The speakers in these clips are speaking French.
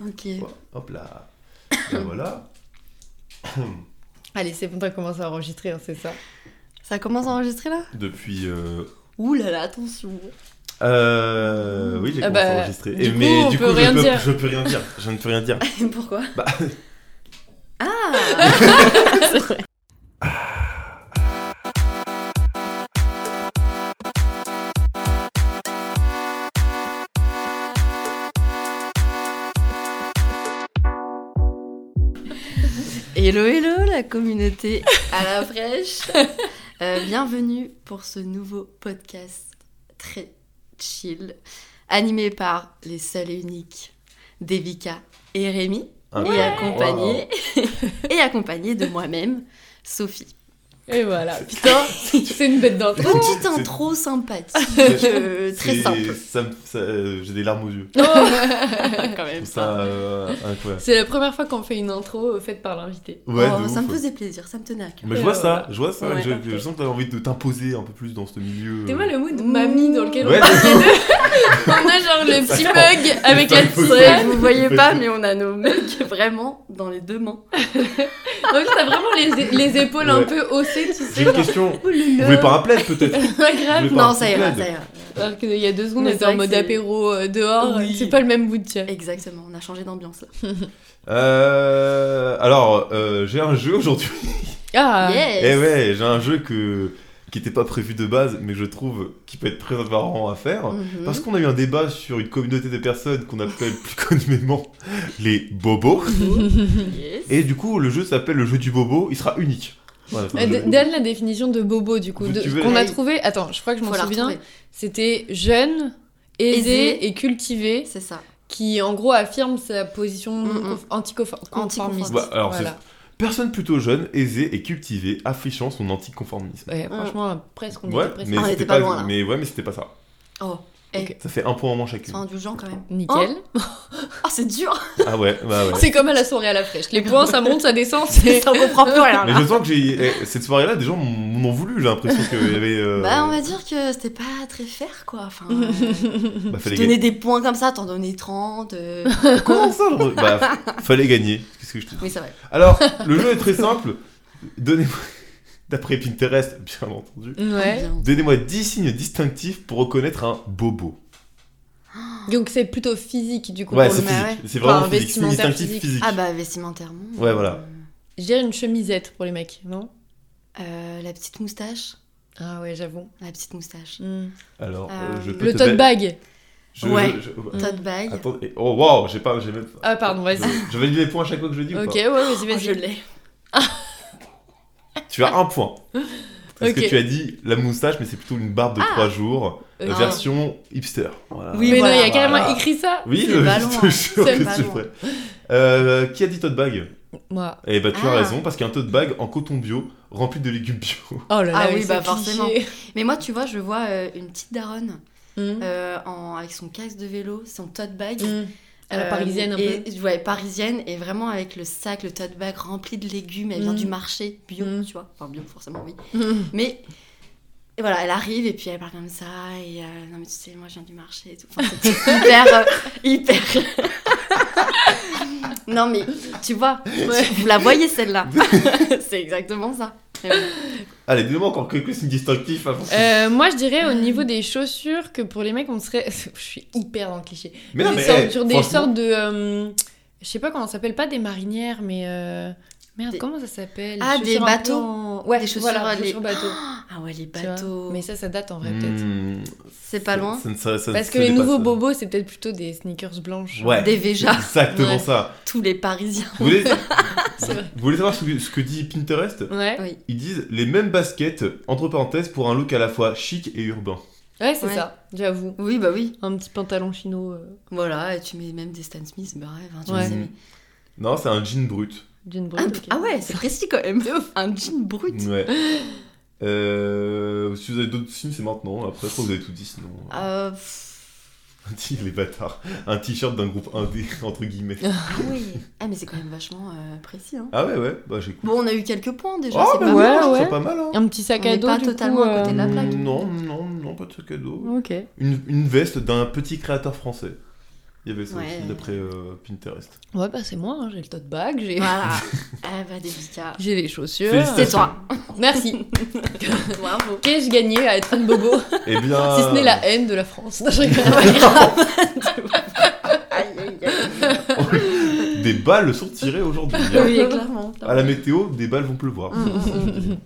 Ok. Hop là. Ben voilà. Allez, c'est bon, t'as commencé à enregistrer, hein, c'est ça. Ça commence à enregistrer là? Depuis. Euh... Ouh là là, attention. euh, Oui, j'ai Ah commencé bah, à enregistrer. du Et- coup, mais on du peut coup, rien je, peux, dire. je peux rien dire. Je ne peux rien dire. Pourquoi? Bah, Ah C'est vrai. Hello hello la communauté à la fraîche. Euh, bienvenue pour ce nouveau podcast très chill animé par les seuls et uniques Devika et Rémi et incroyable. accompagné et accompagné de moi-même Sophie. Et voilà, putain, c'est une bête d'intro. Petite intro sympathique, euh, très simple. ça me- ça, euh, J'ai des larmes aux yeux. Quand Je même ça euh. C'est la première fois qu'on fait une intro euh, faite par l'invité. Ouais, Oh, ça ouf. me faisait plaisir, ça me tenait à cœur. Mais je vois euh, ça, voilà. je vois ça. Ouais, je, sens que t'as envie de t'imposer un peu plus dans ce milieu. T'es moi le mood Mmh. mamie dans lequel Ouais, on parle les deux. On a genre le petit mug avec la petite. Vous voyez pas, mais on a nos mecs vraiment dans les deux mains. Donc t'as vraiment les, les épaules un peu haussées, tu sais. J'ai une question. oh Vous voulez pas un plaid peut-être Non, ça ira, ça ira. Alors qu'il y a deux secondes, on était en mode apéro euh, dehors. Oui. C'est pas le même mood, tiens. Exactement, on a changé d'ambiance là. Euh, alors, euh, j'ai un jeu aujourd'hui. Ah Yes Eh ouais, j'ai un jeu que qui n'était pas prévu de base, mais je trouve qui peut être très marrant à faire. Mhm. Parce qu'on a eu un débat sur une communauté de personnes qu'on appelle plus communément les bobos. Yes. Et du coup, le jeu s'appelle le jeu du bobo. Il sera unique. C'est Euh. Donne la définition de bobo du coup, de- qu'on a trouvé. Attends, je crois que je m'en souviens. C'était jeune, aisé, Aisé. et cultivé, C'est ça. qui en gros affirme sa position Mm, mm. conf- anticonformiste. Bah, alors, Voilà. Personne plutôt jeune, aisée et cultivée, affichant son anticonformisme. Ouais, franchement, presque on Ouais, était presque. mais Ah, c'était était pas loin, là. Mais ouais, mais c'était pas ça. Oh, eh. Ça fait un point en moins chacune. sois indulgent quand même. Nickel. Oh, c'est dur Ah ouais, bah ouais. C'est comme à la soirée à la fraîche. Les points, ça monte, ça descend. c'est- Ça comprend plus rien Mais là. je sens que j'ai eh, cette soirée-là, des gens m'en ont voulu. J'ai l'impression qu'il y avait. euh, Bah, on va dire que c'était pas très fair quoi. Enfin, euh, bah, tu fallait donnais gagner. des points comme ça, t'en donnais 30. euh, Comment ça genre Bah, fallait gagner. Qu'est-ce que je te dis? Oui, c'est vrai. Alors, le jeu est très simple. Donnez-moi, d'après Pinterest, bien entendu, Ouais. Donnez-moi 10 signes distinctifs pour reconnaître un bobo. Donc c'est plutôt physique du coup. Ouais, c'est bah physique. ouais. C'est vraiment Enfin, physique. Vestimentaire distinctif physique. physique. Ah bah, vestimentairement. Ouais, voilà. euh, Je dirais une chemisette pour les mecs, non? Euh, la petite moustache. Ah ouais, j'avoue. La petite moustache. Hmm. Alors, euh, Euh, je peux Le te tote ba- bag. je- Ouais. je- je-. Tote bag. Attends, et- oh wow, j'ai pas, j'ai même. Ah pardon, vas-y. Je, je valide les points à chaque fois que je le dis ou Ok, pas ouais, vas-y, Oh, vas-y. je l'ai. Tu as un point. Parce que tu as dit la moustache, mais c'est plutôt une barbe de Ah. 3 jours, euh, version hipster. Voilà. Oui, mais voilà, non, il y a carrément voilà. écrit ça. Oui, C'est je, loin. te jure que c'est vrai. Euh, qui a dit tote bag? Moi. Eh bah tu as Ah. raison, parce qu'il y a un tote bag en coton bio, rempli de légumes bio. Oh là là, Ah mais oui, c'est bah, cliché. forcément. Mais moi, tu vois, je vois euh, une petite daronne Hmm. euh, en, avec son casque de vélo, son tote bag. Hmm. À la Euh, parisienne un et, peu. Ouais, parisienne, et vraiment avec le sac, le tote bag rempli de légumes. Elle vient Mm. du marché bio, Mm. tu vois. Enfin, bio, forcément, oui. Hmm. Mais et voilà, elle arrive et puis elle parle comme ça. Et euh, non, mais tu sais, moi je viens du marché et tout. Enfin, c'était hyper. euh, hyper. non, mais tu vois, vous la voyez celle-là. C'est exactement ça. Bon. Allez, donne-moi encore quelques signes distinctifs avant. Euh, moi, je dirais au niveau des chaussures que pour les mecs, on serait. Je suis hyper dans le cliché. mais non, Des mais sortes- eh, sur des franchement, sortes de. euh, je sais pas comment ça s'appelle, pas des marinières, mais. euh, Merde, Des- comment ça s'appelle? Ah, des bateaux. Ouais, Des chaussures, voilà, les- chaussures bateaux. Ah ouais, les bateaux. Mais ça, ça date en vrai, peut-être. C'est pas loin. ça ça- Parce que les nouveaux bobos, c'est peut-être plutôt des sneakers blanches. Ouais. Des Véjas. Exactement Ouais. ça. Tous les Parisiens. Vous voulez, vous savoir ce que, ce que dit Pinterest? Ouais, Oui. Ils disent les mêmes baskets, entre parenthèses, pour un look à la fois chic et urbain. ouais c'est Ouais. ça, j'avoue. Oui, bah oui. Un petit pantalon chino. euh, Voilà, et tu mets même des Stan Smith, bref, hein, tu Ouais. les aimais. Non, c'est un jean brut. Ah, ah ouais, c'est précis quand même. Un jean brut. Ouais. Euh, si vous avez d'autres signes, c'est maintenant. Après, je crois que vous avez tout dit sinon. Euh, Dit les bâtards. Un t-shirt d'un groupe indé, entre guillemets. ah oui. Ah mais c'est quand même vachement euh, précis. Hein. Ah ouais, ouais, bah. Bon, on a eu quelques points déjà, Oh, c'est mais pas ouais, ouais. pas mal, hein. Un petit sac On à dos, pas du totalement coup, à côté de la euh, plaque. Non, non, non, pas de sac à dos. Ok. Une, une veste d'un petit créateur français. Il y avait ça Ouais. aussi d'après euh, Pinterest. Ouais, bah c'est moi, hein, j'ai le tote bag, j'ai Voilà. ah bah, délicat. j'ai les chaussures. C'est toi. Merci. Bravo. Qu'ai-je gagné à être une bobo Eh bien. Si ce n'est la haine de la France. Non, je rigole. Aïe, aïe, aïe. Des balles sont tirées aujourd'hui. hein. Oui, clairement. À la météo, des balles vont pleuvoir. Mm, mm, mm.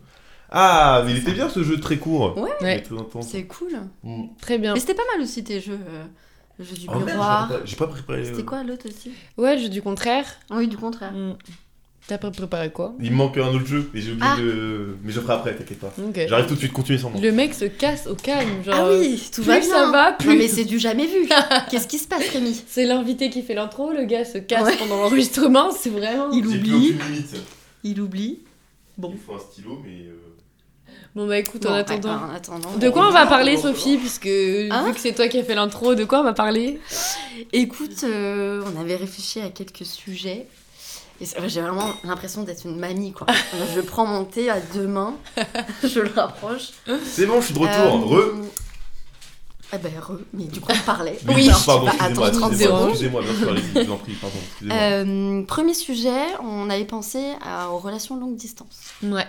Ah, mais il était bien ce jeu très court. Ouais. C'est cool. Mm. Très bien. Mais c'était pas mal aussi tes jeux. euh, le jeu du miroir. j'ai pas- J'ai pas préparé. C'était euh, quoi l'autre aussi? Ouais, jeu du contraire. Oui, du contraire. Mm. T'as pré- préparé quoi? Il me manque un autre jeu, et j'ai oublié Ah. de. Mais je ferai après, t'inquiète pas. J'arrive tout de suite, continue sans moi. Le mec se casse au calme, genre. Ah oui, tout plus va bien. ça va, Non plus. mais c'est du jamais vu. Qu'est-ce qui se passe, Rémi? C'est l'invité qui fait l'intro, le gars se casse Ouais. pendant l'enregistrement, c'est vraiment. Il oublie. aucune limite. Il oublie. Bon. Il faut un stylo, mais. euh, Bon bah écoute, Bon, en attendant. ouais, en attendant. De quoi on va parler, bon, Sophie, puisque Hein vu que c'est toi qui as fait l'intro, de quoi on va parler? Écoute, euh, on avait réfléchi à quelques sujets. Et j'ai vraiment l'impression d'être une mamie, quoi. je prends mon thé à deux mains, je le rapproche. C'est bon, je suis de retour. Euh, Re. Ah ben, re, mais du coup, on parlait. Oui, Alors, pardon, excusez-moi, attendre 30 excusez-moi, secondes. excusez-moi, bien sûr, allez-y, je vous en prie, pardon, excusez-moi. Euh, premier sujet, on avait pensé à- aux relations longue distance. Ouais.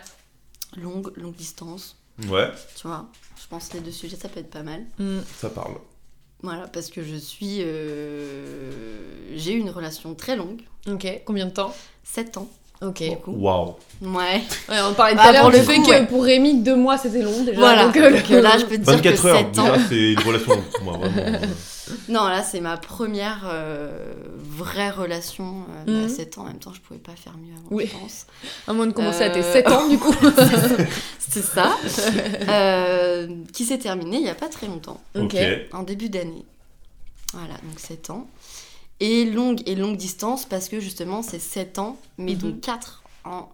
Longue, longue distance, Ouais, tu vois. Je pense que les deux sujets, ça peut être pas mal. Mm. ça parle. Voilà, parce que je suis. euh, J'ai eu une relation très longue, Ok, combien de temps? 7 ans, Ok. Waouh. Ouais. Ouais, on parlait tout à l'heure du le fait coup, que ouais. pour Rémi, deux mois c'était long déjà. Voilà, donc, euh, donc euh, là, je peux te dire que 24 heures, 7 ans. déjà, c'est une relation longue pour moi, vraiment. Non, là, c'est ma première euh, vraie relation euh, Mhm. à 7 ans. En même temps, je pouvais pas faire mieux avant, Oui. je pense. À moins de commencer à tes Euh, 7 ans du coup. C'est ça. Euh, qui s'est terminé il y a pas très longtemps, Ok. en début d'année. Voilà, donc 7 ans. Et longue et longue distance parce que justement, c'est 7 ans, mais Mhm. donc 4 en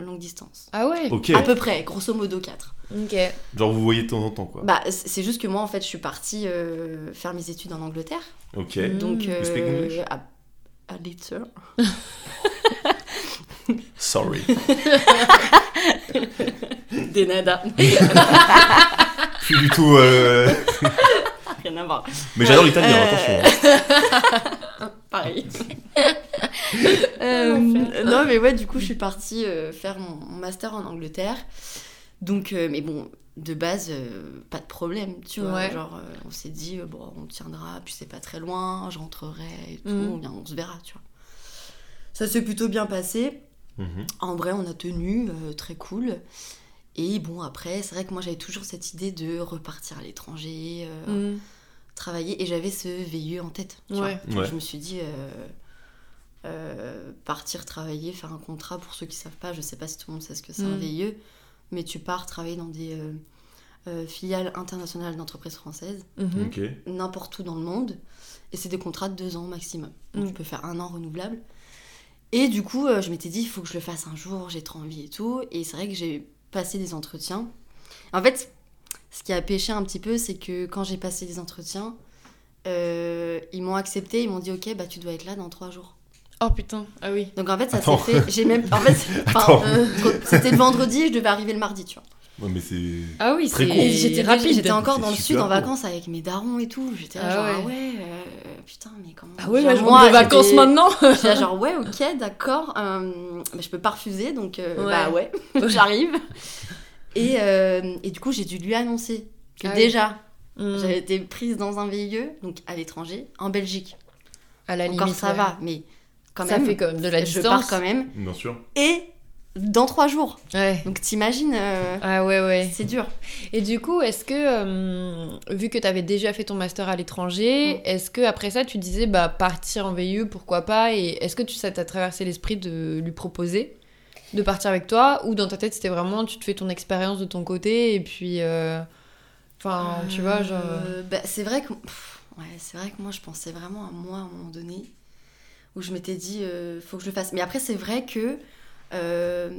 longue distance. Ah ouais Ok. À peu près, grosso modo 4. Ok. Genre, vous voyez de temps en temps, quoi. Bah, c'est juste que moi, en fait, je suis partie euh, faire mes études en Angleterre. Ok. Mm. Donc, You euh, à, à. Sorry. Des nada. Plus du tout. euh, Rien à voir. Mais j'adore l'italien, Euh, attention. Pareil. Euh, non, mais ouais, du coup, je suis partie euh, faire mon, mon master en Angleterre. Donc, euh, mais bon, de base, euh, pas de problème, tu vois. Ouais. Genre, euh, on s'est dit, euh, bon, on tiendra, puis c'est pas très loin, je rentrerai et tout, bien, on se verra, tu vois. Ça s'est plutôt bien passé. Mhm. En vrai, on a tenu, euh, très cool. Et bon, après, c'est vrai que moi, j'avais toujours cette idée de repartir à l'étranger, euh, Mm. Travailler, et j'avais ce VIE en tête. tu. Ouais. Ouais. Je me suis dit, euh, euh, partir travailler, faire un contrat, pour ceux qui savent pas, je sais pas si tout le monde sait ce que c'est un Mm. VIE, mais tu pars travailler dans des euh, euh, filiales internationales d'entreprises françaises, Mhm. Ok. n'importe où dans le monde, et c'est des contrats de deux ans maximum. Donc Mm. tu peux faire un an renouvelable. Et du coup, euh, je m'étais dit, il faut que je le fasse un jour, j'ai trop envie et tout. Et c'est vrai que j'ai passé des entretiens. En fait, ce qui a pêché un petit peu, c'est que quand j'ai passé des entretiens, euh, ils m'ont accepté, ils m'ont dit, ok, bah tu dois être là dans trois jours. Oh putain, ah oui. Donc en fait, ça s'est fait. J'ai même. En fait, euh, c'était le vendredi, je devais arriver le mardi, tu vois. Ouais, mais c'est. Ah oui, c'est. Et j'étais rapide. J'étais encore dans le sud en vacances avec mes darons et tout. J'étais là, Ah genre, ouais. ah ouais, euh, putain, mais comment. Ah ouais, Genre, bah, je moi, de vacances maintenant. J'étais là, genre, ouais, ok, d'accord. euh, bah, je peux pas refuser, donc euh, Ouais. bah ouais, j'arrive. Et, euh, et du coup, j'ai dû lui annoncer que Ah oui. déjà, Mm. j'avais été prise dans un VIE, donc à l'étranger, en Belgique. À la Encore limite, ça ouais. va, mais quand Ça même, fait quand même de la je distance. pars quand même. Bien sûr. Et dans trois jours. Ouais. Donc t'imagines, euh, Ah ouais, ouais. c'est dur. Et du coup, est-ce que, euh, vu que tu avais déjà fait ton master à l'étranger, Mm. est-ce que après ça, tu disais, bah, partir en VIE, pourquoi pas Et est-ce que tu, ça t'a traversé l'esprit de lui proposer de partir avec toi Ou dans ta tête, c'était vraiment, tu te fais ton expérience de ton côté, et puis... euh, Enfin, tu vois, genre... Euh, bah, c'est vrai que pff, ouais, c'est vrai que moi je pensais vraiment à moi à un moment donné où je m'étais dit euh, faut que je le fasse. Mais après c'est vrai que euh,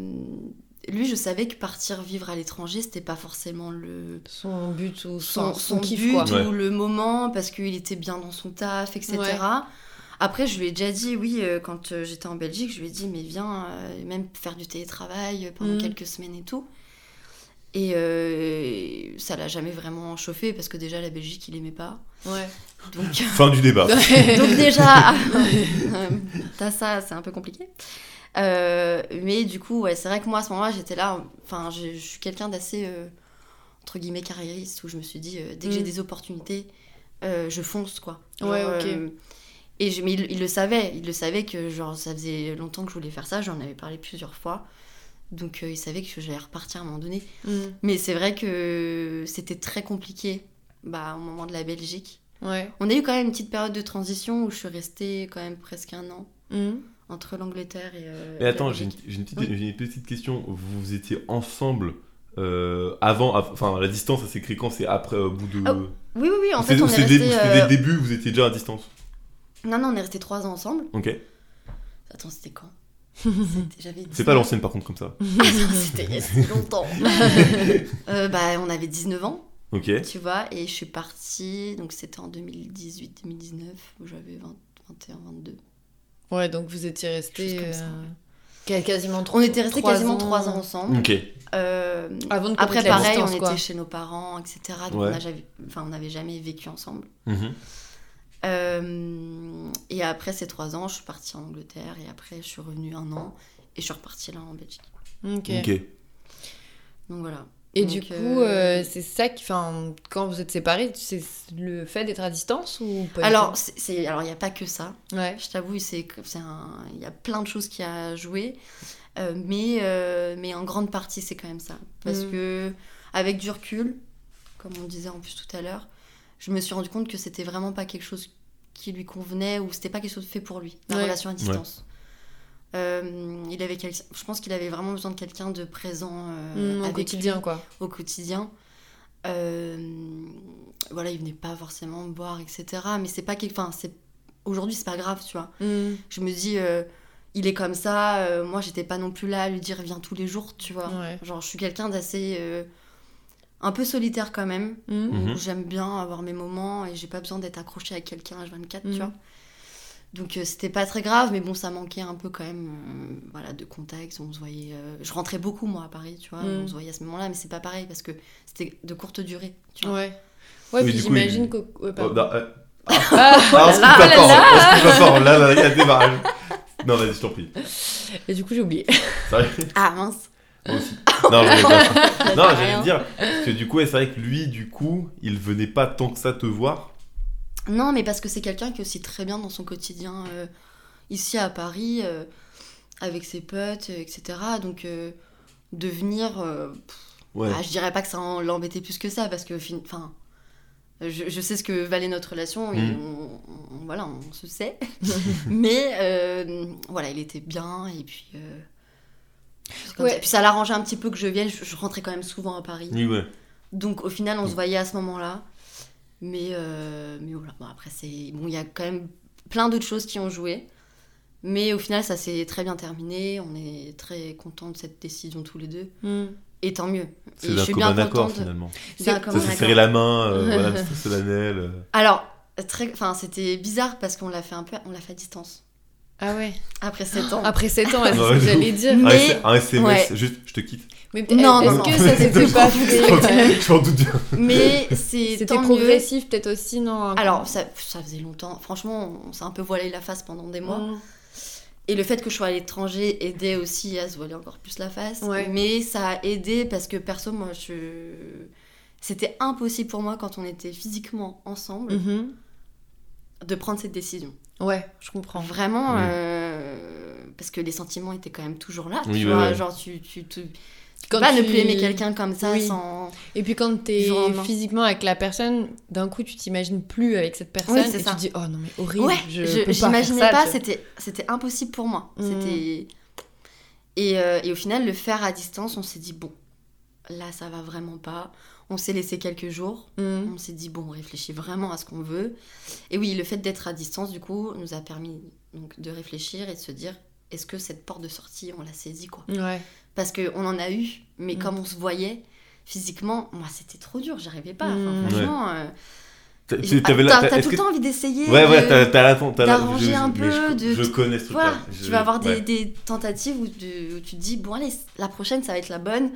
lui je savais que partir vivre à l'étranger c'était pas forcément le Son but ou son, son, son kiff, but quoi. Ouais. ou le moment parce qu'il était bien dans son taf etc. Ouais. Après, je lui ai déjà dit, oui, euh, quand euh, j'étais en Belgique, je lui ai dit, mais viens, euh, même faire du télétravail pendant Mm. quelques semaines et tout. Et euh, ça l'a jamais vraiment chauffé parce que déjà la Belgique, il aimait pas. Ouais. Donc, Fin du débat. donc déjà, t'as ça, c'est un peu compliqué. Euh, mais du coup, ouais, c'est vrai que moi à ce moment-là, j'étais là. Enfin, je, suis quelqu'un d'assez euh, entre guillemets carriériste où je me suis dit euh, dès que j'ai Mm. des opportunités, euh, je fonce quoi. Ouais, ok. Et je, mais il, il le savait, il le savait que genre ça faisait longtemps que je voulais faire ça. J'en avais parlé plusieurs fois. Donc euh, il savait que j'allais repartir à un moment donné. Mm. Mais c'est vrai que c'était très compliqué bah, au moment de la Belgique. Ouais. On a eu quand même une petite période de transition où je suis restée quand même presque un an Mm. entre l'Angleterre et. euh, Mais attends, j'ai une, petite, Oui. j'ai une petite question. Vous étiez ensemble euh, avant, av- enfin la distance, ça s'écrit quand? C'est après, au bout de. Ah, Oui, oui, oui, en C'est fait, on est c'est resté. c'était euh, dès le début, vous étiez déjà à distance? Non, non, on est resté trois ans ensemble. Ok. Attends, c'était quand? C'était-. C'est pas l'ancienne par contre comme ça. C'était il y a si longtemps. Euh, bah, on avait 19 ans, Ok. tu vois, et je suis partie, donc c'était en 2018-2019, où j'avais 20 21, 22. Ouais, donc vous étiez restés euh, quasiment On était restés trois quasiment ans. trois ans ensemble. Ok. Euh, Avant de après, pareil, on quoi. était chez nos parents, etc. Donc, Ouais. on n'avait jamais vécu ensemble. Mhm. Euh, et après ces trois ans, je suis partie en Angleterre et après je suis revenue un an et je suis repartie là en Belgique. Ok. Donc voilà. Et Donc, du coup, euh, euh, c'est ça qui, enfin, quand vous êtes séparés, c'est le fait d'être à distance ou pas Alors, c'est, il n'y a pas que ça. ouais. Je t'avoue, c'est, un, il y a plein de choses qui a joué, Euh, mais euh, mais en grande partie c'est quand même ça, parce Mm. que avec du recul, comme on disait en plus tout à l'heure, je me suis rendu compte que c'était vraiment pas quelque chose qui lui convenait ou c'était pas quelque chose fait pour lui, la Ouais. relation à distance. Euh, il avait quel- je pense qu'il avait vraiment besoin de quelqu'un de présent euh, Mm, au avec quotidien, lui, quoi. au quotidien. Euh, voilà, il venait pas forcément me boire, etc. Mais c'est pas quelque, enfin, c'est aujourd'hui c'est pas grave, tu vois. Mm. Je me dis, euh, il est comme ça. euh, moi, j'étais pas non plus là à lui dire viens tous les jours, tu vois. Ouais. Genre, je suis quelqu'un d'assez euh, un peu solitaire quand même. Mhm. où J'aime bien avoir mes moments et j'ai pas besoin d'être accrochée à quelqu'un H24, Mhm. tu vois. Donc euh, c'était pas très grave, mais bon, ça manquait un peu quand même euh, voilà, de contact. On se voyait. euh, je rentrais beaucoup, moi, à Paris, tu vois. Mhm. On se voyait à ce moment-là, mais c'est pas pareil parce que c'était de courte durée, tu vois. Ouais. Ouais, Oui, puis du coup, j'imagine il- que. ouais, Oh, pardon. bah, euh, Ah, ah, on là là, oh fort, là on se coupe pas fort. Là, il y a démarrage. Non, vas-y, je t'en prie. Et du coup, j'ai oublié. Ah mince aussi. Non, j'allais dire, non, Rien. j'allais dire parce que du coup, c'est vrai que lui, du coup, il venait pas tant que ça te voir. Non, mais parce que c'est quelqu'un qui est aussi très bien dans son quotidien euh, ici à Paris, euh, avec ses potes, euh, etc. Donc, euh, de venir. euh, pff, Ouais. ah, je dirais pas que ça l'embêtait plus que ça, parce que. fin- Enfin. Je, je sais ce que valait notre relation, et Mm. on, on- voilà, on se sait. mais voilà, il était bien, et puis. Ouais. puis ça l'arrangeait un petit peu que je vienne, je, je rentrais quand même souvent à Paris. Oui, ouais. Donc au final, on se voyait à ce moment-là. Mais, euh, mais voilà, bon, après, c'est. Bon, il y a quand même plein d'autres choses qui ont joué. Mais au final, ça s'est très bien terminé. On est très contents de cette décision tous les deux. Mm. Et tant mieux. C'est suis commun bien accord finalement. C'est- commun Ça s'est serré la main, euh, voilà, c'était solennel. euh. Alors, très... enfin, c'était bizarre parce qu'on l'a fait un peu. On l'a fait à distance. Ah ouais. Après 7 ans. Après 7 ans, c'est ce que de j'allais dire. Mais- Un, SMS, ouais. juste, je te quitte. Mais Non, est-ce non, que non. ça s'était pas fait je m'en doute bien. Mais C'était progressif peut-être aussi, non Alors, ça, ça faisait longtemps. Franchement, on s'est un peu voilé la face pendant des mois. Mm. Et le fait que je sois à l'étranger aidait aussi à se voiler encore plus la face. Ouais. Mais ça a aidé parce que perso, moi, je... c'était impossible pour moi quand on était physiquement ensemble Mhm. de prendre cette décision. Ouais, je comprends. Vraiment, Oui. euh, parce que les sentiments étaient quand même toujours là. Oui, tu ouais, vois, ouais. genre tu, tu, tu... Quand pas ne tu- plus aimer quelqu'un comme ça Oui. sans. Et puis quand t'es physiquement avec la personne, d'un coup tu t'imagines plus avec cette personne Oui, c'est et ça. tu te dis oh non mais horrible, Ouais, je, je- peux pas j'imaginais faire ça, pas, tu vois. c'était c'était impossible pour moi. Mm. C'était et, euh, et au final le faire à distance, on s'est dit bon, là ça va vraiment pas. On s'est laissé quelques jours. Mm. On s'est dit bon, on réfléchit vraiment à ce qu'on veut. Et oui, le fait d'être à distance du coup nous a permis donc de réfléchir et de se dire est-ce que cette porte de sortie on l'a saisie quoi? Ouais. Parce que on en a eu, mais Mm. comme on se voyait physiquement, moi c'était trop dur, j'arrivais pas. Enfin, Mm. franchement. euh, T'as- ah, tout le que- temps envie d'essayer. Ouais, ouais, d'arranger un peu, je, de- je connais ce. Voilà, Je- tu vas avoir des, ouais. des tentatives où, de- où tu te dis, bon allez, la prochaine ça va être la bonne,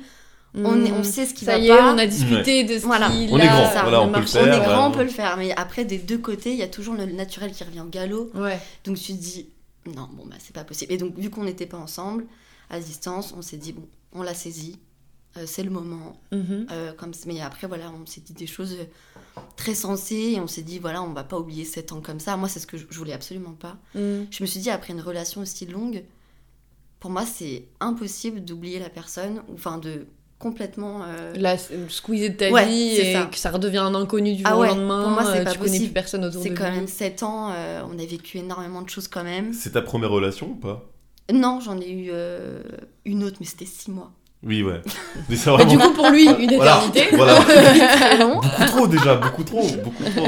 On, est- on sait ce qui Ça va y est, pas. on a discuté de ce Voilà. qui On est là, grand, ça voilà, on peut le faire, on est grand, on peut le faire, mais après des deux côtés, il y a toujours le naturel qui revient au galop. Ouais. Donc tu te dis, non, bon, bah c'est pas possible. Et donc, vu qu'on n'était pas ensemble, à distance, on s'est dit, bon, on l'a saisi, euh, c'est le moment. Mhm. Euh, comme, mais après, voilà, on s'est dit des choses euh, très sensées et on s'est dit, voilà, on va pas oublier 7 ans comme ça. Moi, c'est ce que je, je voulais absolument pas. Mm. Je me suis dit, après une relation aussi longue, pour moi, c'est impossible d'oublier la personne, ou enfin de complètement. euh, La squeezer de ta Ouais, vie et ça. que ça redevient un inconnu du Ah jour ouais, au lendemain. pour moi, c'est euh, pas tu connais plus possible. personne autour de C'est quand lui. même 7 ans, euh, on a vécu énormément de choses quand même. C'est ta première relation ou pas? Non, j'en ai eu euh, une autre, mais c'était 6 mois. Oui, ouais. Mais c'est Bah, vraiment du coup, pour lui, une Voilà. éternité. Voilà. Beaucoup trop déjà, beaucoup trop, beaucoup trop.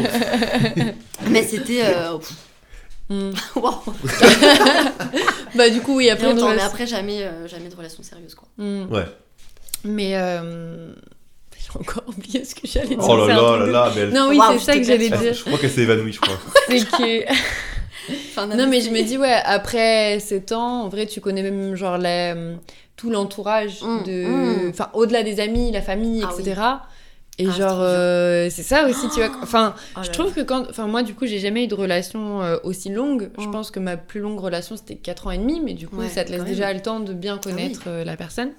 Mais c'était. euh, pff, Mm. waouh. Bah, du coup, oui, après. Mais après, jamais, euh, jamais de relation sérieuse, quoi. Mm. Ouais. Mais. euh, J'ai encore oublié ce que j'allais dire. Oh là là là de- là, mais elle- Non, oui, Waouh, c'est ça que j'allais dire. je crois qu'elle s'est évanouie, je crois. C'est que. Non, mais je me dis, ouais, après 7 ans, en vrai, tu connais même, genre, la- tout l'entourage Mm, de. mm. Enfin, au-delà des amis, la famille, Ah etc. Et Ah, genre, euh, c'est ça aussi, tu vois. Enfin, Oh je là trouve que quand. Enfin, moi, du coup, j'ai jamais eu de relation euh, aussi longue. Je Mm. pense que ma plus longue relation, c'était 4 ans et demi, mais du coup, Ouais, ça te laisse déjà même. le temps de bien oui. connaître euh, la personne.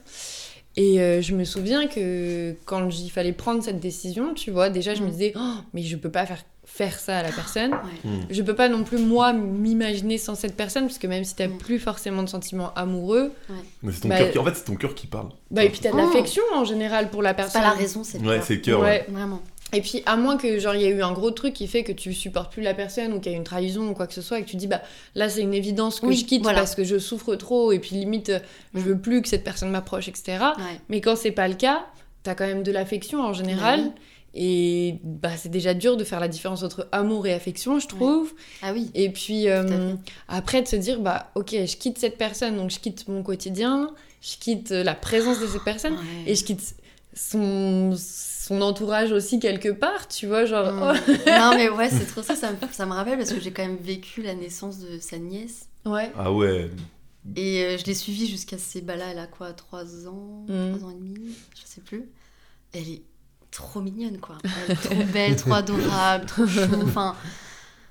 Et euh, je me souviens que quand il fallait prendre cette décision, tu vois, déjà, je me Mm. disais, Oh, mais je peux pas faire, faire ça à la personne. Ouais. Hmm. Je peux pas non plus, moi, m'imaginer sans cette personne, parce que même si t'as Mm. plus forcément de sentiments amoureux, Mais c'est ton Bah, cœur qui... En fait, c'est ton cœur qui parle. bah, et puis t'as de Mm. l'affection en général pour la C'est personne. pas la raison, c'est le Ouais, cœur. c'est le cœur. ouais. Ouais. Vraiment. Et puis, à moins que, genre, il y ait eu un gros truc qui fait que tu supportes plus la personne ou qu'il y a une trahison ou quoi que ce soit et que tu dis, bah, là, c'est une évidence que Oui, je quitte voilà. parce que je souffre trop et puis limite, je veux plus que cette personne m'approche, etc. Ouais. Mais quand c'est pas le cas, t'as quand même de l'affection en général. Ouais. Et bah, c'est déjà dur de faire la différence entre amour et affection, je trouve. Ah oui. Et puis euh, après de se dire bah ok je quitte cette personne donc je quitte mon quotidien, je quitte euh, la présence de cette personne et je quitte son son entourage aussi quelque part tu vois genre Mm. oh. non mais ouais c'est trop ça ça me, ça me rappelle parce que j'ai quand même vécu la naissance de sa nièce ouais Ah ouais. et euh, je l'ai suivie jusqu'à ces bah là elle a quoi 3 ans Mm. 3 ans et demi je sais plus elle est trop mignonne quoi elle est trop belle trop adorable trop chou enfin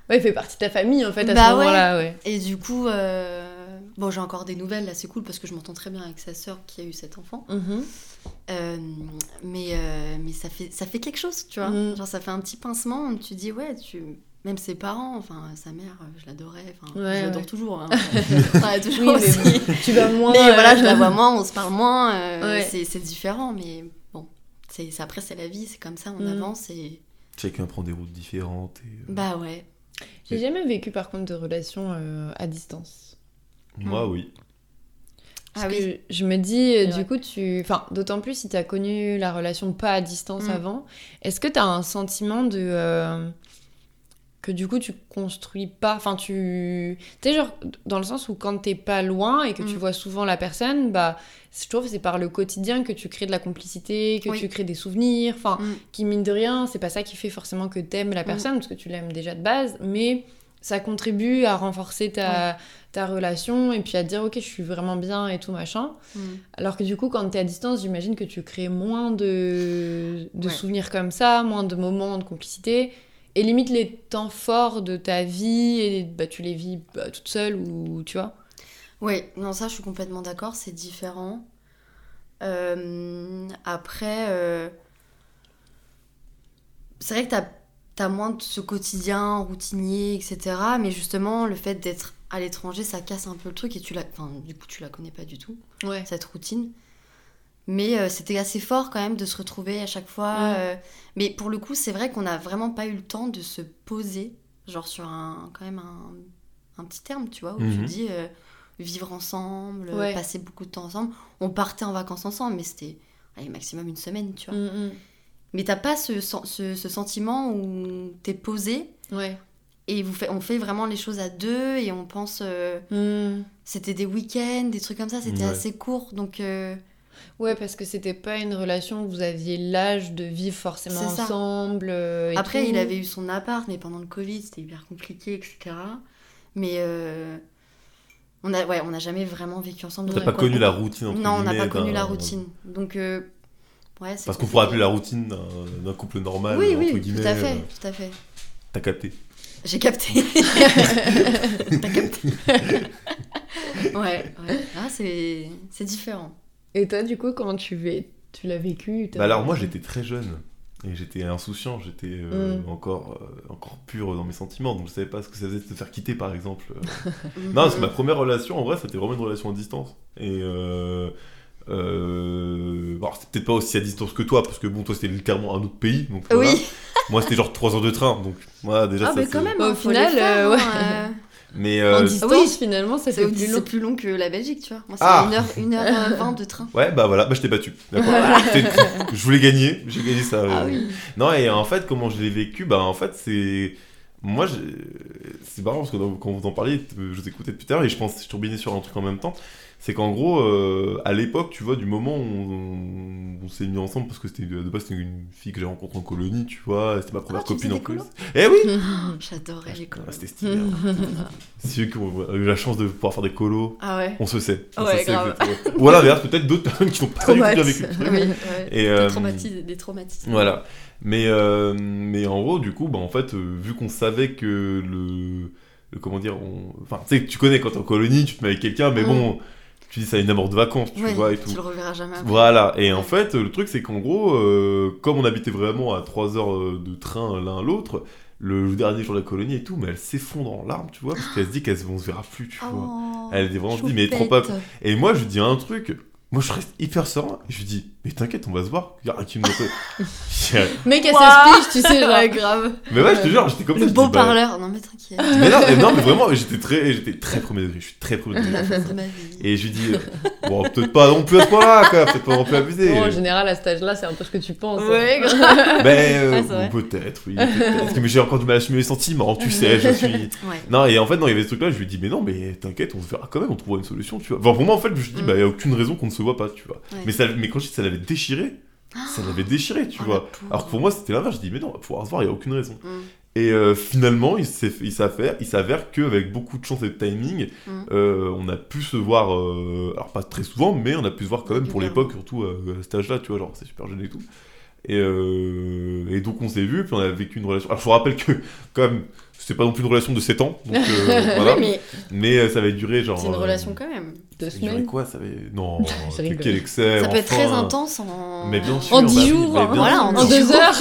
ouais il fait partie de ta famille en fait à Bah ce ouais. moment là ouais, et du coup euh, bon j'ai encore des nouvelles là c'est cool parce que je m'entends très bien avec sa sœur qui a eu cet enfant Mhm. Euh, mais euh, mais ça fait ça fait quelque chose tu vois Mm. genre ça fait un petit pincement tu dis ouais tu même ses parents enfin sa mère euh, je l'adorais enfin Ouais, je l'adore ouais. toujours hein. Enfin, toujours Oui, mais aussi. tu vas moins mais voilà je la vois moins on se parle moins euh, Ouais. c'est c'est différent mais bon c'est après c'est la vie c'est comme ça on Mm. avance et Chacun prend des routes différentes. Et... euh, bah ouais j'ai jamais vécu par contre de relation euh, à distance Moi, oui. Parce ah que oui je me dis, euh, du coup, tu. Enfin, d'autant plus si tu as connu la relation pas à distance Mm. avant, est-ce que tu as un sentiment de. euh, que du coup, tu construis pas. Enfin, tu. Tu sais, genre, dans le sens où quand t'es pas loin et que tu Mm. vois souvent la personne, bah, je trouve que c'est par le quotidien que tu crées de la complicité, que Oui. tu crées des souvenirs. Enfin, Mm. qui mine de rien, c'est pas ça qui fait forcément que t'aimes la personne, parce que tu l'aimes déjà de base, mais ça contribue à renforcer ta, ta relation et puis à te dire ok je suis vraiment bien et tout machin. Mm. Alors que du coup quand t'es à distance j'imagine que tu crées moins de, de Ouais. souvenirs comme ça, moins de moments de complicité et limite les temps forts de ta vie et bah, tu les vis bah, toute seule ou tu vois. Ouais, non, ça, je suis complètement d'accord, c'est différent. Euh, après, euh, c'est vrai que t'as as moins de ce quotidien routinier, etc. Mais justement, le fait d'être à l'étranger, ça casse un peu le truc et tu la... Enfin, du coup, tu la connais pas du tout, Ouais. cette routine. Mais euh, c'était assez fort quand même de se retrouver à chaque fois. Ouais. euh, Mais pour le coup, c'est vrai qu'on n'a vraiment pas eu le temps de se poser, genre sur un, quand même un, un petit terme, tu vois, où tu Mhm. dis euh, vivre ensemble, Ouais. passer beaucoup de temps ensemble. On partait en vacances ensemble, mais c'était allez, maximum une semaine, tu vois. Mm, Mais t'as pas ce, ce, ce sentiment où t'es posé. Ouais. et vous fait, on fait vraiment les choses à deux et on pense. euh, Mm. c'était des week-ends, des trucs comme ça, c'était Ouais. assez court, donc. euh, Ouais, parce que c'était pas une relation où vous aviez l'âge de vivre forcément ensemble. euh, et Après, tout. il avait eu son appart, mais pendant le Covid, c'était hyper compliqué, etc. Mais euh, on a, ouais, on n'a jamais vraiment vécu ensemble. T'as pas quoi, connu on- la routine entre Non, on n'a pas connu d'un- la routine. Donc, euh, Ouais, Parce qu'on pourrait appeler la routine d'un couple normal, Oui, entre oui, guillemets. tout à fait, euh, tout à fait. T'as capté. J'ai capté. T'as capté. ouais, ouais. Ah, c'est c'est différent. Et toi, du coup, comment tu, vais... tu l'as vécu Bah alors moi j'étais très jeune et j'étais insouciant, j'étais euh, Mm. encore, euh, encore pur dans mes sentiments, donc je savais pas ce que ça faisait de te faire quitter par exemple. Euh, Mhm. Non, c'est ma première relation, en vrai c'était vraiment une relation à distance. Et euh, euh, bon, c'était peut-être pas aussi à distance que toi, parce que bon toi c'était littéralement un autre pays, donc voilà. Oui. moi c'était genre 3 heures de train, donc moi déjà Ah, ça mais c'est- quand même, Bah, hein, au faut final, faire, euh, hein, ouais. euh. Mais En euh, distance, oui. finalement, ça C'est fait plus c'est long. plus long que la Belgique, tu vois. Moi, c'est Ah. 1h20 de train. ouais bah voilà, bah je t'ai battu. D'accord. Je voulais gagner, j'ai gagné ça. Ah oui. Non, et en fait, comment je l'ai vécu, bah en fait, c'est. Moi, j'ai- c'est marrant parce que quand vous en parliez, je vous écoutais depuis tout à l'heure et je pense, je turbinais sur un truc en même temps. C'est qu'en gros, euh, à l'époque, tu vois, du moment où on, on s'est mis ensemble, parce que c'était de base, c'était une fille que j'ai rencontrée en colonie, tu vois, c'était ma première Ah, copine en plus. Eh oui! J'adorais les Ah, colos. C'était stylé. hein. C'est eux qui ont eu la chance de pouvoir faire des colos. Ah ouais. On se sait. On Ouais, se grave. Ou à l'inverse, peut-être d'autres personnes qui n'ont pas du tout bien vécu le truc. Oui, ouais. Et, Des euh, traumatismes. Des traumatismes. Voilà. Mais, euh, mais en gros, du coup, bah, en fait, euh, vu qu'on savait que le, le- Comment dire on... Enfin, tu sais, tu connais quand t'es en colonie, tu te mets avec quelqu'un, mais Mm. bon, tu dis ça a une amour de vacances, tu Oui, vois, et tout. Tu le reverras jamais après. Voilà, et en fait, le truc, c'est qu'en gros, euh, comme on habitait vraiment à 3 heures euh, de train l'un à l'autre, le dernier jour de la colonie et tout, mais elle s'effondre en larmes, tu vois, parce qu'elle se dit qu'elle se se verra plus, tu vois. Oh, Elle dit vraiment, je dis, mais trop pas. Et moi, je lui dis un truc. Moi, je reste hyper serein. Et je lui dis, mais t'inquiète, on va se voir. Il y a rien qui me Mec, elle Waouh. s'explique, tu sais, genre. Grave. Mais ouais, je te jure, j'étais comme ça. Le beau dis, bah, parleur. Non, mais t'inquiète. Mais non, mais non, mais vraiment, j'étais très, j'étais très premier degré. Je suis très premier degré. Et je lui dis, euh, bon, peut-être pas non plus à ce point-là, quoi. Peut-être pas non plus abusé. Bon, en général, à cet âge-là, c'est un peu ce que tu penses. hein. Ouais, grave. Mais euh, Ouais, c'est vrai. peut-être, oui. Mais j'ai encore du mal à assumer les sentiments, tu sais, je suis. Ouais. Non, et en fait, non, il y avait ce truc-là, je lui dis, mais non, mais t'inquiète, on se verra quand même, on trouvera une solution, tu vois. Enfin, pour moi, en fait, je suis dit, Mm. bah, il y a aucune raison qu'on ne se voit pas, tu vois. Ouais. Mais, ça, mais quand je dis ça l'avait déchiré, ça l'avait déchiré, tu Oh, vois. Alors que pour moi, c'était l'inverse, je dis, mais non, se voir, il n'y a aucune raison. Mm. Et euh, finalement, il s'avère, qu'avec beaucoup de chance et de timing, Mm. euh, on a pu se voir, euh, alors pas très souvent, mais on a pu se voir quand même pour l'époque, surtout euh, à cet âge-là, tu vois, genre c'est super jeune et tout. Et, et donc on s'est vu, puis on a vécu une relation. Alors je vous rappelle que, quand même, c'était pas non plus une relation de 7 ans, donc voilà. Oui, mais Mais ça avait duré genre. c'est une relation quand même. Deux ça avait duré semaines. quoi Ça avait. Non, quel, excès Ça peut être très intense en. Mais bien sûr. En bah 10 oui, jours, mais bien Voilà, sûr. en En deux heures.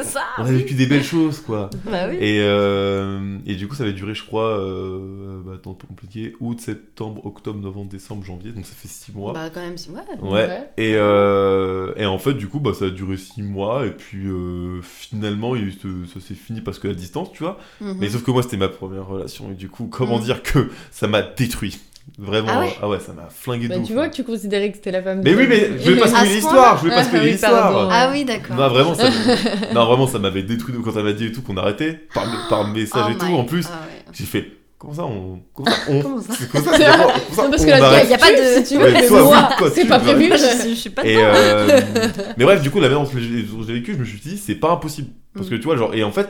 On ça. On a vécu des belles choses, quoi. Bah oui. Et, euh, et du coup, ça avait duré, je crois, euh, bah, compliqué, août, septembre, octobre, novembre, décembre, janvier, donc ça fait 6 mois. Bah quand même, c'est- ouais. ouais. Ouais. Et, euh, et en fait, du coup, bah, ça a duré 6 mois, et puis euh, finalement, il ça s'est fini parce que la distance, tu vois. Mhm. Mais sauf que moi, c'était ma première relation, et du coup, comment Mm. dire que ça m'a détruit. Vraiment, Ah ouais ça m'a flingué Bah, de tu vois que tu considérais que c'était la femme Mais de oui, mais je vais pas spoiler l'histoire, je vais pas Ah spoiler oui, l'histoire. Ah oui, d'accord. Non, vraiment, ça, non, vraiment, ça m'avait détruit quand elle m'a dit et tout qu'on arrêtait par, par message Oh et tout. En plus, Ah ouais. j'ai fait comment ça on. Comment ça on. Comment ça C'est comme ça, c'est comment- ça, Non, parce on que là, arrête y a pas de- Si tu veux, c'est tu pas prévu. Je, suis- je suis pas euh, mais bref, du coup, la manière dont je l'ai vécu, je me suis dit, c'est pas impossible. Parce que tu vois, genre, et en fait,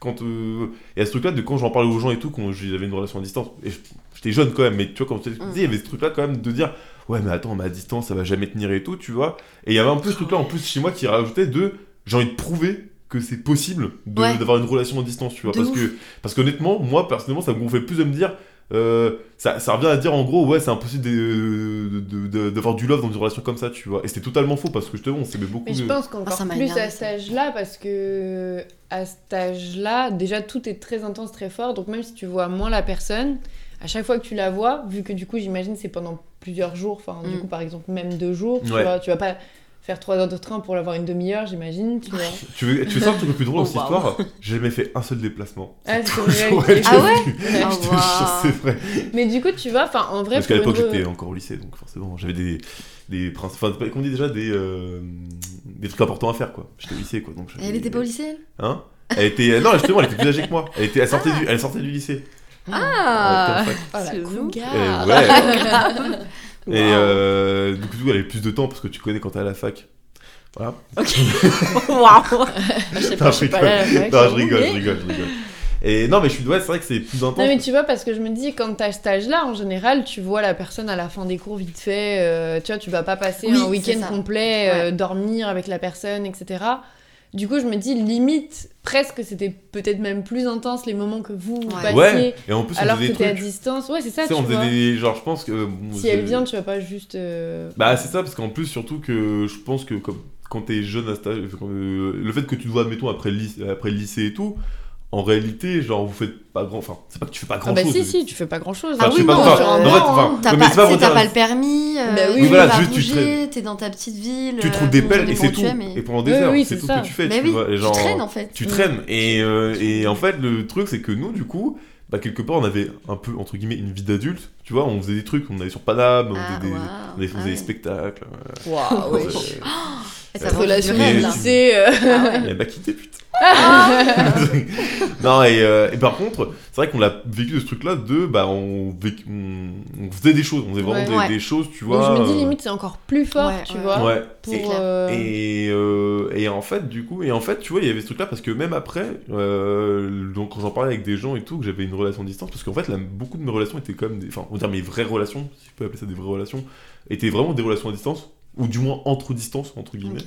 quand. euh, et à ce truc-là, de quand j'en parlais aux gens et tout, quand j'avais une relation à distance, et j'étais jeune quand même, mais tu vois, quand te disais, il y avait ce truc-là quand même de dire, ouais, mais attends, mais à distance, ça va jamais tenir et tout, tu vois. Et il y avait un peu ce truc-là en plus chez moi qui rajoutait de, j'ai envie de prouver que c'est possible Ouais. d'avoir une relation à distance, tu vois. De Parce ouf. que, parce qu'honnêtement, moi, personnellement, ça me gonflait plus de me dire, euh, ça, ça revient à dire en gros, ouais, c'est impossible de- de- de- d'avoir du love dans une relation comme ça, tu vois. Et c'était totalement faux parce que justement, on s'aimait beaucoup. Mais je de- pense qu'encore Ah, plus à cet âge-là, parce que à cet âge-là, déjà tout est très intense, très fort. Donc même si tu vois moins la personne, à chaque fois que tu la vois, vu que du coup j'imagine c'est pendant plusieurs jours, enfin du Mm. coup par exemple même deux jours, tu Ouais. vois, tu vas pas faire trois heures de train pour l'avoir une demi-heure, j'imagine, tu vois. Tu veux, tu veux savoir un truc le plus drôle dans cette Oh, wow. histoire J'ai jamais fait un seul déplacement. Ah, c'est vrai. Ah ouais. Ah, vrai. Mais du coup, tu vois, enfin en vrai, Parce qu'à l'époque, j'étais encore au lycée, donc forcément, j'avais des, des principes. Enfin, qu'on dit déjà des, euh, des trucs importants à faire, quoi. J'étais au lycée, quoi. Donc elle était pas au lycée elle? Hein? Elle était. Non, justement, elle était plus âgée que moi. Elle, était... elle, sortait, du... elle sortait du lycée. Ah Oh la cougar. Et euh, du coup, elle avait plus de temps parce que tu connais quand t'es à la fac. Voilà. Ok. Waouh Je sais Non, pas, je je pas rigole. Non, je rigole, mais- je rigole, je rigole. Et non, mais je suis, ouais, c'est vrai que c'est plus intense. Non, mais tu vois, parce que je me dis, quand t'as cet âge-là, en général, tu vois la personne à la fin des cours vite fait. euh, tu vois, tu vas pas passer Oui, un week-end complet, euh, dormir avec la personne, etc. Du coup, je me dis, limite, presque, c'était peut-être même plus intense les moments que vous Ouais. passiez. Ouais, et en plus, on Alors que t'es à distance. Ouais, c'est ça, Tu tu sais, on vois. faisait des. Genre, je pense que. bon, Si elle vient, tu vas pas juste. euh, Bah, c'est ça, parce qu'en plus, surtout que je pense que comme, quand t'es jeune à cet âge, euh, le fait que tu dois, admettons, après le, lycée, après le lycée et tout, en réalité, genre, vous faites pas grand. Enfin, c'est pas que tu fais pas grand Ah bah chose. si, si, tu fais pas grand-chose. Enfin, Ah oui, pas, non, un en fait, an, enfin. T'as pas, pas le permis, euh, Bah oui, tu oui, voilà, vas juste tu bouger, t'es dans ta petite ville. Tu euh, trouves des pelles le et c'est tout. mais- Et pendant des Oui, heures, oui, c'est tout ce que tu fais. Mais tu oui, vois, et tu genre, traînes en fait. Tu traînes. Et, euh, et en fait, le truc, c'est que nous, du coup, bah, quelque part, on avait un peu, entre guillemets, une vie d'adulte. Tu vois, on faisait des trucs, on allait sur Paname, on Ah, faisait des, waouh. on faisait Ah des ouais. spectacles. euh, Waouh, ouais. ça relation lycée. Ah. Elle m'a quitté, putain. non, et, euh, et par contre, c'est vrai qu'on l'a vécu de ce truc-là de, bah, on, vécu- on, on faisait des choses, on faisait vraiment Ouais. des, Ouais. des choses, tu Donc vois. je me dis, euh, limite, c'est encore plus fort, Ouais, tu ouais. vois. Ouais. Pour, euh, Et, euh, et en fait, du coup, et en fait, tu vois, il y avait ce truc-là parce que même après, euh, donc quand j'en parlais avec des gens et tout, que j'avais une relation à distance, parce qu'en fait, là, beaucoup de mes relations étaient comme des, enfin, on va dire mes vraies relations, si je peux appeler ça des vraies relations, étaient vraiment des relations à distance, ou du moins entre distances, entre guillemets.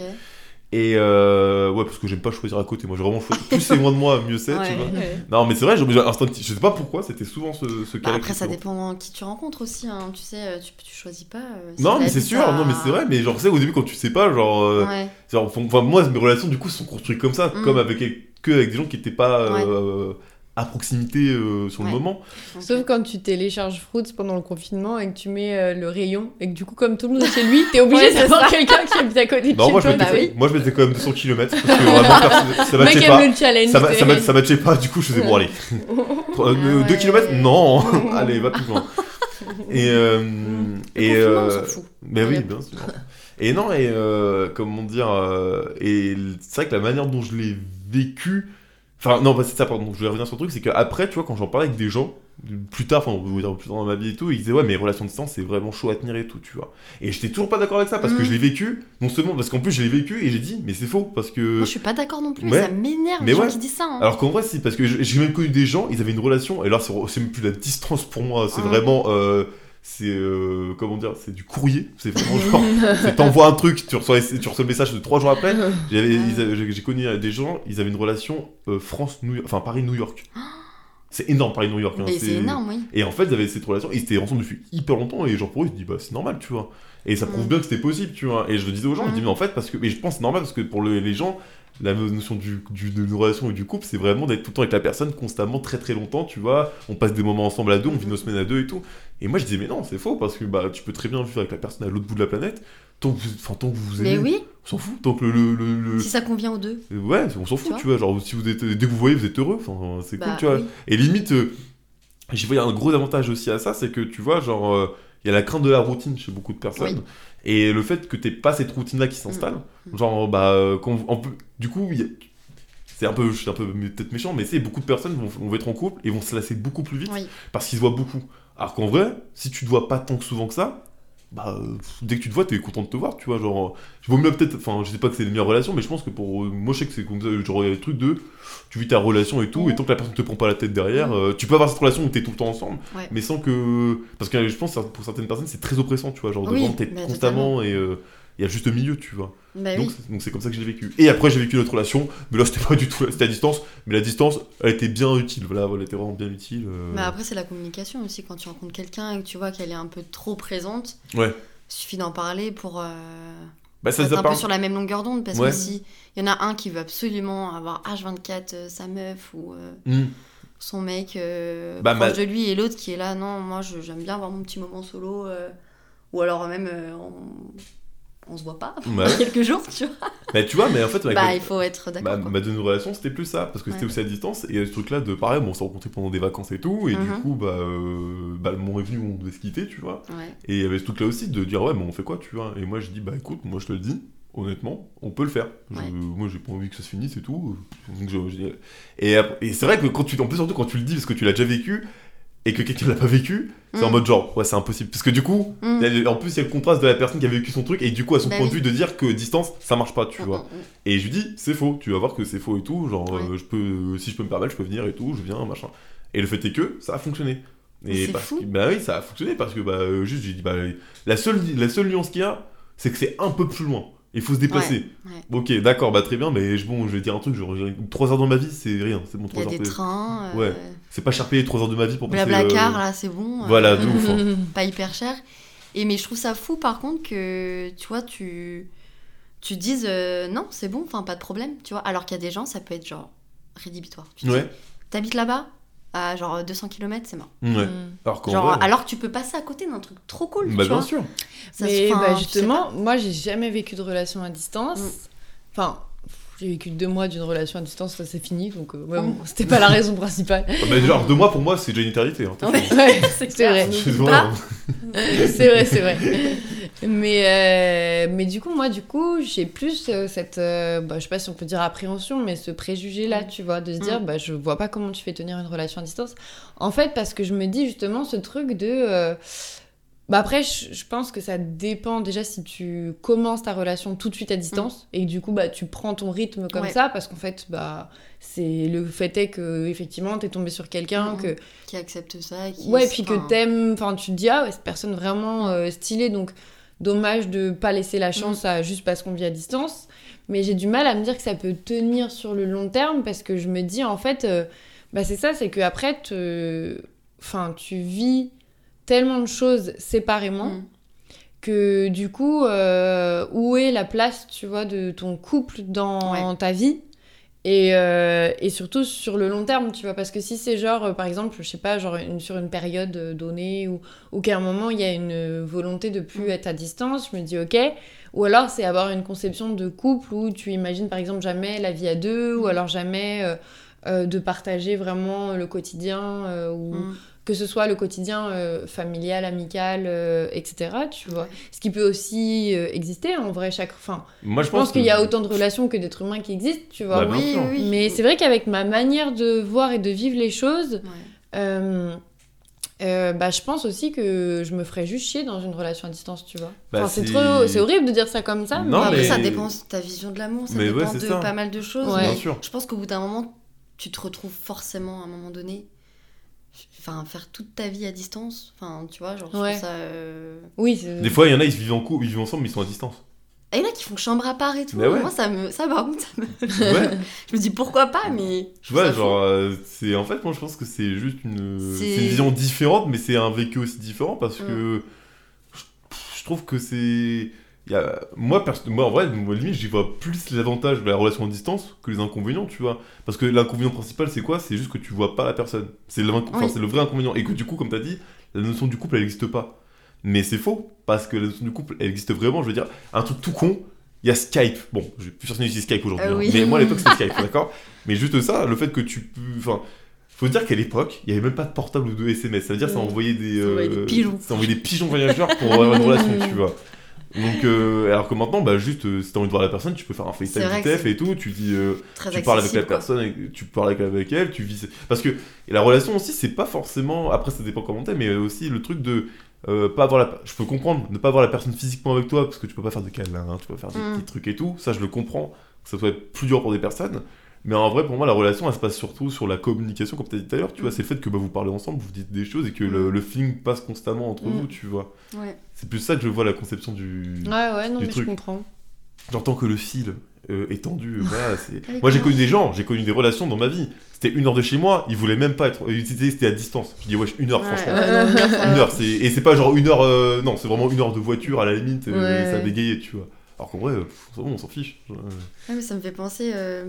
Et euh, ouais, parce que j'aime pas choisir à côté, moi j'ai vraiment choisi, plus c'est loin de moi, mieux c'est, tu Ouais. vois. ouais. Non, mais c'est vrai, j'ai instinctif, je sais pas pourquoi, c'était souvent ce, ce Bah, cas-là. après, ça dépend qui tu rencontres aussi. Hein. Tu sais, euh, tu, tu choisis pas. euh, si Non, mais c'est sûr, non, mais c'est vrai, mais genre, sais, au début, quand tu sais pas, genre. euh, Ouais. Enfin, moi, mes relations, du coup, sont construites comme ça, Mm. comme avec, que avec des gens qui n'étaient pas euh, à proximité euh, sur Ouais. le moment. Sauf quand tu télécharges Fruits pendant le confinement et que tu mets euh, le rayon et que du coup, comme tout le monde est chez lui, t'es obligé Ouais, d'avoir quelqu'un qui habite à côté de Non, chez moi je, toi. bah oui. moi, je mettais quand même 200 km parce que vraiment, ça Le mec matchait aime pas. le challenge. Ça, ma- ça, ça matchait pas, du coup, je faisais bon, allez. Ah 2 ouais. km Non Allez, va plus loin. Et. euh, euh. Mais oui, bien sûr. Et non, et euh, comment dire, euh, et c'est vrai que la manière dont je l'ai vécu, enfin non, bah, c'est ça, pardon, je vais revenir sur le truc, c'est qu'après, tu vois, quand j'en parlais avec des gens, plus tard, enfin, plus tard dans ma vie et tout, ils disaient, ouais, mais relations de distance, c'est vraiment chaud à tenir et tout, tu vois. Et j'étais toujours pas d'accord avec ça, parce que Mm. je l'ai vécu, non seulement, parce qu'en plus, je l'ai vécu, et j'ai dit, mais c'est faux, parce que... Moi, je suis pas d'accord non plus. ouais. Ça m'énerve les gens ouais. qui disent ça. hein. Alors qu'en vrai, si, parce que j'ai même connu des gens, ils avaient une relation, et là, c'est même plus la distance pour moi, c'est Mm. vraiment. euh, c'est. euh, comment dire C'est du courrier. C'est vraiment genre. c'est t'envoies un truc, tu reçois, tu reçois le message de trois jours après. J'ai connu des gens, ils avaient une relation euh, France-New York, enfin Paris-New York. C'est énorme, Paris-New York. hein, c'est énorme, oui. Et en fait, ils avaient cette relation, ils étaient ensemble depuis hyper longtemps, et genre pour eux, ils se disent, bah c'est normal, tu vois. Et ça prouve bien que c'était possible, tu vois. Et je le disais aux gens, je dis, mais en fait, parce que. Mais je pense que c'est normal, parce que pour le- les gens, la notion du, du- de nos relations et du couple, c'est vraiment d'être tout le temps avec la personne constamment, très très longtemps, tu vois. On passe des moments ensemble à deux, on vit nos semaines à deux et tout. Et moi, je disais, mais non, c'est faux, parce que bah, tu peux très bien vivre avec la personne à l'autre bout de la planète, tant que vous, enfin, tant que vous vous Mais aimez. oui, On s'en fout, tant que le. le- le- si ça convient aux deux. Ouais, on s'en fout, Tu tu vois. Genre, si vous êtes, dès que vous voyez, vous êtes heureux, enfin, c'est cool, Bah, tu vois. oui. Et limite, euh, j'y vois il y a un gros avantage aussi à ça, c'est que tu vois, genre, euh, il y a la crainte de la routine chez beaucoup de personnes. Oui. Et le fait que t'aies pas cette routine-là qui s'installe, Mm. genre, bah, euh, quand en plus- du coup, il y a- c'est un peu, je suis un peu peut-être méchant, mais c'est beaucoup de personnes vont, vont être en couple et vont se lasser beaucoup plus vite Oui. parce qu'ils se voient beaucoup. Alors qu'en vrai, si tu te vois pas tant que souvent que ça, bah, euh, dès que tu te vois, t'es content de te voir, tu vois. Genre, je vaut mieux peut-être, enfin, je sais pas que c'est les meilleures relations, mais je pense que pour. euh, moi, je sais que c'est comme ça, genre, il y a des trucs de. Tu vis ta relation et tout, et tant que la personne te prend pas la tête derrière, euh, tu peux avoir cette relation où t'es tout le temps ensemble, Ouais. mais sans que. Parce que je pense que pour certaines personnes, c'est très oppressant, tu vois, genre, de Oui, t'être bah, constamment et. euh, il y a juste milieu, tu vois. Bah donc, oui. c'est- donc c'est comme ça que je l'ai vécu. Et après, j'ai vécu notre relation, mais là, c'était pas du tout. C'était à distance, mais la distance, elle était bien utile. Voilà, elle était vraiment bien utile. euh. Mais après, c'est la communication aussi. Quand tu rencontres quelqu'un et que tu vois qu'elle est un peu trop présente, Ouais. il suffit d'en parler pour euh, Bah, ça, être un peu sur la même longueur d'onde. Parce Ouais. que si il y en a un qui veut absolument avoir H24 euh, sa meuf ou Hmm. son mec euh, Bah, proche ma- de lui et l'autre qui est là, non, moi je- j'aime bien avoir mon petit moment solo. euh, ou alors même euh, on, on se voit pas pendant Ouais. quelques jours, tu vois. Mais tu vois, mais en fait, Bah, ma- il faut être ma, d'accord. quoi. ma deuxième relation, c'était plus ça, parce que c'était Ouais. aussi à distance, et ce truc-là de pareil, bon, on s'est rencontrés pendant des vacances et tout, et du Mhm. coup, bah, euh, bah, le moment est venu où on devait se quitter, tu vois. Et il y avait ce truc-là aussi de dire, ouais, mais on fait quoi, tu vois. Et moi, je dis, bah écoute, moi je te le dis, honnêtement, on peut le faire. Je- Ouais. moi, j'ai pas envie que ça se finisse et tout. Donc, je- je- et, et c'est vrai que quand tu, en plus, surtout quand tu le dis, parce que tu l'as déjà vécu, et que quelqu'un l'a pas vécu, c'est en Mm. mode genre, ouais, c'est impossible. Parce que du coup, Mm. a en plus, il y a le contraste de la personne qui a vécu son truc, et du coup, à son Bah point de vue, de dire que distance, ça marche pas, tu Mm, vois. mm. Et je lui dis, c'est faux, tu vas voir que c'est faux et tout, genre, euh, je peux, si je peux me permettre, je peux venir et tout, je viens, machin. Et le fait est que ça a fonctionné. Et parce fou. que, bah oui, ça a fonctionné parce que, bah, euh, juste, j'ai dit, bah, la seule, la seule nuance qu'il y a, c'est que c'est un peu plus loin. Il faut se déplacer. ouais. Ok, d'accord, bah très bien, mais je- bon, je vais dire un truc, genre, 3 heures dans ma vie, c'est rien, c'est bon, Il y 3 a heures. des trains. euh, Ouais. C'est pas cher payé 3 heures de ma vie pour passer. Blablacar, euh, là, c'est bon. euh, Voilà, de ouf. hein. Pas hyper cher. Et mais je trouve ça fou, par contre, que, tu vois, tu, tu dises, euh, non, c'est bon, enfin, pas de problème, tu vois. Alors qu'il y a des gens, ça peut être, genre, rédhibitoire. Tu Ouais, T'habites là-bas? À genre 200 km, c'est mort. ouais. Mm. Alors qu'en Genre, vrai, alors que tu peux passer à côté d'un truc trop cool, bah tu bien vois. sûr. Ça se- Mais enfin, bah, justement, moi j'ai jamais vécu de relation à distance. Mm. Enfin, j'ai vécu deux mois d'une relation à distance, ça c'est fini, donc euh, ouais, bon, c'était pas la raison principale. Ah, bah, genre, deux mois pour moi, c'est déjà une éternité. Hein, Ouais. C'est vrai. C'est hein. c'est vrai, c'est vrai. Mais, euh, mais du coup, moi, du coup, j'ai plus euh, cette, euh, bah, je sais pas si on peut dire appréhension, mais ce préjugé-là, Mm. tu vois, de se dire, Mm. bah, je vois pas comment tu fais tenir une relation à distance. En fait, parce que je me dis justement ce truc de. Bah après, je, je pense que ça dépend déjà si tu commences ta relation tout de suite à distance et que du coup, bah, tu prends ton rythme comme Ouais. ça parce qu'en fait, bah, c'est le fait est que effectivement, t'es tombé sur quelqu'un Mhm. que Qui accepte ça. Qui, Ouais, puis que t'aimes, enfin tu te dis, ah ouais, cette personne vraiment euh, stylée, donc dommage de pas laisser la chance à juste parce qu'on vit à distance. Mais j'ai du mal à me dire que ça peut tenir sur le long terme parce que je me dis, en fait, euh, bah c'est ça, c'est que après, te... enfin, tu vis tellement de choses séparément mm. que du coup, euh, où est la place, tu vois, de ton couple dans Ouais. ta vie et, euh, et surtout sur le long terme, tu vois, parce que si c'est genre, euh, par exemple, je sais pas, genre une- sur une période euh, donnée ou, ou qu'à un moment il y a une volonté de plus Mm. être à distance, je me dis ok. Ou alors c'est avoir une conception de couple où tu imagines par exemple jamais la vie à deux, ou Mm. alors jamais de partager vraiment le quotidien ou, Mm. Que ce soit le quotidien euh, familial, amical, euh, etc. Tu vois. Ce qui peut aussi euh, exister en vrai chaque. Enfin, Moi, je je pense qu'il y a autant de relations que d'êtres humains qui existent, tu vois. Bah, Oui, oui, oui. Mais c'est vrai qu'avec ma manière de voir et de vivre les choses, Ouais. euh, euh, bah, je pense aussi que je me ferais juste chier dans une relation à distance, tu vois. Bah, Enfin, c'est c'est- trop, c'est horrible de dire ça comme ça. Non, mais... Après, mais- ça dépend de ta vision de l'amour, ça Mais dépend c'est de ça. pas mal de choses. Ouais. Bien sûr. Je pense qu'au bout d'un moment, tu te retrouves forcément à un moment donné. Enfin, faire toute ta vie à distance. Enfin, tu vois, genre, Ouais. ça. euh, Oui, c'est- Des fois, il y en a, ils vivent en couple, ils vivent ensemble, mais ils sont à distance. Et il y en a qui font chambre à part et tout. Bah ouais. Moi, ça me. Ça, par contre, ça me. Ouais. je me dis pourquoi pas, mais. je vois, genre, euh, c'est en fait, moi je pense que c'est juste une, C'est- c'est une vision différente, mais c'est un vécu aussi différent parce Mm. que je, je trouve que c'est. Il Y a, moi, en vrai, moi, limite, j'y vois plus les avantages de la relation à distance que les inconvénients, tu vois. Parce que l'inconvénient principal, c'est quoi? C'est juste que tu vois pas la personne. C'est le, Oui. vrai inconvénient. Et que du coup, comme tu as dit, la notion du couple, elle n'existe pas. Mais c'est faux, parce que la notion du couple, elle existe vraiment. Je veux dire, un truc tout con, il y a Skype. Bon, je plus personne n'utilise Skype aujourd'hui, Ah hein. mais moi à l'époque c'était Skype, d'accord? Mais juste ça, le fait que tu peux. Enfin, faut dire qu'à l'époque, il n'y avait même pas de portable ou de SMS. Ça veut dire que ça Mm. envoyait des. Ça envoyait des euh, pigeons. Ça envoyait des pigeons voyageurs pour avoir une relation, tu vois. Donc, euh, alors que maintenant, bah, juste, euh, si t'as envie de voir la personne, tu peux faire un FaceTime c'est et tout, tu dis. euh, tu parles avec la personne, et tu parles avec, avec elle, tu vis. Parce que et la relation aussi, c'est pas forcément. Après, ça dépend comment t'es, mais aussi le truc de. euh, pas avoir la... Je peux comprendre, ne pas avoir la personne physiquement avec toi, parce que tu peux pas faire de câlin, hein, tu peux faire des Mm. petits trucs et tout. Ça, je le comprends, que ça soit plus dur pour des personnes. Mais en vrai, pour moi, la relation, elle se passe surtout sur la communication, comme tu as dit tout à l'heure. Tu vois, Mm. c'est le fait que bah, vous parlez ensemble, vous dites des choses et que le, Mm. le feeling passe constamment entre Mm. vous, tu vois. Ouais. C'est plus ça que je vois la conception du. Ouais, ouais, non, du mais truc. je comprends. J'entends que le fil euh, est tendu. voilà, Moi, j'ai connu des gens, j'ai connu des relations dans ma vie. C'était une heure de chez moi, ils voulaient même pas être. euh, C'était à distance. Je dis, ouais, une heure, Ouais, franchement. ouais, une heure, c'est... et c'est pas genre une heure. euh, Non, c'est vraiment une heure de voiture à la limite, euh, ça bégayait, tu vois. Alors qu'en vrai, bon, on s'en fiche. Ouais, mais ça me fait penser. euh,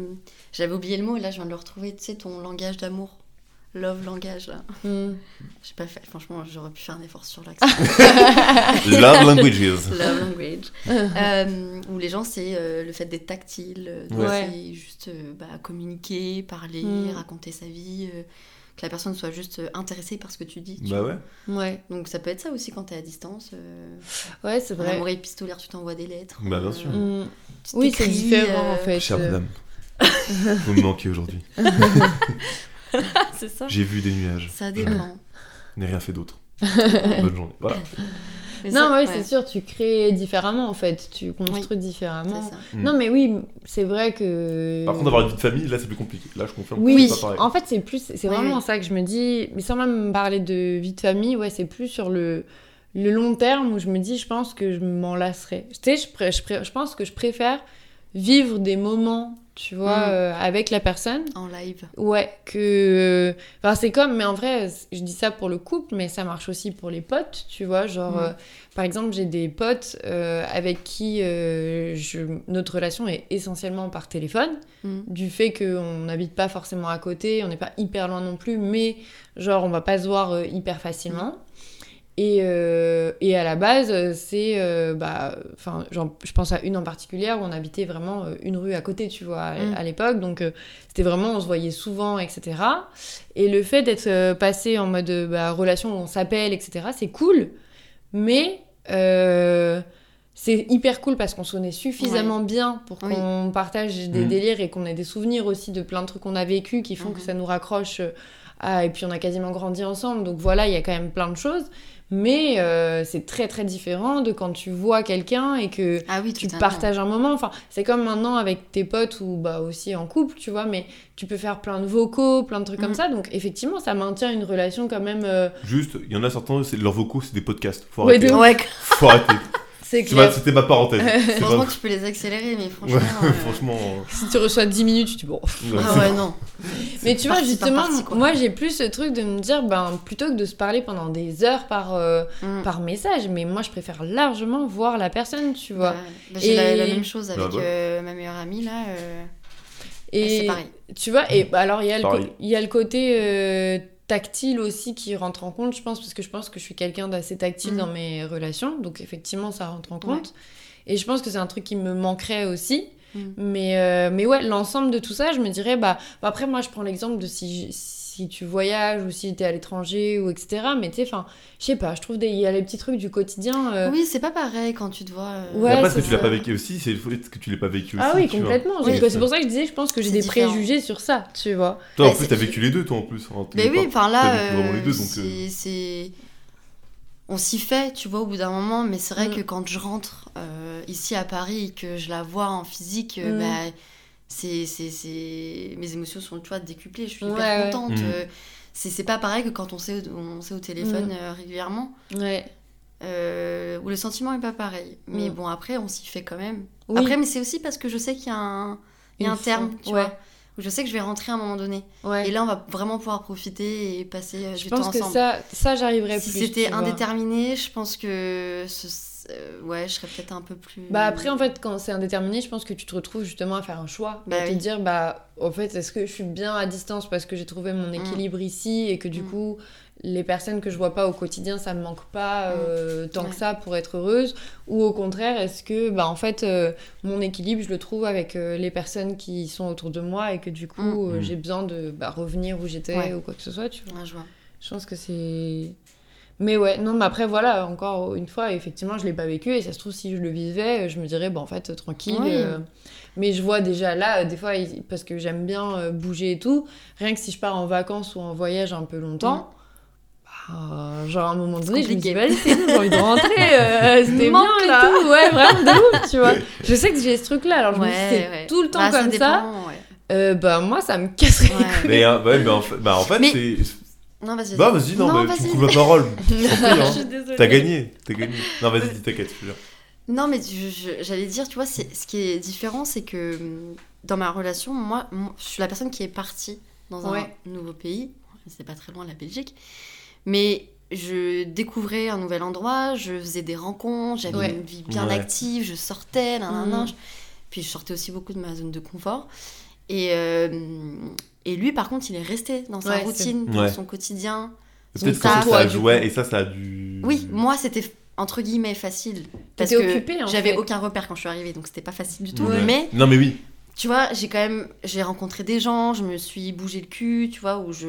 J'avais oublié le mot et là je viens de le retrouver. Tu sais, ton langage d'amour. Love langage là. Mm. J'ai pas fait. Franchement, j'aurais pu faire un effort sur l'accent. Love languages. Love language. Euh, où les gens, c'est euh, le fait d'être tactile, de Ouais. c'est juste euh, bah, communiquer, parler, Mm. raconter sa vie, euh, que la personne soit juste euh, intéressée par ce que tu dis. tu Bah vois. ouais. Ouais, Donc ça peut être ça aussi quand t'es à distance. Euh, ouais, c'est vrai. amour épistolaire, tu t'envoies des lettres. Bah, bien sûr. Mm. tu Oui, c'est différent euh, en fait. Chère Euh, madame, vous me manquez aujourd'hui. c'est ça. J'ai vu des nuages. Ça dépend. n'ai rien fait d'autre. Bonne journée. Voilà. Mais Non, ça- ouais, ouais. c'est sûr, tu crées différemment en fait, tu construis différemment. C'est ça. Mm. Non, mais oui, c'est vrai que. Par contre, avoir une vie de famille, là, c'est plus compliqué. Là, je confirme. que Oui, c'est pas pareil. en fait, c'est plus, c'est Oui, vraiment oui. ça que je me dis, mais sans même parler de vie de famille, ouais, c'est plus sur le, le long terme où je me dis, je pense que je m'en lasserai. Tu sais, je, pré- je, pré- je pense que je préfère vivre des moments, tu vois, Mm. euh, avec la personne. En live. Ouais, que. Enfin, c'est comme, mais en vrai, je dis ça pour le couple, mais ça marche aussi pour les potes, tu vois. Genre, Mm. euh, par exemple, j'ai des potes euh, avec qui euh, je... notre relation est essentiellement par téléphone Mm. du fait qu'on n'habite pas forcément à côté, on n'est pas hyper loin non plus, mais genre on va pas se voir euh, hyper facilement. Et, euh, et à la base, c'est. euh, bah, je pense à une en particulier où on habitait vraiment euh, une rue à côté, tu vois, à, Mm. à l'époque. Donc euh, c'était vraiment, on se voyait souvent, etc. Et le fait d'être euh, passé en mode bah, relation où on s'appelle, etc., c'est cool. Mais. euh, c'est hyper cool parce qu'on se connaît suffisamment bien pour Oui. qu'on partage des Mhm. délires et qu'on ait des souvenirs aussi de plein de trucs qu'on a vécu qui font que ça nous raccroche. à- et puis on a quasiment grandi ensemble, donc voilà, il y a quand même plein de choses. Mais euh, c'est très très différent de quand tu vois quelqu'un et que Ah oui, tu partages un moment. Enfin, c'est comme maintenant avec tes potes ou bah aussi en couple, tu vois, mais tu peux faire plein de vocaux, plein de trucs comme Mhm. ça. Donc effectivement, ça maintient une relation quand même. euh, Juste, il y en a certains, c'est leurs vocaux, c'est des podcasts. Faut Ouais, arrêter. de Faut arrêter. c'est clair. C'était ma parenthèse. Franchement, pas- tu peux les accélérer, mais franchement. Ouais, euh, franchement. euh, Si tu reçois 10 minutes, tu dis bon. ouais, Ah ouais, non. Mais tu vois, justement, moi j'ai plus ce truc de me dire, ben, plutôt que de se parler pendant des heures par, euh, Mm. par message, mais moi je préfère largement voir la personne, tu vois. Bah, J'ai la, Et- la même chose avec Bah, euh, ma meilleure amie, là. euh, Et C'est pareil. tu vois, et bah, alors il y, a le il y a le côté euh, tactile aussi qui rentre en compte, je pense, parce que je pense que je suis quelqu'un d'assez tactile Mhm. dans mes relations, donc effectivement ça rentre en compte. Et je pense que c'est un truc qui me manquerait aussi. Mhm. Mais, euh, mais ouais, l'ensemble de tout ça, je me dirais, bah, bah, après, moi, je prends l'exemple de si, si tu voyages ou si tu es à l'étranger ou etc. Mais tu sais, enfin, je sais pas, je trouve qu'il y a les petits trucs du quotidien. euh, Oui, c'est pas pareil quand tu te vois. euh, Ouais, après, est-ce que tu l'as pas vécu aussi C'est le fait que tu l'as pas vécu aussi. Ah oui, complètement. Oui. C'est pour ça que je disais, je pense que j'ai des différent. préjugés sur ça, tu vois. Toi, en Ouais, plus, t'as vécu les deux, toi, en plus. hein, t'es Mais oui, enfin là, les euh, euh, c'est- c'est. On s'y fait, tu vois, au bout d'un moment, mais c'est vrai Mm. que quand je rentre euh, ici à Paris et que je la vois en physique, euh, Mm. bah, c'est, c'est, c'est... mes émotions sont, tu vois, décuplées. Je suis hyper Ouais, contente. Mm. euh, c'est, c'est pas pareil que quand on s'est, on s'est au téléphone Mm. euh, régulièrement, Ouais. euh, où le sentiment est pas pareil. Mais Mm. bon, après, on s'y fait quand même. Oui. Après, mais c'est aussi parce que je sais qu'il y a un, il y a Une un terme, fin. tu Ouais. vois, où je sais que je vais rentrer à un moment donné. Ouais. Et là, on va vraiment pouvoir profiter et passer je du pense temps que ensemble. ça, ça j'arriverais si plus. c'était tu vois. indéterminé, je pense que ce- euh, ouais, je serais peut-être un peu plus. Bah après en fait quand c'est indéterminé, je pense que tu te retrouves justement à faire un choix, Bah à te dire bah en fait est-ce que je suis bien à distance parce que j'ai trouvé mon équilibre ici et que du Mm. coup les personnes que je vois pas au quotidien ça me manque pas euh, tant Ouais. que ça pour être heureuse? Ou au contraire est-ce que bah en fait euh, mon équilibre je le trouve avec euh, les personnes qui sont autour de moi et que du coup Mm. euh, Mm. j'ai besoin de bah, revenir où j'étais Ouais. ou quoi que ce soit tu vois? Ouais, je vois. Je pense que c'est. Mais ouais, non, mais après, voilà, encore une fois, effectivement, je l'ai pas vécu et ça se trouve, si je le vivais, je me dirais, bon, en fait, tranquille. Oui. euh, Mais je vois déjà là, euh, des fois, parce que j'aime bien euh, bouger et tout, rien que si je pars en vacances ou en voyage un peu longtemps, bah, genre à un moment donné, je me dis, compliqué. vas-y, j'ai envie de rentrer, euh, c'était bien et là. tout, ouais, vraiment de ouf, tu vois. Je sais que j'ai ce truc-là, alors je me dis, Ouais, c'est ouais. tout le temps Bah, comme ça, dépend, ouais. euh, bah moi, ça me casserait les Ouais. couilles. Mais, euh, ouais, mais en fait, bah, en fait Mais- c'est. Non, vas-y. Bah, vas-y, non, Non, bah, tu me coupes la parole. Hein. Je suis désolée. T'as gagné, t'as gagné. Non, vas-y, dis, t'inquiète, je te jure. Non, mais je- je- j'allais dire, tu vois, c'est- ce qui est différent, c'est que hum, dans ma relation, moi, moi, je suis la personne qui est partie dans un nouveau pays. C'est pas très loin, la Belgique. Mais je découvrais un nouvel endroit, je faisais des rencontres, j'avais Ouais. une vie bien Ouais. active, je sortais, nanana. Mhm. je- Puis je sortais aussi beaucoup de ma zone de confort. Et, euh, et lui, par contre, il est resté dans sa Ouais, routine, dans Ouais. son quotidien. Peut-être que ça, ça coup. et ça, ça a dû. Oui, moi, c'était entre guillemets facile. Parce T'étais que occupée, en j'avais aucun repère quand je suis arrivée, donc c'était pas facile du tout. Ouais. Mais Non, mais oui. tu vois, j'ai quand même j'ai rencontré des gens, je me suis bougé le cul, tu vois, où je,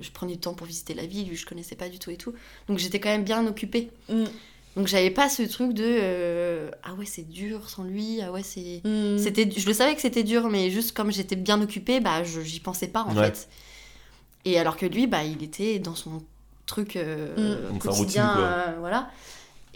je prenais du temps pour visiter la ville, lui je connaissais pas du tout et tout. Donc j'étais quand même bien occupée. Mm. Donc j'avais pas ce truc de euh, ah ouais, c'est dur sans lui, ah ouais, c'est Mm. c'était je le savais que c'était dur mais juste comme j'étais bien occupée, bah je j'y pensais pas en Ouais. fait. Et alors que lui bah il était dans son truc euh, Mm. Donc, sa quotidien, routine, euh, voilà.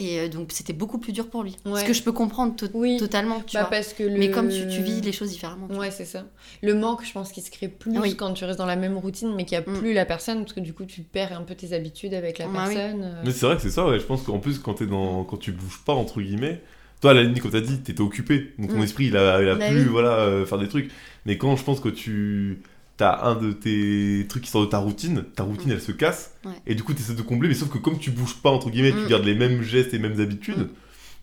Et euh, donc c'était beaucoup plus dur pour lui. Ouais. Ce que je peux comprendre to- Oui. totalement, tu Bah, vois. parce que le... Mais comme tu, tu vis les choses différemment. Ouais, c'est ça. Le manque, je pense qu'il se crée plus Oui. quand tu restes dans la même routine, mais qu'il n'y a Mm. plus la personne, parce que du coup, tu perds un peu tes habitudes avec la oui. personne. euh. Mais c'est vrai que c'est ça, ouais. Je pense qu'en plus, quand, t'es dans... quand tu bouges pas, entre guillemets, toi, à la limite, comme t'as dit, t'étais occupé. Donc ton Mm. esprit, il a, il a Bah pu oui. voilà, euh, faire des trucs. Mais quand je pense que tu as un de tes trucs qui sort de ta routine, ta routine, Mm. elle se casse. Ouais. Et du coup, t'essaies de combler. Mais sauf que comme tu bouges pas, entre guillemets, tu Mm. gardes les mêmes gestes et les mêmes habitudes, Mm.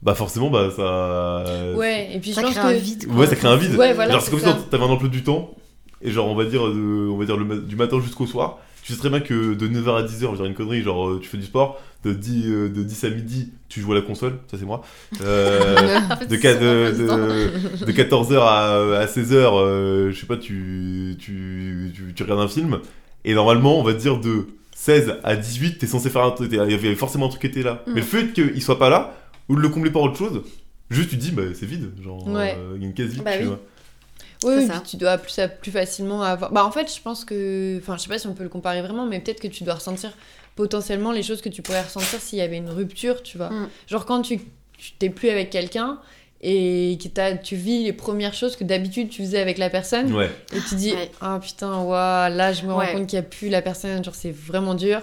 bah forcément, bah ça. Ouais, et puis Ça je pense crée un que... vide. quoi. Ouais, ça crée un vide. Ouais, voilà, genre, c'est comme ça. si t'avais un emploi du temps. Et genre, on va dire, de- on va dire le ma- du matin jusqu'au soir. Tu sais très bien que de 9h à 10h, je dire une connerie, genre euh, tu fais du sport. De 10, euh, de 10 à midi, tu joues à la console. Ça, c'est moi. Euh, de, c'est qua- son de, emploi du temps. de, de 14h à, à 16h, euh, je sais pas, tu, tu, tu, tu regardes un film. Et normalement, on va dire de 16 à 18, t'es censé faire un truc. Il y avait forcément un truc qui était là. Mm. Mais le fait qu'il soit pas là, ou de le combler par autre chose, juste tu te dis, bah c'est vide. Genre, Ouais. euh, il y a une case vide. Bah tu oui. vois. Oui, C'est oui, ça. puis tu dois plus, plus facilement avoir. Bah, en fait, je pense que. Enfin, je sais pas si on peut le comparer vraiment, mais peut-être que tu dois ressentir potentiellement les choses que tu pourrais ressentir s'il y avait une rupture, tu vois. Mm. Genre, quand tu t'es plus avec quelqu'un et que t'as- tu vis les premières choses que d'habitude tu faisais avec la personne, Ouais. et tu dis Ouais. Ah putain, waouh, là je me rends Ouais. compte qu'il n'y a plus la personne, genre c'est vraiment dur.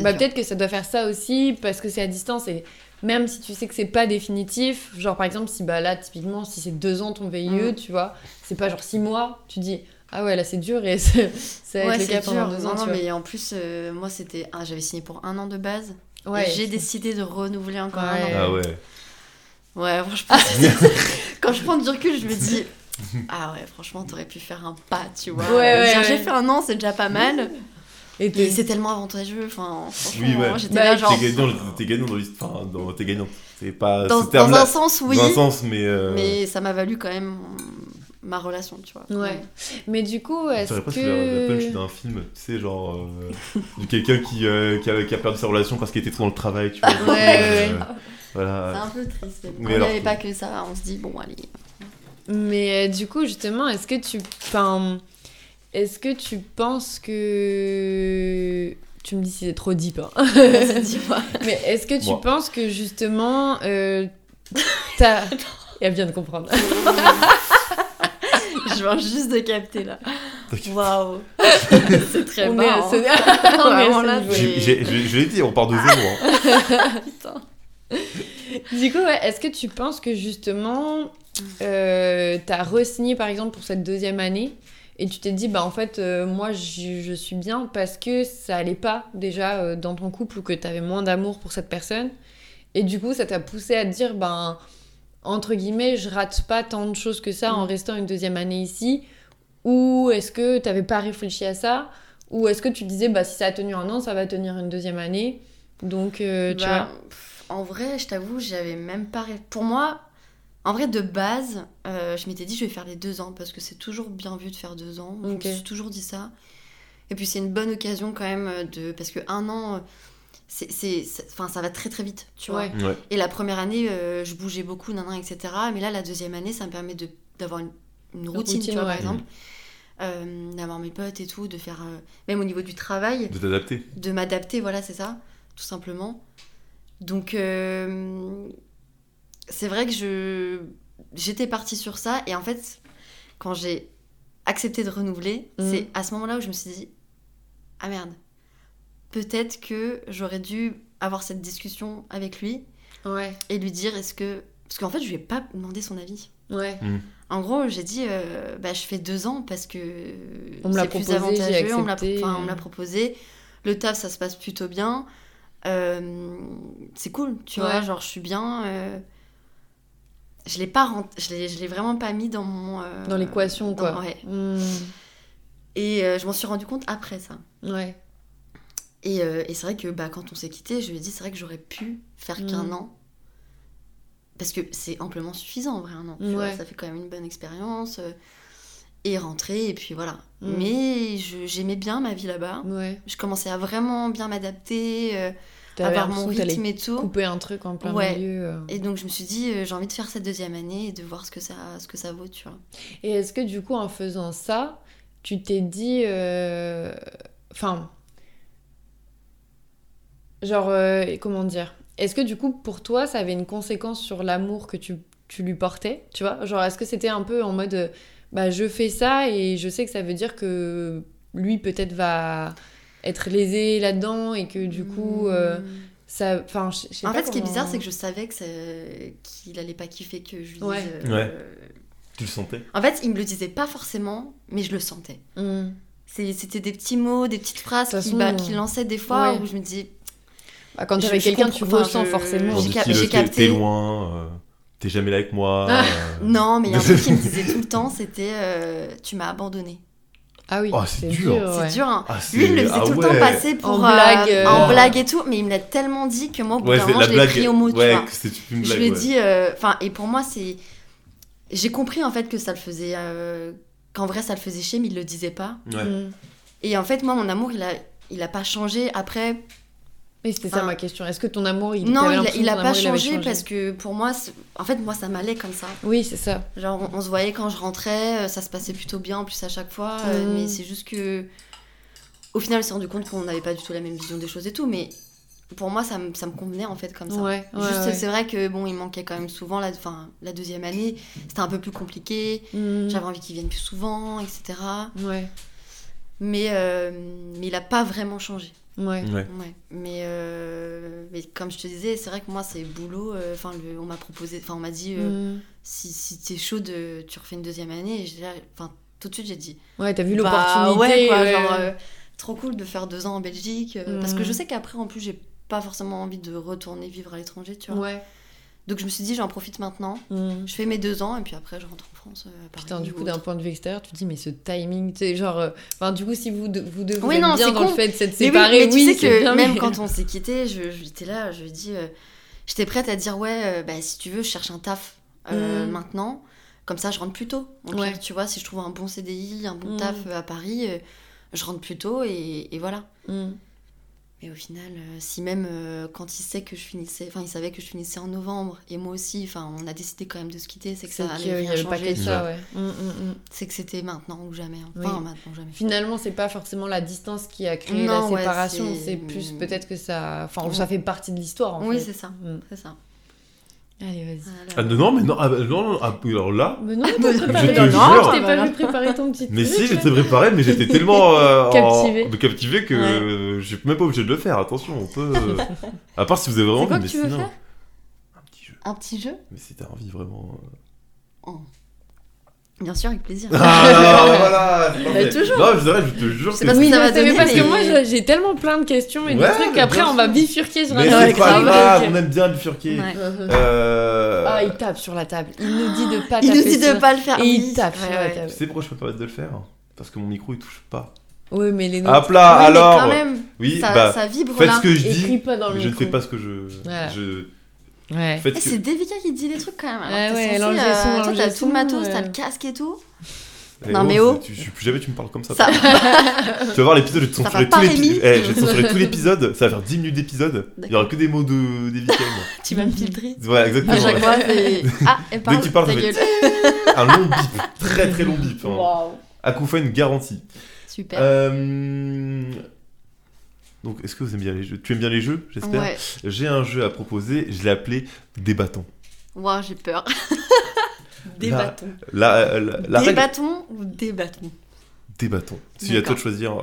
Bah, peut-être que ça doit faire ça aussi parce que c'est à distance et même si tu sais que c'est pas définitif, genre par exemple, si bah là typiquement, si c'est deux ans ton VIE, Mm. tu vois, c'est pas genre six mois, tu dis ah ouais, là c'est dur et c'est- ça va Ouais, être le c'est cas pendant dur. deux ans, Non, non, vois. mais en plus, euh, moi, c'était. ah, J'avais signé pour un an de base. Ouais, j'ai décidé de renouveler encore un Ouais. an. Ah ouais. Ouais, franchement, quand je prends du recul, je me dis. Ah ouais, franchement, t'aurais pu faire un pas, tu vois. Ouais, ouais, Dire, ouais. J'ai fait un an, c'est déjà pas mal. Et c'est tellement avantageux. Enfin, franchement, Oui, ouais. j'étais Bah, là, genre. T'es gagnant, t'es gagnant dans l'histoire. Enfin, t'es gagnant. C'est pas Dans, ce dans un sens, oui. Dans un sens, mais. euh, Mais ça m'a valu quand même ma relation, tu vois. Ouais. Mais du coup, est-ce J'aurais presque la, la punch que. d'un film, tu sais, genre. euh, de quelqu'un qui, euh, qui, a, qui a perdu sa relation parce qu'il était trop dans le travail, tu vois. Ouais, ouais, Euh, Voilà. C'est un peu triste. Mais Mais quand il n'y alors- avait pas que ça, on se dit, bon, allez. Mais euh, du coup, justement, est-ce que tu. Enfin, est-ce que tu penses que. Tu me dis si c'est trop deep. hein. Mais est-ce que tu Moi. penses que justement. Euh, t'as. Elle vient de comprendre. Je viens juste de capter là. Waouh. c'est très On bas. est à hein. ce- Je l'ai dit, on part de zéro. hein. Putain. Du coup, ouais, est-ce que tu penses que justement, euh, t'as re-signé par exemple pour cette deuxième année et tu t'es dit, bah en fait, euh, moi je, je suis bien parce que ça allait pas déjà euh, dans ton couple ou que t'avais moins d'amour pour cette personne et du coup, ça t'a poussé à te dire, ben entre guillemets, je rate pas tant de choses que ça en Mm. restant une deuxième année ici ou est-ce que t'avais pas réfléchi à ça? Ou est-ce que tu disais, bah si ça a tenu un an, ça va tenir une deuxième année? Donc, euh, tu Bah, vois. en vrai, je t'avoue, j'avais même pas. Pour moi, en vrai, de base, euh, je m'étais dit, je vais faire les deux ans parce que c'est toujours bien vu de faire deux ans. Ok. Je me suis toujours dit ça. Et puis, c'est une bonne occasion quand même euh, de. Parce que un an. C'est, c'est, c'est- enfin, ça va très très vite, tu vois. Ouais. Ouais. Et la première année, euh, je bougeais beaucoup, nan, nan, etc. Mais là, la deuxième année, ça me permet de, d'avoir une, une routine, routine, tu vois, ouais. par exemple. Euh, d'avoir mes potes et tout, de faire. euh, même au niveau du travail, De t'adapter. de m'adapter, voilà, c'est ça, tout simplement. Donc, euh, c'est vrai que je j'étais partie sur ça, et en fait, quand j'ai accepté de renouveler, Mhm. c'est à ce moment-là où je me suis dit, ah merde, peut-être que j'aurais dû avoir cette discussion avec lui Ouais, et lui dire, est-ce que... Parce qu'en fait, je lui ai pas demandé son avis. ouais. En gros, j'ai dit, euh, bah, je fais deux ans parce que On me l'a c'est plus proposé, j'ai avantageux, on me l'a accepté. enfin, on me l'a proposé. Le taf, ça se passe plutôt bien. Euh, c'est cool, tu Ouais. vois, genre je suis bien. euh, Je l'ai pas rent- je l'ai, je l'ai vraiment pas mis dans mon. euh, Dans l'équation, dans- quoi. ouais. Hmm, Et euh, je m'en suis rendu compte après ça. ouais. Et, euh, et c'est vrai que bah, quand on s'est quitté, je lui ai dit, c'est vrai que j'aurais pu faire qu'un Mm. an. Parce que c'est amplement suffisant en vrai, un an. tu vois, ça fait quand même une bonne expérience. euh, et rentrer, et puis voilà. Mm. Mais j'aimais bien ma vie là-bas. Ouais. Je commençais à vraiment bien m'adapter, euh, avoir mon rythme et tout. couper un truc en plein Ouais. milieu. euh. Et donc je me suis dit, j'ai envie de faire cette deuxième année et de voir ce que ça, ce que ça vaut, tu vois. Et est-ce que du coup, en faisant ça, tu t'es dit. Enfin. Genre, euh, comment dire? Est-ce que du coup, pour toi, ça avait une conséquence sur l'amour que tu, tu lui portais Tu vois? Genre, est-ce que c'était un peu en mode, euh, bah, je fais ça et je sais que ça veut dire que lui, peut-être, va être lésé là-dedans et que du coup, euh, ça. Enfin, je je sais En pas fait, ce qui est bizarre, c'est que je savais que ça- qu'il allait pas kiffer que je lui dise. Ouais. euh, Ouais. Tu le sentais? En fait, il me le disait pas forcément, mais je le sentais. Hmm. C'était des petits mots, des petites phrases qu'il bah, qu'il lançait des fois ouais. où je me dis. Bah, quand t'es avec quelqu'un, tu enfin, ressens je- forcément. J'ai t'es- capté. T'es loin, euh, t'es jamais là avec moi. Ah. euh. Non, mais il y a un truc qu'il me disait tout le temps, c'était euh, Tu m'as abandonné. Ah oui, Oh, c'est dur. ouais. C'est dur, hein. Ah, c'est- Lui, il me le faisait ah tout le ouais. temps passer pour. En euh, blague, euh. en Oh. blague et tout, mais il me l'a tellement dit que moi, au bout Ouais, d'un moment, je l'ai pris au mot, tu ouais, vois. Je lui ai dit, euh, enfin, et pour moi, c'est. J'ai compris en fait que ça le faisait. euh, Qu'en vrai, ça le faisait chier, mais il le disait pas. Ouais. Hmm. Et en fait, moi, mon amour, il a, il a pas changé. Après, Mais c'était ça ma question. Est-ce que ton amour, il non, il a, l'impression il a que ton pas changé, parce que pour moi, en fait, moi, ça m'allait comme ça. Oui, c'est ça. Genre, on, on se voyait quand je rentrais, euh, ça se passait plutôt bien en plus à chaque fois. euh, Mhm. Mais c'est juste que. Au final, on s'est rendu compte qu'on n'avait pas du tout la même vision des choses et tout. Mais pour moi, ça, me- ça me convenait en fait comme ça. Ouais, ouais, Juste, ouais. c'est vrai que bon, il manquait quand même souvent. La, enfin, la deuxième année, c'était un peu plus compliqué. Hmm. J'avais envie qu'il vienne plus souvent, etc. Ouais, Mais, euh, mais il a pas vraiment changé. Ouais. Ouais. Ouais. Mais, euh, mais comme je te disais, c'est vrai que moi, c'est boulot. euh, Enfin, on m'a proposé, enfin, on m'a dit euh, Hmm. si, si t'es chaud, de, tu refais une deuxième année. Et j'ai- enfin, tout de suite, j'ai dit Ouais, t'as vu bah, l'opportunité. ouais, quoi, ouais. genre, euh, trop cool de faire deux ans en Belgique. euh, Parce que je sais qu'après, en plus, j'ai pas forcément envie de retourner vivre à l'étranger, tu vois. Ouais. Donc je me suis dit, j'en profite maintenant. Hmm. Je fais mes deux ans et puis après, je rentre en France. euh, à Paris Putain, du ou coup, d'un point de vue extérieur, tu te dis, mais ce timing, tu sais, genre. euh, Enfin, du coup, si vous deux, vous, Oui, non, bien c'est dans le fait de s'être oui, séparés, mais tu oui, sais c'est que bien, même mais- quand on s'est quitté, je, j'étais là, je dit, euh, j'étais prête à dire ouais, euh, bah, si tu veux, je cherche un taf Mhm. maintenant. Comme ça, je rentre plus tôt. Ouais. tu vois, si je trouve un bon CDI, un bon Mhm. taf à Paris, je rentre plus tôt et, et voilà. Mais au final, euh, si même euh, quand il sait que je finissais, enfin, il savait que je finissais en novembre et moi aussi, enfin, on a décidé quand même de se quitter, c'est que ça y rien avait pas changer. que ça, ouais. Hmm, hmm, hmm. C'est que c'était maintenant ou jamais. hein. Oui. Enfin, maintenant ou jamais. Finalement, c'est pas forcément la distance qui a créé Non, la séparation, c'est- c'est plus peut-être que ça. Enfin, Ouais. ça fait partie de l'histoire, en Oui, fait. c'est ça. C'est ça. Allez, vas-y. Voilà. Ah, non, mais non, ah, bah, non, non, ah, alors là. Mais non, je préparé. te non, jure. je t'ai pas vu préparer ton petit Mais truc, si, j'étais préparé, mais j'étais tellement euh, Captivé. captivé que Ouais. je suis même pas obligé de le faire. Attention, on peut. euh, À part si vous avez vraiment quoi envie, que mais tu veux sinon. faire? Un petit jeu. Un petit jeu? Mais si t'as envie vraiment. euh. Bien sûr, avec plaisir. Ah, voilà c'est toujours. Non, je, dirais, je te jure C'est que parce Oui, que ça non, va c'est donner, parce que mais- moi j'ai- tellement plein de questions et Ouais, de trucs mais qu'après bien on va bifurquer sur Mais un c'est truc. pas grave, euh, on aime bien bifurquer. Ouais. Euh... Ah, il tape sur la table. Il nous dit de pas Il nous taper dit de pas le faire. Et oui. il tape sur Ouais, la ouais. table. Tu sais pourquoi je peux pas permettre de le faire Parce que mon micro il touche pas. Oui, mais les notes. Hop là, Oui, mais alors quand même, Oui, ça, bah, ça vibre faites là. ce que je Écris dis, pas dans le mais je ne micro. fais pas ce que je. Voilà. je... Ouais. Eh, C'est. Devika qui dit des trucs quand même. Alors, Ouais, ouais, l'ingé euh, t'as tout le matos, ouais. t'as le casque et tout. Eh Non, mais oh. tu- suis plus jamais tu me parles comme ça. Ça, Tu vas voir l'épisode, je vais te censurer tout eh, je vais te censurer tout l'épisode, ça va faire 10 minutes d'épisode, il y aura que des mots de d'Evika et moi. tu vas me filtrer. Voilà, exactement. À chaque fois, c'est. Ah, elle parle. Dès que tu parles, je vais-. Un long bip, très très long bip. Hein. Waouh. Acouphène garantie. Super. Euh, Donc, est-ce que vous aimez bien les jeux? Tu aimes bien les jeux, j'espère? Ouais. J'ai un jeu à proposer, je l'ai appelé Débattons. Ouah, j'ai peur. Des bâtons. La, euh, la, la Des règle... bâtons ou des bâtons? Débattons. Si à toi de choisir. euh,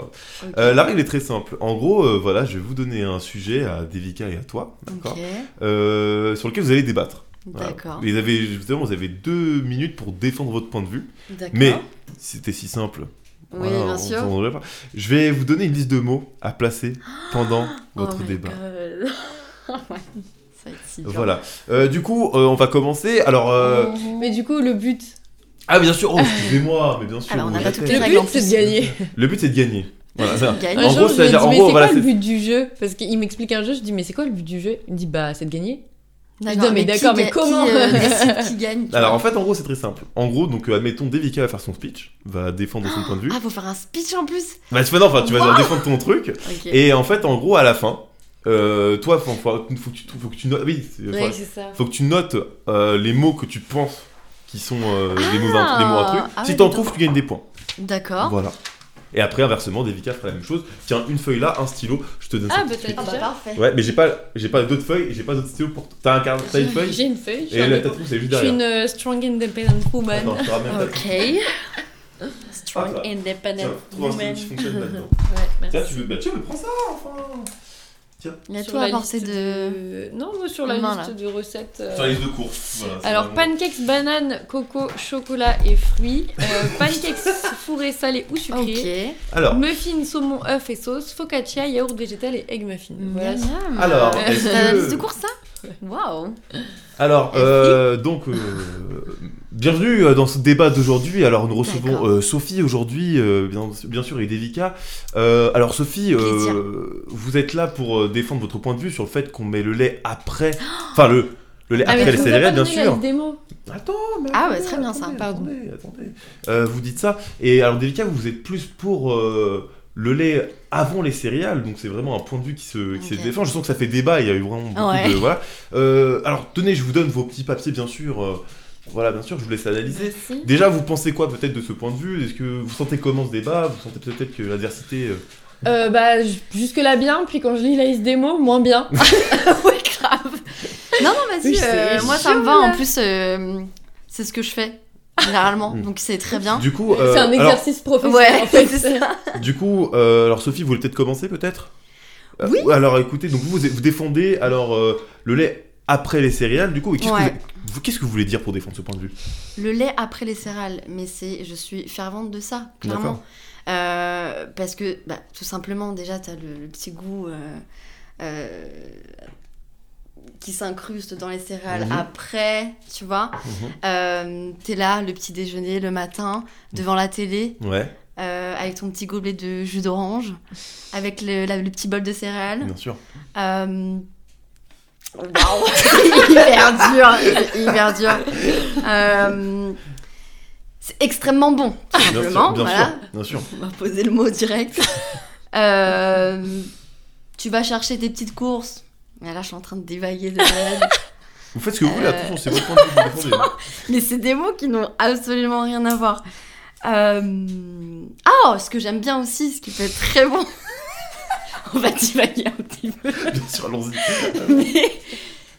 euh, la règle est très simple. En gros, euh, voilà, je vais vous donner un sujet à Devika et à toi, d'accord? Euh, Sur lequel vous allez débattre. Voilà. d'accord. Vous avez, évidemment, vous avez deux minutes pour défendre votre point de vue. D'accord. Mais si c'était si simple. Oui, voilà, bien sûr. Je vais vous donner une liste de mots à placer pendant votre oh my débat. God. Ouais, Ça si dur. Voilà. Euh, du coup, euh, on va commencer. Alors, euh, Mais du coup, le but, ah bien sûr, oh, excusez-moi, mais bien sûr. Alors, on n'a oui, pas toutes les le règles but c'est de gagner. Le but c'est de gagner. Voilà, ça. Gagne. Un En gros, c'est-à-dire- en gros, c'est voilà, quoi le but du jeu? Parce qu'il m'explique un jeu, je dis, mais c'est quoi le but du jeu? Il me dit, bah, c'est de gagner. D'accord, Non, mais d'accord, comment qui, euh, décide qui gagne Alors en fait, en gros, c'est très simple. En gros, donc euh, admettons, Devika va faire son speech, va défendre son point de vue. Ah, faut faire un speech en plus Bah, tu, fais- non, enfin, tu vas Wow. défendre ton truc. Et en fait, en gros, à la fin, euh, toi, faut, faut, faut que tu, faut que tu notes. Oui, c'est- Ouais, enfin, c'est ça. faut que tu notes euh, les mots que tu penses qui sont euh, les, mots, Ah. les mots un truc. Ah si ouais, t'en trouves, tu gagnes des points. D'accord. Voilà. Et après, inversement, Devika fera la même chose. Tiens, une feuille là, un stylo, je te donne ça. Ah, tout de bah, suite. t'as Ah bah déjà parfait. Ouais, mais j'ai pas, j'ai pas d'autres feuilles et j'ai pas d'autres stylos pour. T'as un car... T'as une feuille? J'ai une feuille. Et la tatou, c'est juste Je suis derrière. une euh, strong independent woman. Attends, je ramène. Ok. Strong Ah, independent Tiens, trouve un stylo woman. qui fonctionne là-dedans. Ouais, Tiens, tu veux. Bah, tiens, mais prends ça, enfin Il y a Sur tout la à portée liste de. Non, moi sur la Non, liste là. de recettes. euh, Sur la liste de courses. Voilà, Alors, vraiment- pancakes, bananes, coco, chocolat et fruits. Euh, pancakes fourrés, salés ou sucrés. Alors, Muffins, saumon, œuf et sauce. Focaccia, yaourt végétal et egg muffin. Voilà. Miam. Alors, est-ce c'est la que- liste de courses ça? Waouh. Alors, euh, donc, euh, bienvenue euh, dans ce débat d'aujourd'hui. Alors, nous recevons euh, Sophie aujourd'hui, bien, bien sûr, et Devika. Alors, Sophie, vous êtes là pour défendre votre point de vue sur le fait qu'on met le lait après. Enfin, le, le lait Ah, après les céréales, bien sûr. mots. Attends, mais. Ah ouais, attendez, très bien, ça. attendez, Pardon. Attendez, attendez. Vous dites ça. Et alors, Devika, vous êtes plus pour. Le lait avant les céréales, donc c'est vraiment un point de vue qui se, qui Ok. se défend. Je sens que ça fait débat, il y a eu vraiment beaucoup Ouais. de. Voilà. Euh, alors, tenez, je vous donne vos petits papiers, bien sûr. euh, voilà, bien sûr, je vous laisse analyser. Merci. Déjà, vous pensez quoi peut-être de ce point de vue? Est-ce que vous sentez comment ce débat? Vous sentez peut-être que l'adversité. euh, bah, jusque-là bien, puis quand je lis la liste des mots, moins bien. ouais, grave. Non, non, vas-y. Euh, moi, ça me va. En plus, euh, c'est ce que je fais généralement. Mm. donc, c'est très bien. Du coup, euh, c'est un alors, exercice professionnel Ouais, en fait. c'est ça. du coup, euh, alors Sophie, vous voulez peut-être commencer peut-être? Euh, Oui. Alors écoutez, donc vous, vous défendez alors euh, le lait après les céréales. Du coup, qu'est-ce Ouais. que vous, vous- qu'est-ce que vous voulez dire pour défendre ce point de vue? Le lait après les céréales, mais c'est, je suis fervente de ça, clairement. Euh, parce que, bah, tout simplement, déjà, tu as le, le petit goût euh, euh, qui s'incruste dans les céréales Mhm. après, tu vois. Euh, T'es là, le petit déjeuner, le matin, devant la télé, Ouais, euh, avec ton petit gobelet de jus d'orange, avec le, la- le petit bol de céréales. bien sûr. Euh... c'est hyper dur, c'est hyper dur. Euh, C'est extrêmement bon, tout Bien simplement. sûr, bien voilà. sûr, bien sûr. On va poser le mot direct. Tu vas chercher tes petites courses. Mais là, je suis en train de dévaguer de malade. Vous faites ce que vous voulez, Euh, attention, c'est votre point de vue, vous défendez. Mais c'est des mots qui n'ont absolument rien à voir. Euh... Ah, ce que j'aime bien aussi, ce qui peut être très bon. On va divaguer un petit peu. Bien sûr, allons-y. Mais,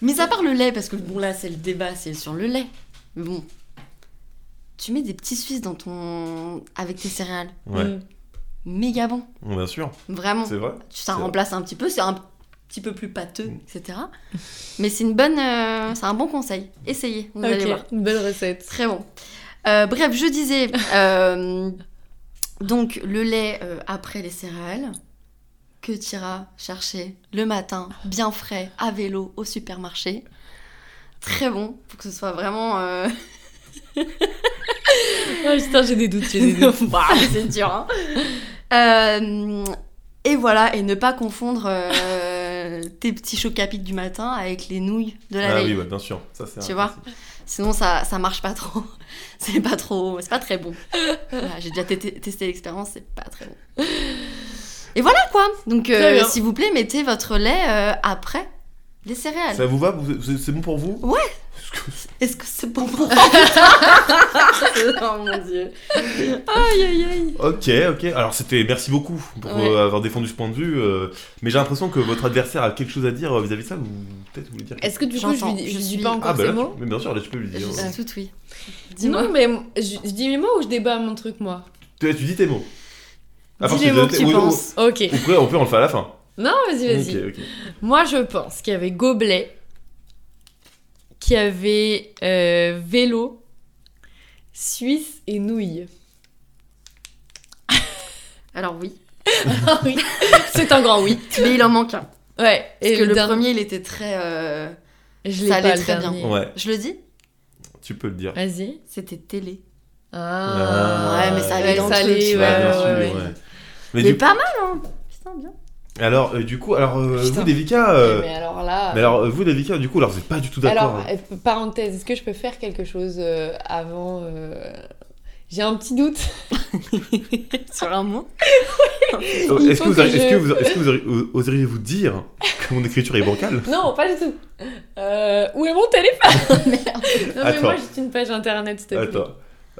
mais à part le lait, parce que bon là c'est le débat, c'est sur le lait. Mais bon, tu mets des petits Suisses dans ton avec tes céréales, Ouais, Mm. méga bon, bien sûr, vraiment. c'est vrai. Ça remplace un petit peu, c'est un petit peu plus pâteux, Mm. etc. Mais c'est une bonne, euh, c'est un bon conseil. Essayez, vous allez voir. Une belle recette. Très bon. Euh, bref, je disais euh, donc le lait euh, après les céréales que tu iras chercher le matin, bien frais, à vélo, au supermarché. Très bon, pour que ce soit vraiment. euh, Oh, putain, j'ai des doutes, j'ai des doutes. Bah, c'est dur. hein. Euh, et voilà, et ne pas confondre euh, tes petits chocs à pic du matin avec les nouilles de la Ah veille. oui, ouais, bien sûr. Ça, c'est Tu vois. Sinon, ça, ça marche pas trop. C'est pas trop. C'est pas très bon. Voilà, J'ai déjà testé l'expérience, c'est pas très bon. Et voilà quoi. Donc, euh, s'il vous plaît, mettez votre lait euh, après les céréales. Ça vous va? C'est bon pour vous? Ouais. Que- Est-ce que c'est bon pour Oh mon dieu. Aïe, aïe, aïe. Ok, ok. Alors c'était merci beaucoup pour Ouais. euh, avoir défendu ce point de vue. euh, mais j'ai l'impression que votre adversaire a quelque chose à dire euh, vis-à-vis de ça. Ou peut-être vous voulez dire. Est-ce que du coup, je lui, dis- je je dis pas encore Ah bah ces là, mots? tu- mais bien sûr, là tu peux lui Je dire. suis tout oui. Dis-moi. Non, mais je, je dis mes mots ou je débat mon truc, moi? Tu, tu dis tes mots. À Dis les mots que tu penses. Ok. ou après, on peut on le fait à la fin. Non, vas-y, vas-y. Moi, je pense qu'il y avait gobelet, qu'il y avait euh, vélo, suisse et nouilles. Alors oui. Ah oui, c'est un grand oui. Mais il en manque un. Ouais, Parce que le, dernier- premier, il était très. euh, je l'ai ça allait pas le très bien. Ouais, Je le dis tu peux le dire. Vas-y. C'était télé. Ah. Ouais, mais ça allait Ouais, dans ça le truc, ouais, Ouais, bien ouais, sûr, ouais. ouais. Mais Mais du pas mal, hein Putain, bien. Alors euh, du coup, alors euh, vous Devika, euh, Mais alors là. mais alors euh, vous Devika, du coup, alors vous êtes pas du tout d'accord. Alors, euh, parenthèse, est-ce que je peux faire quelque chose euh, avant euh, J'ai un petit doute. Sur un mot il Est-ce que, vous que je- que vous, est-ce que vous arri- oseriez-vous dire que mon écriture est bancale? Non, pas du tout. Euh, où est mon téléphone? Merde. Non, mais Attends. moi, j'ai une page internet, s'il te plaît. Attends,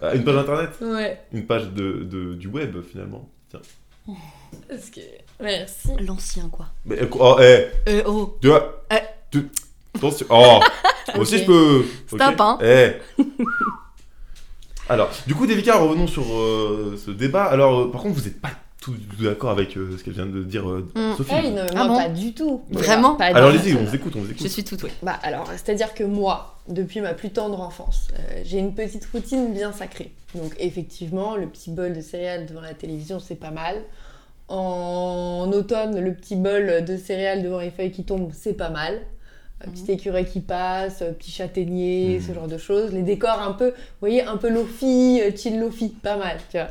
Euh, une page internet, Ouais. une page de, de- du web finalement. Parce que... Merci. L'ancien, quoi. Mais, euh, oh, eh, Euh, oh. tu vois. Eh. tu- Attention. Oh, moi aussi je peux. Stop, hein. Eh. Alors, du coup, Devika, revenons sur euh, ce débat. Alors, euh, par contre, vous n'êtes pas tout, tout d'accord avec euh, ce qu'elle vient de dire, euh, Mm. Sophie. Hey, non, mais Ah bon pas du tout. Vraiment Pas Alors, allez-y, tout. on vous écoute, on vous écoute. Je suis toute oui. Bah alors, c'est-à-dire que moi, depuis ma plus tendre enfance, euh, j'ai une petite routine bien sacrée. Donc effectivement, le petit bol de céréales devant la télévision, c'est pas mal. En automne, le petit bol de céréales devant les feuilles qui tombent, c'est pas mal. Un Mhm. petit écureuil qui passe, un petit châtaignier, Mhm. ce genre de choses. Les décors un peu, vous voyez, un peu lofi, euh, chill lofi, pas mal, tu vois.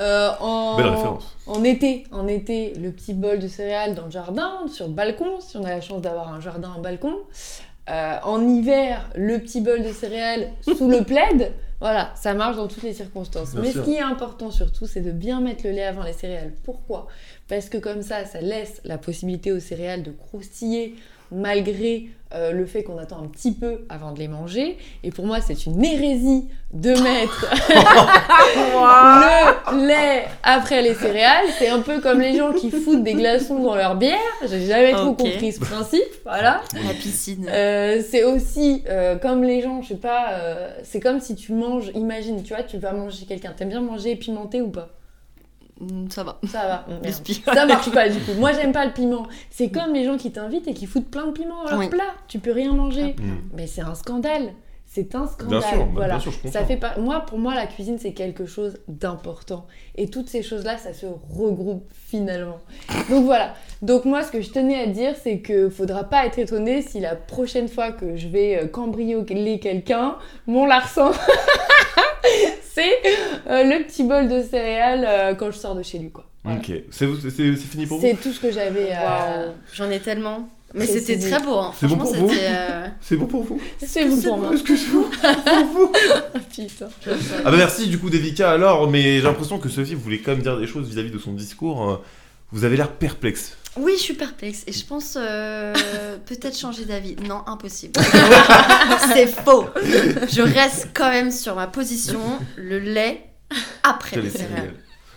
Euh, en... Belle référence. En été, en été, le petit bol de céréales dans le jardin, sur le balcon, si on a la chance d'avoir un jardin, un balcon. Euh, en hiver, le petit bol de céréales sous le plaid. Voilà, ça marche dans toutes les circonstances. Bien Mais sûr. ce qui est important surtout, c'est de bien mettre le lait avant les céréales. Pourquoi? Parce que comme ça, ça laisse la possibilité aux céréales de croustiller malgré euh, le fait qu'on attend un petit peu avant de les manger. Et pour moi, c'est une hérésie de mettre le lait après les céréales. C'est un peu comme les gens qui foutent des glaçons dans leur bière. J'ai jamais trop compris ce principe. Voilà. La piscine. Euh, c'est aussi euh, comme les gens, je sais pas, euh, c'est comme si tu manges, imagine, tu vois, tu vas manger quelqu'un. T'aimes bien manger épimenté ou pas? Ça va. Ça va. Ça marche pas du coup. Moi j'aime pas le piment. C'est comme les gens qui t'invitent et qui foutent plein de piment dans leur Oui. plat. Tu peux rien manger. Mm. Mais c'est un scandale. C'est un scandale. Bien sûr, bah, voilà. bien sûr, je comprends. Ça fait pas. Moi, pour moi, la cuisine c'est quelque chose d'important. Et toutes ces choses-là, ça se regroupe finalement. Donc voilà. Donc moi, ce que je tenais à dire, c'est que faudra pas être étonné si la prochaine fois que je vais euh, cambrioler quelqu'un, mon larcin, c'est euh, le petit bol de céréales euh, quand je sors de chez lui, quoi. Voilà. Ok, c'est c'est- c'est fini pour vous C'est tout ce que j'avais. Waouh. J'en ai tellement. Mais Préciser. c'était très beau. Hein. C'est bon Franchement, pour vous c'était. euh, C'est bon pour vous C'est bon pour moi. Est-ce que c'est bon pour vous Putain. Ah bah merci du coup Devika alors, mais j'ai l'impression que Sophie voulait quand même dire des choses vis-à-vis de son discours. euh, Vous avez l'air perplexe. Oui, je suis perplexe et je pense euh, peut-être changer d'avis. Non, impossible. C'est faux. Je reste quand même sur ma position. Le lait après les céréales.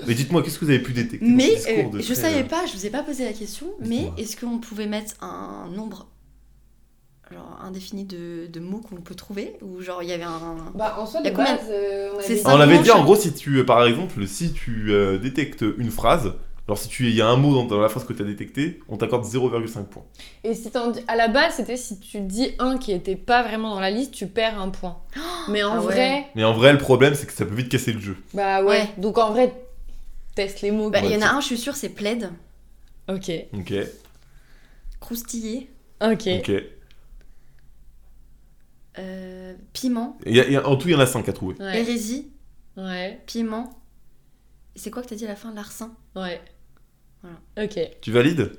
Mais dites-moi, qu'est-ce que vous avez pu détecter dans Mais ce discours euh, de je très, savais euh, pas, je vous ai pas posé la question, mais est-ce qu'on pouvait mettre un nombre genre indéfini de, de mots qu'on peut trouver? Ou genre il y avait un Bah, en soi, Y a de combien base, euh, on C'est avait ça. On avait dit en gros si tu, par exemple, si tu euh, détectes une phrase, alors si tu il y a un mot dans, dans la phrase que tu as détecté, on t'accorde 0,5 points. Et si t'en dis- à la base, c'était si tu dis un qui était pas vraiment dans la liste, tu perds un point. Mais en Ah ouais. vrai, Mais en vrai, le problème, c'est que ça peut vite casser le jeu. bah ouais. Ouais. Donc en vrai, teste les mots. Bah, il y en a un, je suis sûre, c'est plaid, Ok. Ok, croustillé, Ok. ok. euh, piment, Il y a- il y a- en tout, il y en a 5 à trouver. Ouais. hérésie, Ouais. piment. Et c'est quoi que t'as dit à la fin Larcin Ouais. Voilà. Ok. Tu valides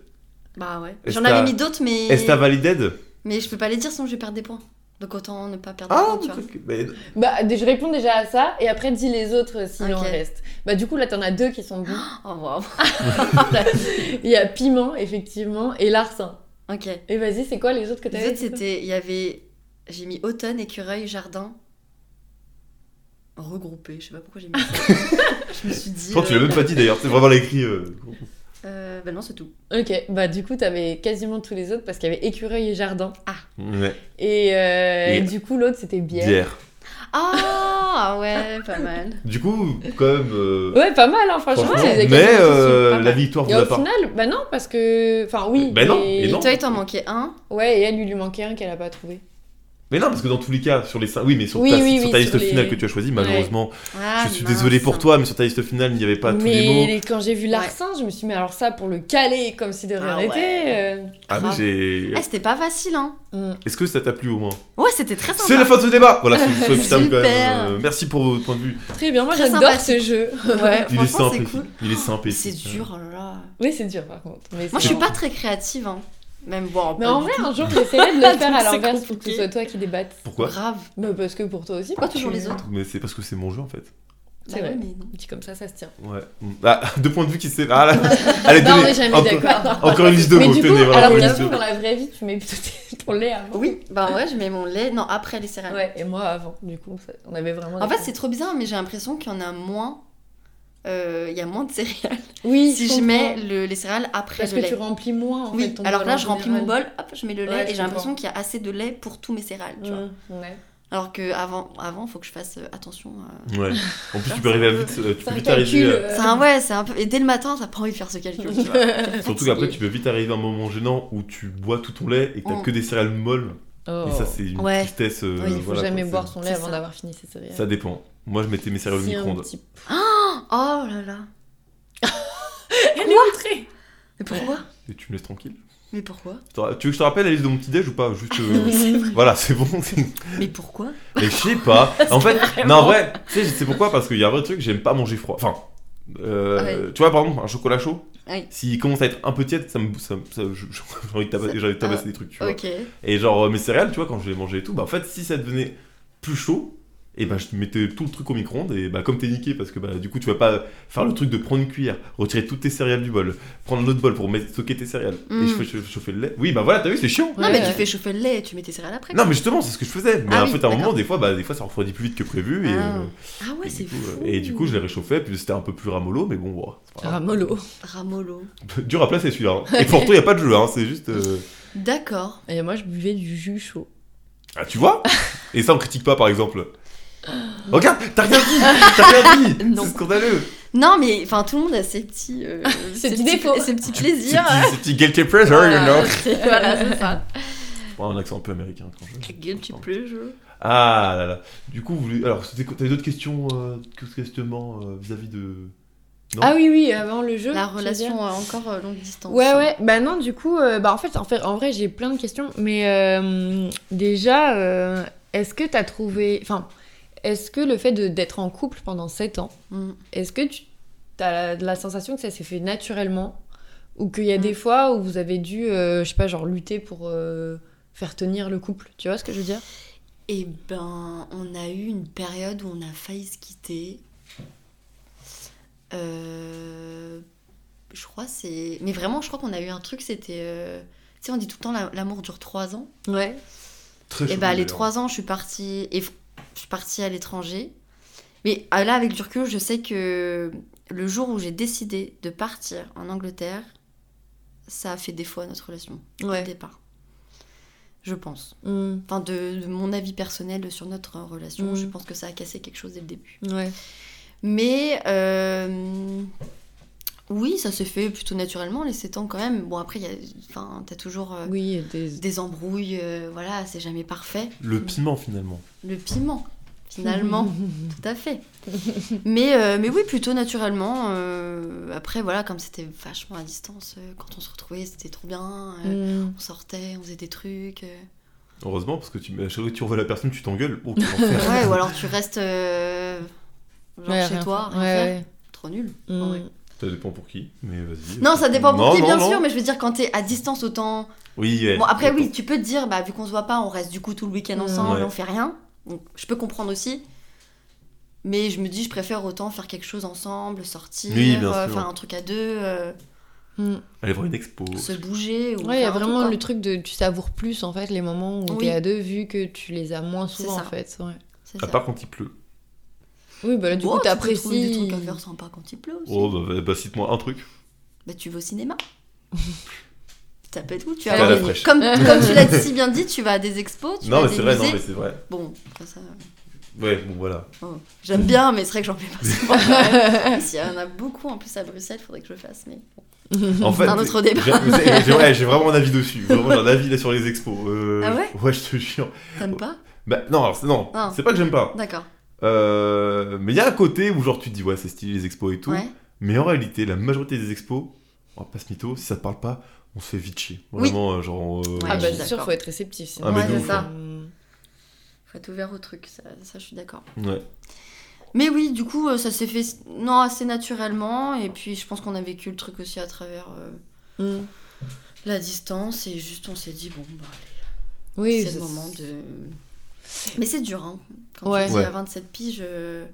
Bah ouais. J'en avais mis d'autres, mais. Est-ce t'as valided Mais je peux pas les dire sinon je vais perdre des points. Donc autant ne pas perdre Ah, des points, tu vois. Mais- Bah, je réponds déjà à ça et après dis les autres s'il en Ok. reste. Bah, du coup, là, t'en as deux qui sont bons. Oh waouh. Il y a piment, effectivement, et larcin. ok. Et vas-y, c'est quoi les autres que Les t'avais autres, c'était. Il y avait. J'ai mis automne, écureuil, jardin. Regroupé, je sais pas pourquoi j'ai mis ça. je me suis dit. Je crois que tu l'as euh, même pas dit d'ailleurs, c'est vraiment l'écrit. Euh... euh, bah non, c'est tout. Ok, bah du coup, t'avais quasiment tous les autres parce qu'il y avait écureuil et jardin. Ouais. Et, euh, Et- et du coup, l'autre, c'était bière. Bière. Ah ouais, pas mal. Du coup, quand même. euh, Ouais, pas mal, hein, franchement. franchement, mais euh, pas la victoire vous Et a au pas. final, bah non, parce que. Enfin, oui. Bah non, et non. Toi, il t'en manquait un? Ouais, et elle, il lui manquait un qu'elle a pas trouvé. Mais non, parce que dans tous les cas, sur les 5. Oui, mais sur Oui, ta, oui, sur oui, ta liste sur les- finale que tu as choisie, malheureusement, Ah, je suis mince. désolé pour toi, mais sur ta liste finale, il n'y avait pas tous les mais mots. les- quand j'ai vu larcin, je me suis dit, mais alors ça, pour le caler comme si de rien Ah n'était. ouais. euh, Ah, mais j'ai. Ah, c'était pas facile, hein. hmm. Est-ce que ça t'a plu au moins? Ouais, c'était très sympa. C'est la fin de ce débat Voilà, c'est putain, quand même, Super. euh, Merci pour votre point de vue. Très bien, moi Très j'adore ce jeu. Ouais, Il est simple. c'est cool. Il est simple. C'est dur, oh là. Oui, c'est dur par contre. Mais Moi, je suis pas très créative, hein. Même bon. Mais pas en vrai, tout. un jour, j'essaierai de le faire à l'inverse pour que ce soit toi qui débattes. Pourquoi Grave. Bah, parce que pour toi aussi. Pourquoi quand toujours les autres Mais c'est parce que c'est mon jeu en fait. C'est Bah vrai. mais non. Dit comme ça, ça se tient. Ouais. Ah, deux points de vue qui s'est. Ah là Allez, non, n'est jamais d'accord. Encore une liste de Mais mots, du coup, tenez, voilà. alors que dans la vraie vie, tu mets plutôt ton lait avant. Oui, bah ouais, je mets mon lait. Non, après les céréales. Ouais, et moi avant. Du coup, on avait vraiment. En fait, c'est trop bizarre, mais j'ai l'impression qu'il y en a moins euh, il y a moins de céréales. Oui, si je mets le- les céréales après Parce le que lait. tu remplis moins en oui, fait, ton alors là, je remplis mon bol, hop, je mets le lait Ouais, et j'ai l'impression qu'il y a assez de lait pour tous mes céréales. Tu vois. Ouais. Alors que avant, avant, faut que je fasse euh, attention. à- Ouais. En plus, Ça, tu peux arriver à vite, euh, tu peux vite arriver. à- euh, C'est un ouais, c'est un peu. Et dès le matin, t'as pas envie de faire ce calcul. Tu vois. Surtout qu'après, tu peux vite arriver à un moment gênant où tu bois tout ton lait et que t'as Mm. que des céréales molles. Oh. Et ça, c'est une Ouais. tristesse. euh, Oui, il faut voilà, jamais quoi, boire son lait avant ça. d'avoir fini ses céréales. Ça dépend. Moi, je mettais mes céréales au micro-ondes. petit- Oh là là. Elle est outrée. Mais pourquoi Et tu me laisses tranquille. Mais pourquoi Tu veux que je te rappelle la liste de mon petit déj ou pas? Juste. euh, Voilà, c'est bon. Mais pourquoi? Mais je sais pas. En fait, non, en vrai, tu sais, c'est pourquoi? Parce qu'il y a un vrai truc, j'aime pas manger froid. Enfin, euh, tu vois, par exemple, un chocolat chaud, Oui. s'il commence à être un peu tiède, ça me, ça, ça- je- j'ai envie de tabasser, j'ai envie de tabasser des trucs, tu vois. Et genre, mes céréales, tu vois, quand je les mangeais et tout, bah en fait, si ça devenait plus chaud, et bah je mettais tout le truc au micro-ondes, et bah comme t'es niqué, parce que bah du coup, tu vas pas faire le truc de prendre une cuillère, retirer toutes tes céréales du bol, prendre l'autre bol pour mettre, stocker tes céréales, Mm. et je fais ch- chauffer le lait. Oui, bah voilà, t'as vu, c'est chiant. Non, Ouais, mais ouais. tu fais chauffer le lait et tu mets tes céréales après. Non, mais justement, c'est ce que je faisais. Mais Ah en oui, fait, à un moment, des fois, bah, des fois, ça refroidit plus vite que prévu. Et, Ah. euh, Ah ouais, c'est fou. euh, et du coup, je les réchauffais, puis c'était un peu plus ramollo, mais bon, grave. Ramolo. Ramolo. Dur à placer celui-là. hein. Et pourtant, il n'y a pas de jeu, hein, c'est juste. euh, D'accord. Et moi, je buvais du jus chaud. Ah, tu vois? Et ça, on critique pas, par exemple. Regarde, t'as rien dit T'as rien dit Non. C'est scandaleux Non, mais enfin, tout le monde a ses petits, euh, Ses petits défauts. ses petits plaisirs. petits, ces petits guilty pleasure, you know c'est- voilà, c'est ça. Bon, un accent un peu américain quand je. Guilty pleasure. Ah là là. Du coup, vous alors, t'avais d'autres questions, euh, questionnements euh, vis-à-vis de. Non? Ah oui, oui, avant le jeu. La relation dire? euh, encore euh, longue distance. Ouais, ouais. Bah non, du coup, euh, bah en fait, en fait, en vrai, j'ai plein de questions. Mais euh, déjà, euh, est-ce que t'as trouvé... Enfin, est-ce que le fait de- d'être en couple pendant 7 ans, Mm. est-ce que tu as la, la sensation que ça s'est fait naturellement Ou qu'il y a Mm. des fois où vous avez dû, euh, je sais pas, genre lutter pour euh, faire tenir le couple Tu vois ce que je veux dire? Eh ben, on a eu une période où on a failli se quitter. Euh, je crois c'est. Mais vraiment, je crois qu'on a eu un truc, c'était. euh, Tu sais, on dit tout le temps la- l'amour dure 3 ans. Ouais. Très Et chaud, bah, les d'ailleurs. 3 ans, je suis partie. Et je suis partie à l'étranger. Mais ah, là, avec du recul, je sais que le jour où j'ai décidé de partir en Angleterre, ça a fait défaut à notre relation. Ouais. Au départ. Je pense. Mm. Enfin, de, de mon avis personnel sur notre relation, Mm. je pense que ça a cassé quelque chose dès le début. Ouais. Mais euh, oui, ça s'est fait plutôt naturellement, les 7 ans quand même. Bon, après, il y a- enfin, t'as toujours euh, Oui, des... des embrouilles, euh, voilà, c'est jamais parfait. Le piment, finalement. Le piment, finalement, tout à fait. Mais, euh, mais oui, plutôt naturellement. euh, après, voilà, comme c'était vachement à distance, euh, quand on se retrouvait, c'était trop bien. euh, Mm. On sortait, on faisait des trucs. euh. Heureusement, parce que tu, à chaque fois que tu revois la personne, tu t'engueules. Oh. Ouais, ou alors tu restes euh, genre Ouais, chez rien toi, rien Ouais, faire. ouais. Trop nul. Mm. en vrai. Ça dépend pour qui, mais vas-y. Non, ça dépend pour Non, qui, non, bien non. sûr, mais je veux dire, quand t'es à distance autant. Oui, ouais. Bon, après, oui, tu peux te dire, bah, vu qu'on se voit pas, on reste du coup tout le week-end Mm. ensemble, Ouais. on fait rien. Donc, je peux comprendre aussi. Mais je me dis, je préfère autant faire quelque chose ensemble, sortir, Oui, bien euh, sûr. faire un truc à deux, euh, Mm. Aller voir une expo. se bouger. Ou Ouais, il y a vraiment truc, le truc de tu savoures plus en fait les moments où Oui. t'es à deux vu que tu les as moins souvent en fait. Ouais. À ça. part quand il pleut. Oui, bah là du Bon, coup tu peux trouver des t'apprécies. trucs à faire sympa quand il pleut aussi. Oh, bah, bah, cite-moi un truc. Bah, tu vas au cinéma. Ça peut être où tu vas la comme, comme tu l'as si bien dit, tu vas à des expos, tu Non, vas mais c'est vrai, non, musées. mais c'est vrai. Bon, après ça. Ouais, bon, voilà. oh, J'aime bien, mais c'est vrai que j'en fais pas souvent. S'il y en a beaucoup en plus à Bruxelles, faudrait que je le fasse. Mais En fait, Un autre débat. j'ai- ouais, vraiment un avis dessus. Vraiment, j'ai un avis là sur les expos. Euh, Ah ouais? Ouais, je te jure. t'aimes pas? Bah, non, alors, non, Non. c'est pas que j'aime pas. D'accord. Euh, mais il y a un côté où, genre, tu te dis, ouais, c'est stylé les expos et tout. Ouais. Mais en réalité, la majorité des expos, on va pas se mytho, si ça te parle pas, on se fait vite chier. Vraiment, euh, genre. euh, Ah bah c'est sûr, faut être réceptif sinon. Ah, Ouais, c'est ça. hein. Faut être ouvert au truc, ça, ça je suis d'accord. Ouais. Mais oui, du coup, ça s'est fait non assez naturellement. Et puis, je pense qu'on a vécu le truc aussi à travers euh, Mm. la distance. Et juste, on s'est dit, bon, bah, allez, c'est c'est- le moment de. Mais c'est dur, hein. Quand Ouais. tu dis Ouais. à 27 piges, euh,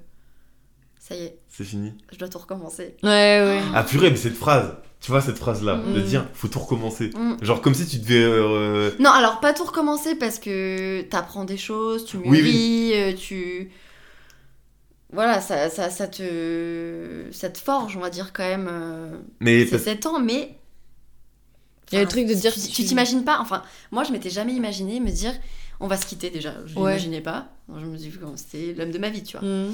ça y est, C'est fini. je dois tout recommencer. Ouais, ouais. Ah purée, mais cette phrase, tu vois cette phrase-là, de Mm. dire faut tout recommencer. Mm. Genre comme si tu devais. euh, Non, alors pas tout recommencer parce que t'apprends des choses, tu Oui, mûris, euh, tu. voilà, ça, ça, ça te, ça te forge, on va dire quand même. Mais c'est parce- 7 ans, mais. Il y a le truc de dire tu- t'imagines pas. Enfin, moi, je m'étais jamais imaginé me dire on va se quitter déjà. Je Ouais. l'imaginais pas. Je me dis que c'était l'homme de ma vie, tu vois. Mhm.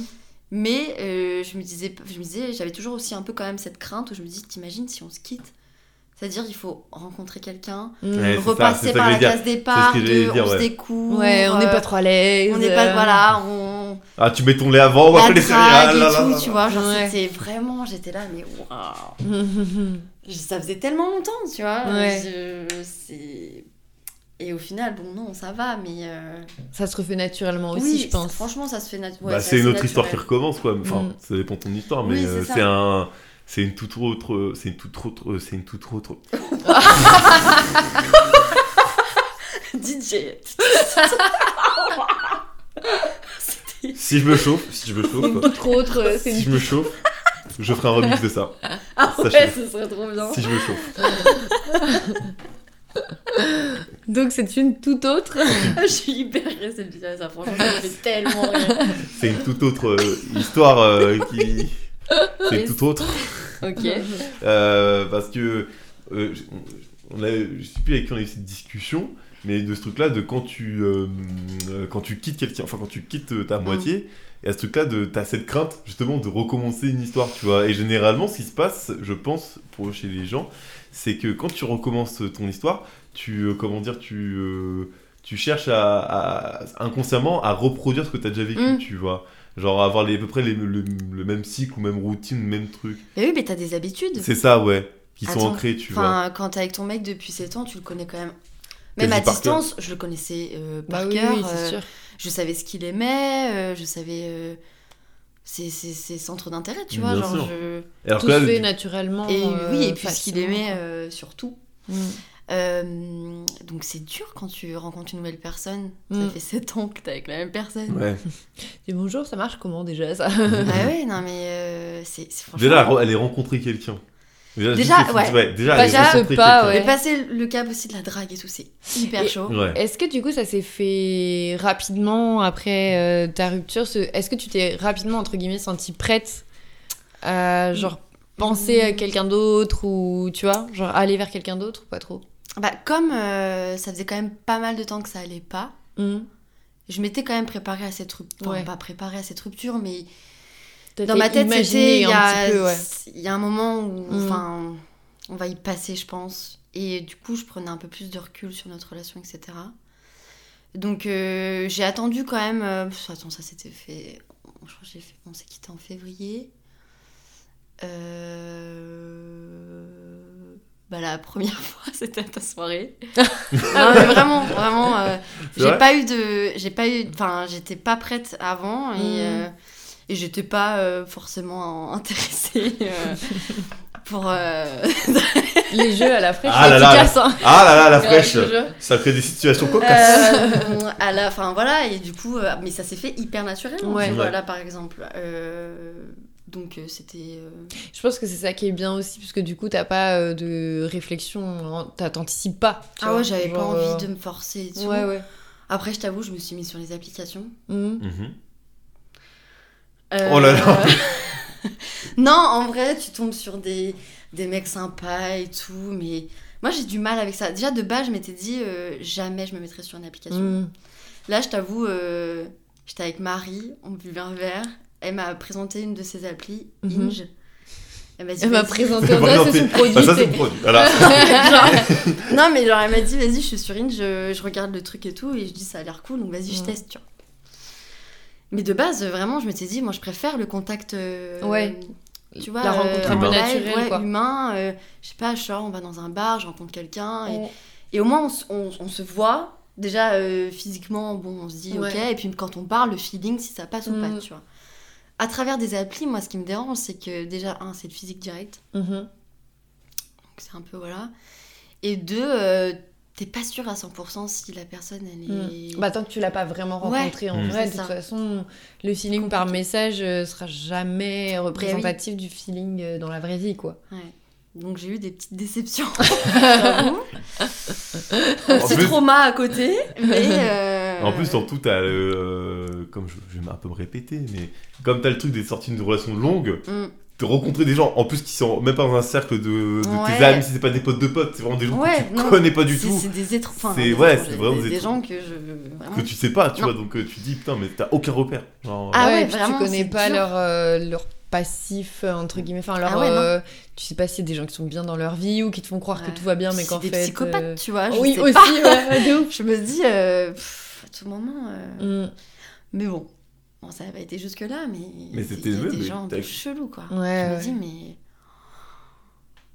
Mais euh, je me disais, je me disais, j'avais toujours aussi un peu quand même cette crainte où je me dis, t'imagines si on se quitte? C'est-à-dire, il faut rencontrer quelqu'un, Mhm. Ouais, repasser ça par la case départ, de, dire, on ouais. se découvre. Ouais, on n'est pas trop à l'aise. On n'est pas, voilà, on. Ah, tu mets ton lait avant, on va faire les céréales. et là, tout, là. tu vois. Genre, Ouais. c'était vraiment, j'étais là, mais waouh. Ça faisait tellement longtemps, tu vois. Ouais. Je- c'est- Et au final, bon, non, ça va, mais. euh, Ça se refait naturellement aussi, oui, je pense. Franchement, ça se fait natu- ouais, Bah, c'est une autre histoire qui recommence, quoi. Enfin, Mm. ça dépend de ton histoire, mais Oui, euh, c'est un. C'est une toute autre. C'est une toute autre. C'est une toute autre. DJ. Si je me chauffe, si je me Une chauffe, toute autre, euh, si une je me chauffe, je ferai un remix de ça. Ah ouais, ce serait trop bien. Si je me chauffe. Donc c'est une toute autre. Je suis hyper réceptive à ça, franchement, ça me fait tellement rire. C'est une toute autre euh, histoire euh, qui. C'est une toute autre. Ok. Euh, parce que. euh, j- on a, je sais plus avec qui on a eu cette discussion, mais de ce truc-là, de quand tu, quand tu quittes quelqu'un, enfin quand tu quittes ta Mm. moitié, et à ce truc-là, de- t'as cette crainte justement de recommencer une histoire, tu vois. Et généralement, ce qui se passe, je pense, pour chez les gens, c'est que quand tu recommences ton histoire, tu, euh, comment dire, tu, euh, tu cherches à, à- inconsciemment à reproduire ce que t'as déjà vécu, Mm. tu vois. Genre avoir les, à peu près les- le, le même cycle ou même routine, même truc. Mais oui, mais t'as des habitudes. C'est ça, ouais, qui sont Attends, ancrés, tu vois. Enfin, quand t'es avec ton mec depuis 7 ans, tu le connais quand même. Même Quasi à par distance, je le connaissais euh, par Bah oui, cœur. oui, c'est euh, sûr. je savais ce qu'il aimait, euh, je savais euh, ses, ses- ses centres d'intérêt, tu vois. Bien Genre, sûr. je... Alors Tout se fait naturellement. Et euh, oui, et puis ce qu'il aimait euh, surtout. Mm. Euh, donc c'est dur quand tu rencontres une nouvelle personne. Ça Mm. fait 7 ans que t'es avec la même personne. Ouais. Et bonjour, ça marche comment déjà ça? Ah ouais, non mais euh, c'est c'est franchement... Déjà, elle- elle est rencontrée quelqu'un. Déjà, Déjà, juste, ouais. déjà, est déjà, ce pas, ouais. Mais passer le cap aussi de la drague et tout, c'est hyper Et- chaud. Ouais. Est-ce que du coup ça s'est fait rapidement après euh, ta rupture ce- Est-ce que tu t'es rapidement entre guillemets sentie prête à genre penser à quelqu'un d'autre ou tu vois genre aller vers quelqu'un d'autre ou pas trop? Bah, comme euh, ça faisait quand même pas mal de temps que ça allait pas, Hmm. je m'étais quand même préparée à cette rupture. Enfin, Ouais. pas préparée à cette rupture, mais dans ma tête, c'était il y, a- ouais. y un moment où Mm. enfin, on va y passer, je pense. Et du coup, je prenais un peu plus de recul sur notre relation, etc. Donc, euh, j'ai attendu quand même. euh, attends, ça s'était fait. Je crois que j'ai fait- on s'est quitté en février. Euh, Bah, la première fois, c'était à ta soirée. non, mais vraiment, vraiment. euh, j'ai vrai pas eu de. J'ai pas eu. Enfin, j'étais pas prête avant et. Mm. Et j'étais pas euh, forcément intéressée euh, pour. euh, Les jeux à la fraîche, Ah là là, efficace, hein. Ah là là, la fraîche. Ça crée des situations cocasses. Euh, à la fin, voilà, et du coup, euh, mais ça s'est fait hyper naturellement. Ouais. tu vois, Ouais. là, par exemple. Euh, donc, euh, c'était. euh, Je pense que c'est ça qui est bien aussi parce que du coup t'as pas euh, de réflexion, t'anticipes pas. tu Ah vois, ouais, j'avais pas envie de me forcer et tout. Ouais ouais. Après, je t'avoue, je me suis mise sur les applications. Hmm. Mhm. Euh, Oh là là. non, en vrai, tu tombes sur des, des mecs sympas et tout, mais moi j'ai du mal avec ça. Déjà de base, je m'étais dit euh, jamais je me mettrais sur une application. Hmm. Là, je t'avoue, euh, j'étais avec Marie, on buvait un verre. Elle m'a présenté une de ses applis, Mhm. Inge. Elle m'a présenté c'est son produit. Ah, ça, c'est c'est- le produit. Voilà. Genre- non, mais genre, elle m'a dit, vas-y, je suis sur Inge, je, je regarde le truc et tout, et je dis, ça a l'air cool, donc vas-y, je Mm. teste, tu vois. Mais de base, vraiment, je m'étais dit, moi, je préfère le contact. euh, Ouais. Tu vois, La rencontre euh, un peu naturelle, ouais, quoi. humain. euh, je sais pas, genre, on va dans un bar, je rencontre quelqu'un, et, Ouais. et au moins, on, s- on- on se voit. Déjà, euh, physiquement, bon, on se dit, Ouais. ok, et puis quand on parle, le feeling, si ça passe ou Mm. pas, tu vois. À travers des applis, moi, ce qui me dérange, c'est que déjà, un, c'est le physique direct. Mhm. Donc c'est un peu voilà. Et deux, euh, t'es pas sûr à 100% si la personne elle est. Bah tant que tu l'as pas vraiment Ouais. rencontré en vrai, de ça. toute façon, le feeling par message euh, sera jamais représentatif du feeling euh, dans la vraie vie, quoi. Ouais. Donc j'ai eu des petites déceptions. j'avoue. Un petit plus- trauma à côté, mais, euh, En plus, surtout, t'as le. euh, comme je, je vais un peu me répéter, mais comme t'as le truc des sorties d'une relation longue, mm. De rencontrer des gens, en plus qui sont même pas dans un cercle de, de Ouais. tes amis, si c'est pas des potes de potes, c'est vraiment des gens Ouais, que tu non, connais pas du tout, C'est des étrangers. Enfin, C'est- des ouais, c'est vraiment des, des des gens que je. Vraiment... que tu sais pas, tu Non. vois, donc euh, tu dis putain, mais t'as aucun repère. Genre, Ah ouais, vraiment, tu connais pas dur. leur, euh, leur passif, entre guillemets. Enfin, leur. Ah ouais, euh, tu sais pas si c'est des gens qui sont bien dans leur vie ou qui te font croire que tout va bien, mais qu'en des fait. psychopathes, euh, tu vois. Je Oui, sais aussi, pas. ouais. Je me dis, euh, pff, à tout moment. Mm. Mais bon, bon ça n'a pas été jusque-là, mais. Mais c'était des- même, gens un mais peu chelous, quoi. Ouais, Je ouais. me dis, mais.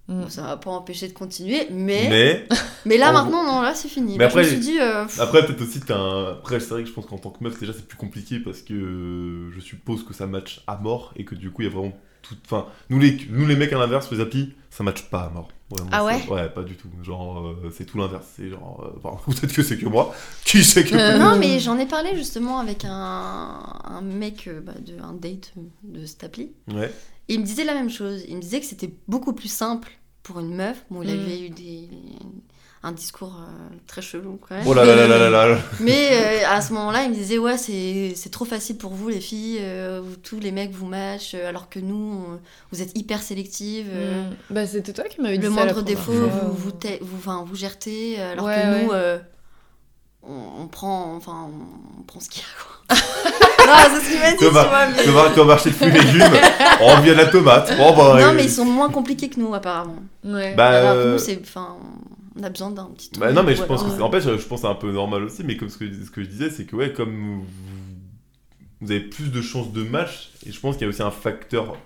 Mm. Bon, ça va pas empêcher de continuer, mais. Mais, mais là, en maintenant, non, là, c'est fini. Mais Là, après- je me suis dit. euh, après, peut-être aussi, t'as un. Après, c'est vrai que je pense qu'en tant que meuf, déjà, c'est plus compliqué parce que euh, je suppose que ça match à mort et que du coup, il y a vraiment tout. Enfin, nous les, nous, les mecs à l'inverse, les applis, ça match pas à mort. Vraiment, Ah ouais c'est- Ouais, pas du tout. Genre, euh, c'est tout l'inverse. C'est genre. euh, enfin, peut-être que c'est que moi. Qui sait que. Euh, Non, mais j'en ai parlé justement avec un, un mec, euh, bah, de, un date de cette appli. Ouais. Et il me disait la même chose. Il me disait que c'était beaucoup plus simple pour une meuf. Bon, il Mm. avait eu des, un discours euh, très chelou quand même. Oh là là là là là là. là. Mais euh, à ce moment-là, il me disait Ouais, c'est c'est trop facile pour vous, les filles. euh, tous les mecs vous matchent, alors que nous, on- vous êtes hyper sélectives. euh, Mm. Bah, c'était toi qui m'avais dit le moindre défaut, vous, vous, vous, enfin, vous euh, alors Ouais, que nous, ouais. euh, on, on prend, enfin, on prend ce qu'il y a, quoi. non, c'est ce qu'il m'a dit, tu vois. Mais... Marcher de fruits et légumes. On vient de la tomate. Oh, bah, Non, euh, mais ils sont moins compliqués que nous, apparemment. Ouais. Bah, alors que euh, nous, c'est, enfin, on a besoin d'un petit truc. Bah non, mais je pense que alors- en fait, je pense que c'est un peu normal aussi, mais comme ce que, ce que je disais, c'est que ouais, comme vous, vous avez plus de chances de match, et je pense qu'il y a aussi un facteur,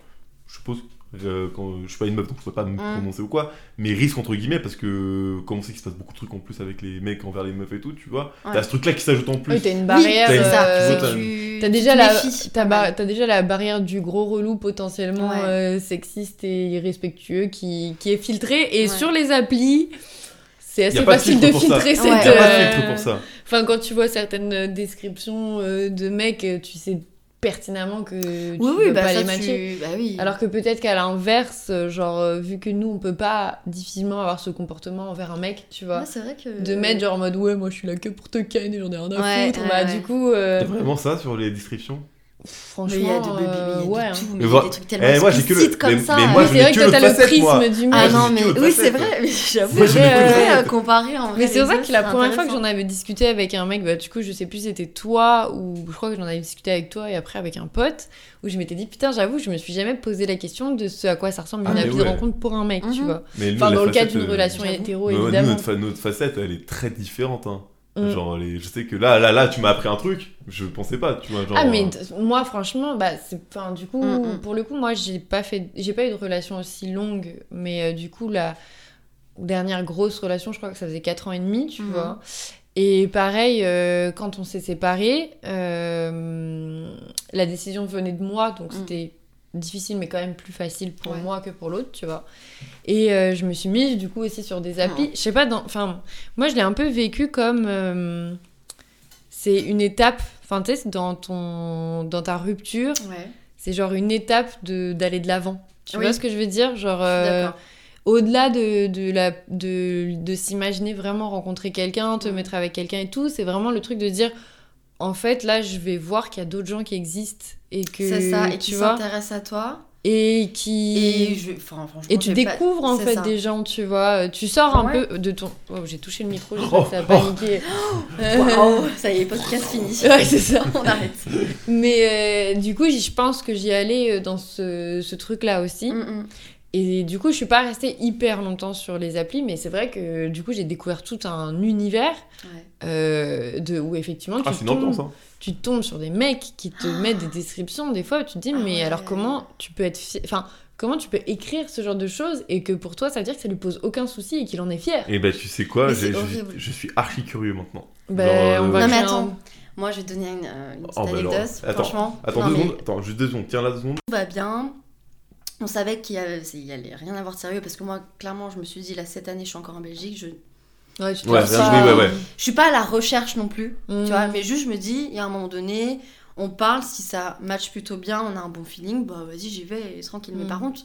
je suppose, euh, quand, je suis pas une meuf donc je peux pas me Mm. prononcer ou quoi, mais risque entre guillemets, parce que comme on sait qu'il se passe beaucoup de trucs en plus avec les mecs envers les meufs et tout, tu vois, Ouais. t'as ce truc là qui s'ajoute en plus. Oui, t'as une Oui, barrière. ça. euh, tu T'as déjà, la, t'as, t'as déjà la barrière du gros relou potentiellement Ouais. euh, sexiste et irrespectueux qui, qui est filtré. Et Ouais. sur les applis, c'est assez de facile de filtrer cette. Il y a pas de euh, filtre pour ça. Enfin, quand tu vois certaines euh, descriptions euh, de mecs, tu sais pertinemment que tu Oui, oui, veux bah pas ça, les matcher. tu... Bah oui. Alors que peut-être qu'à l'inverse, genre, vu que nous, on peut pas difficilement avoir ce comportement envers un mec, tu vois. Ouais, c'est vrai que... De mettre genre en mode ouais moi je suis là que pour te ken et j'en ai rien à Ouais, foutre ouais, bah ouais. du coup euh, C'est vraiment ça sur les descriptions? Franchement il y a de, mais il y a euh, de ouais hein. tout, mais Mais il y a voilà. des trucs tellement Eh, moi, j'ai que comme ça. mais je c'est vrai que toi t'as le prisme du Ah non, mais oui, c'est vrai, mais j'avoue, j'ai c'est vrai, euh, comparé en vrai. Mais c'est pour les ça deux, que la première fois que j'en avais discuté avec un mec, bah du coup je sais plus c'était toi ou je crois que j'en avais discuté avec toi et après avec un pote où je m'étais dit putain j'avoue je me suis jamais posé la question de ce à quoi ça ressemble Ah, une appli ouais. de rencontre pour un mec tu Mhm. vois. Enfin dans le cas d'une euh, relation hétéro nous, évidemment. notre facette, elle est très différente. Hein. Mm. Genre, les- je sais que là, là, là, tu m'as appris un truc, je pensais pas, tu vois. Genre, Ah mais euh, moi franchement bah c'est enfin du coup Mm, mm. pour le coup moi j'ai pas fait j'ai pas eu de relation aussi longue mais euh, du coup la dernière grosse relation je crois que ça faisait 4 ans et demi tu Mhm. vois et pareil euh, quand on s'est séparés euh, la décision venait de moi donc Mm. c'était difficile mais quand même plus facile pour Ouais. moi que pour l'autre tu vois. Et euh, je me suis mise du coup aussi sur des applis. Je sais pas enfin moi je l'ai un peu vécu comme euh, c'est une étape enfin tu sais dans ton dans ta rupture Ouais, c'est genre une étape de d'aller de l'avant. Tu Oui. vois ce que je veux dire? Genre euh, au-delà de, de, la, de, de s'imaginer vraiment rencontrer quelqu'un, te mettre avec quelqu'un et tout, c'est vraiment le truc de dire en fait là je vais voir qu'il y a d'autres gens qui existent et que C'est ça, et qui s'intéresse à toi. et qui Et, je... enfin, franchement, et tu pas- découvres en fait ça. des gens, tu vois. Tu sors un Ouais. peu de ton. Oh, j'ai touché le micro, Oh, j'espère que ça a paniqué. Waouh, ça y est, podcast fini. Ouais, c'est ça. On arrête. Mais euh, du coup, je pense que j'y allais euh, dans ce, ce truc-là aussi. Mm, mm. Et du coup, je suis pas restée hyper longtemps sur les applis, mais c'est vrai que du coup, j'ai découvert tout un univers Ouais. euh, de où effectivement Ah, tu, tombes, hein. tu tombes sur des mecs qui te mettent des descriptions. Des fois, tu te dis, Ah mais ouais. alors comment tu peux être. fi- Enfin, comment tu peux écrire ce genre de choses et que pour toi, ça veut dire que ça lui pose aucun souci et qu'il en est fier? Et ben, tu sais quoi, je, je suis archi curieux maintenant. Ben, Genre, on euh, va Non, mais attends. Moi, je vais te donner une, une petite Oh, bah alors, anecdote. attends, Franchement, Attends non, deux mais secondes, attends, juste deux secondes, tiens là deux secondes. tout va bien. On savait qu'il y, avait- il y allait rien avoir de sérieux parce que moi, clairement, je me suis dit, là, cette année, je suis encore en Belgique. Je, Ouais, je suis pas à la recherche non plus. Mm. Tu vois, mais juste, je me dis, il y a un moment donné, on parle, si ça match plutôt bien, on a un bon feeling, bah vas-y, j'y vais, et tranquille. Mais Mm. par contre,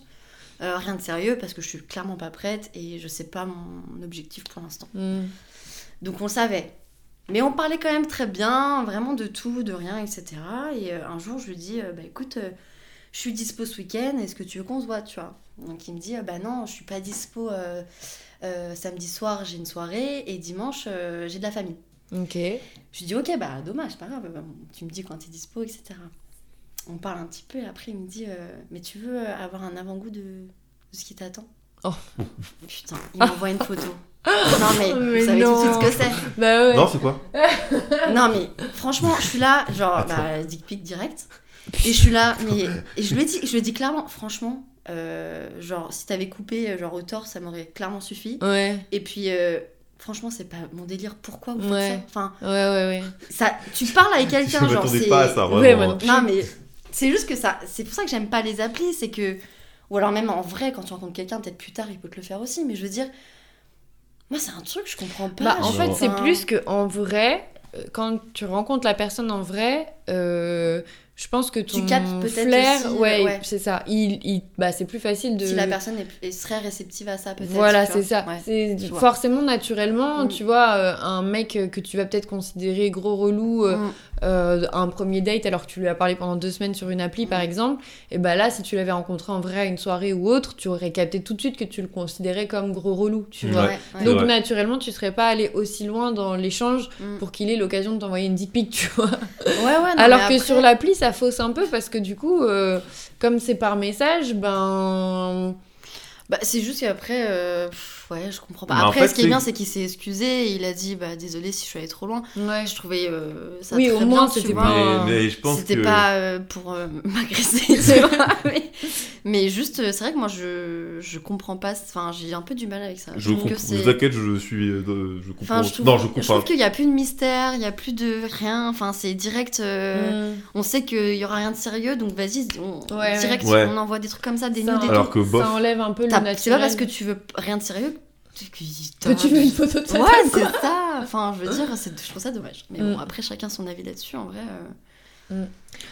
euh, rien de sérieux parce que je suis clairement pas prête et je sais pas mon objectif pour l'instant. Mm. Donc on savait. Mais on parlait quand même très bien, vraiment de tout, de rien, etc. Et euh, un jour, je lui dis, euh, bah écoute, euh, je suis dispo ce week-end, est-ce que tu veux qu'on se voit, tu vois Donc il me dit, ah, bah non, je suis pas dispo euh, euh, samedi soir, j'ai une soirée, et dimanche, euh, j'ai de la famille. Ok. Je lui dis, ok, bah dommage, pas grave, bah, tu me dis quand t'es dispo, etc. On parle un petit peu, et après il me dit, euh, mais tu veux avoir un avant-goût de, de ce qui t'attend? Oh. Putain, il m'envoie une photo. non mais, Mais vous savez tout de suite non. ce que c'est. Bah ouais. Non, c'est quoi? Non mais franchement, je suis là, genre bah, dick pic direct. Et je suis là, mais et je lui ai dit, je lui ai dit clairement, franchement, euh, genre si t'avais coupé euh, genre au torse, ça m'aurait clairement suffi. Ouais, Et puis euh, franchement, c'est pas mon délire. Pourquoi vous faites Ouais. ça Enfin, ouais, ouais, ouais. ça, tu parles avec quelqu'un, genre c'est. pas à ça, vraiment. Ouais, moi non mais c'est juste que ça, c'est pour ça que j'aime pas les applis, c'est que ou alors même en vrai, quand tu rencontres quelqu'un, peut-être plus tard, il peut te le faire aussi. Mais je veux dire, moi c'est un truc, je comprends pas. Bah, en fait, c'est plus que en vrai, quand tu rencontres la personne en vrai, euh, je pense que ton captes peut-être flair, aussi, ouais, ouais. c'est ça. Il, il- bah, c'est plus facile de. Si la personne est, serait réceptive à ça, peut-être. Voilà, tu c'est ça. Ouais. C'est forcément naturellement, Mm. tu vois, euh, un mec euh, que tu vas peut-être considérer gros relou euh, Mm. Euh, un premier date alors que tu lui as parlé pendant deux semaines sur une appli par exemple, et bah là, si tu l'avais rencontré en vrai à une soirée ou autre, tu aurais capté tout de suite que tu le considérais comme gros relou, tu vois. Ouais, ouais. Donc naturellement, tu serais pas allé aussi loin dans l'échange Mm. pour qu'il ait l'occasion de t'envoyer une dick pic, tu vois. Ouais, ouais, non, Alors que après- sur l'appli, ça fausse un peu parce que du coup, euh, comme c'est par message, ben. Bah, c'est juste qu'après, euh, ouais, je comprends pas. Mais en Après, fait, ce qui est bien, c'est qu'il s'est excusé et il a dit, bah, désolé si je suis allée trop loin. Ouais. Je trouvais euh, ça Oui, très au bien, moins, c'était pas- Mais, mais je pense C'était que. pas euh, pour euh, m'agresser. Mais, mais juste, euh, c'est vrai que moi, je, je comprends pas. Enfin, j'ai un peu du mal avec ça. Je trouve comprends. que c'est- Vous inquiétez, je suis. euh, Je comprends. Enfin, je trouve, non, je je comprends. trouve qu'il n'y a plus de mystère, il n'y a plus de rien. Enfin, c'est direct. euh, Mm. On sait qu'il y aura rien de sérieux, donc vas-y, on, Ouais, direct, ouais. on envoie des trucs comme ça, des Ça, nudes et Alors tout. que bof. Ça enlève un peu le naturel. C'est pas parce que tu veux rien de sérieux tu veux une photo de ta Ouais, table, c'est ça. Enfin, je veux dire, c'est- je trouve ça dommage. Mais bon, Mm. après, chacun son avis là-dessus, en vrai. euh,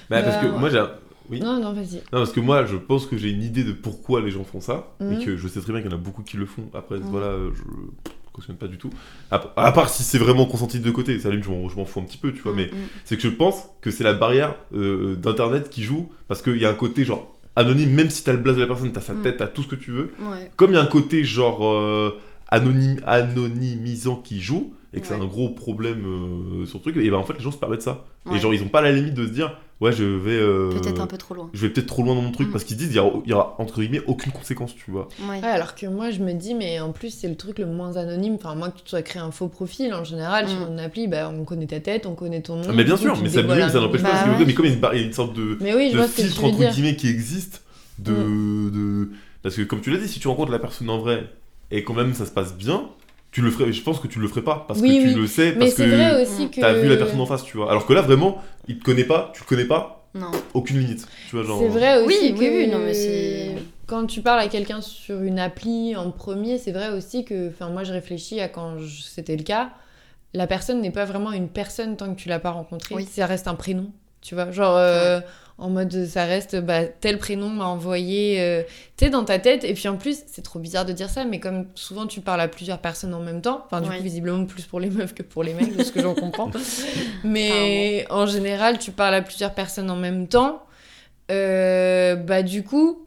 Bah, parce que Bah, moi, j'ai. Oui. Non, non, vas-y. Non, parce que moi, je pense que j'ai une idée de pourquoi les gens font ça, Mhm. et que je sais très bien qu'il y en a beaucoup qui le font. Après, voilà, je ne cautionne pas du tout. À, à part si c'est vraiment consenti de deux côtés, ça, je m'en je m'en fous un petit peu, tu vois, mais mm, mm. c'est que je pense que c'est la barrière euh, d'internet qui joue, parce qu'il y a un côté genre anonyme, même si t'as le blaze de la personne, t'as sa tête, t'as tout ce que tu veux. Ouais. Comme il y a un côté genre euh, anonyme, anonymisant qui joue, et que c'est Ouais. un gros problème euh, sur le truc, et ben en fait, les gens se permettent ça. Ouais. Et genre, ils ont pas la limite de se dire, ouais, je vais. euh, Peut-être un peu trop loin. je vais peut-être trop loin dans mon truc Mm. parce qu'ils disent il y, aura, il y aura, entre guillemets aucune conséquence, tu vois. Ouais. Ouais, alors que moi, je me dis, mais en plus, c'est le truc le moins anonyme. Enfin, moi, que tu sois créé un faux profil, en général, sur Mm. une appli, bah, on connaît ta tête, on connaît ton nom. mais bien coup, sûr, mais ça, n'empêche pas. Bah Mais comme il y a une, bar- il y a une sorte de, Mais oui, je de filtre entre guillemets qui existe, de, de parce que comme tu l'as dit, si tu rencontres la personne en vrai et quand même ça se passe bien, tu le ferais. Je pense que tu le ferais pas parce Oui, que oui. tu le sais Mais parce c'est que vrai aussi que. t'as vu la personne en face, tu vois. Alors que là vraiment, il te connaît pas, tu le connais pas, Non. aucune limite, tu vois genre. C'est vrai aussi Oui, que oui, oui, non, mais c'est- quand tu parles à quelqu'un sur une appli en premier, c'est vrai aussi que, enfin moi je réfléchis à quand je- c'était le cas, la personne n'est pas vraiment une personne tant que tu l'as pas rencontrée. Oui. Ça reste un prénom, tu vois, genre euh, en mode ça reste bah, tel prénom m'a envoyé, euh, tu sais dans ta tête. Et puis en plus c'est trop bizarre de dire ça, mais comme souvent tu parles à plusieurs personnes en même temps, enfin du Ouais. coup visiblement plus pour les meufs que pour les mecs, de ce que j'en comprends. Mais en général, tu parles à plusieurs personnes en même temps. Euh, bah du coup,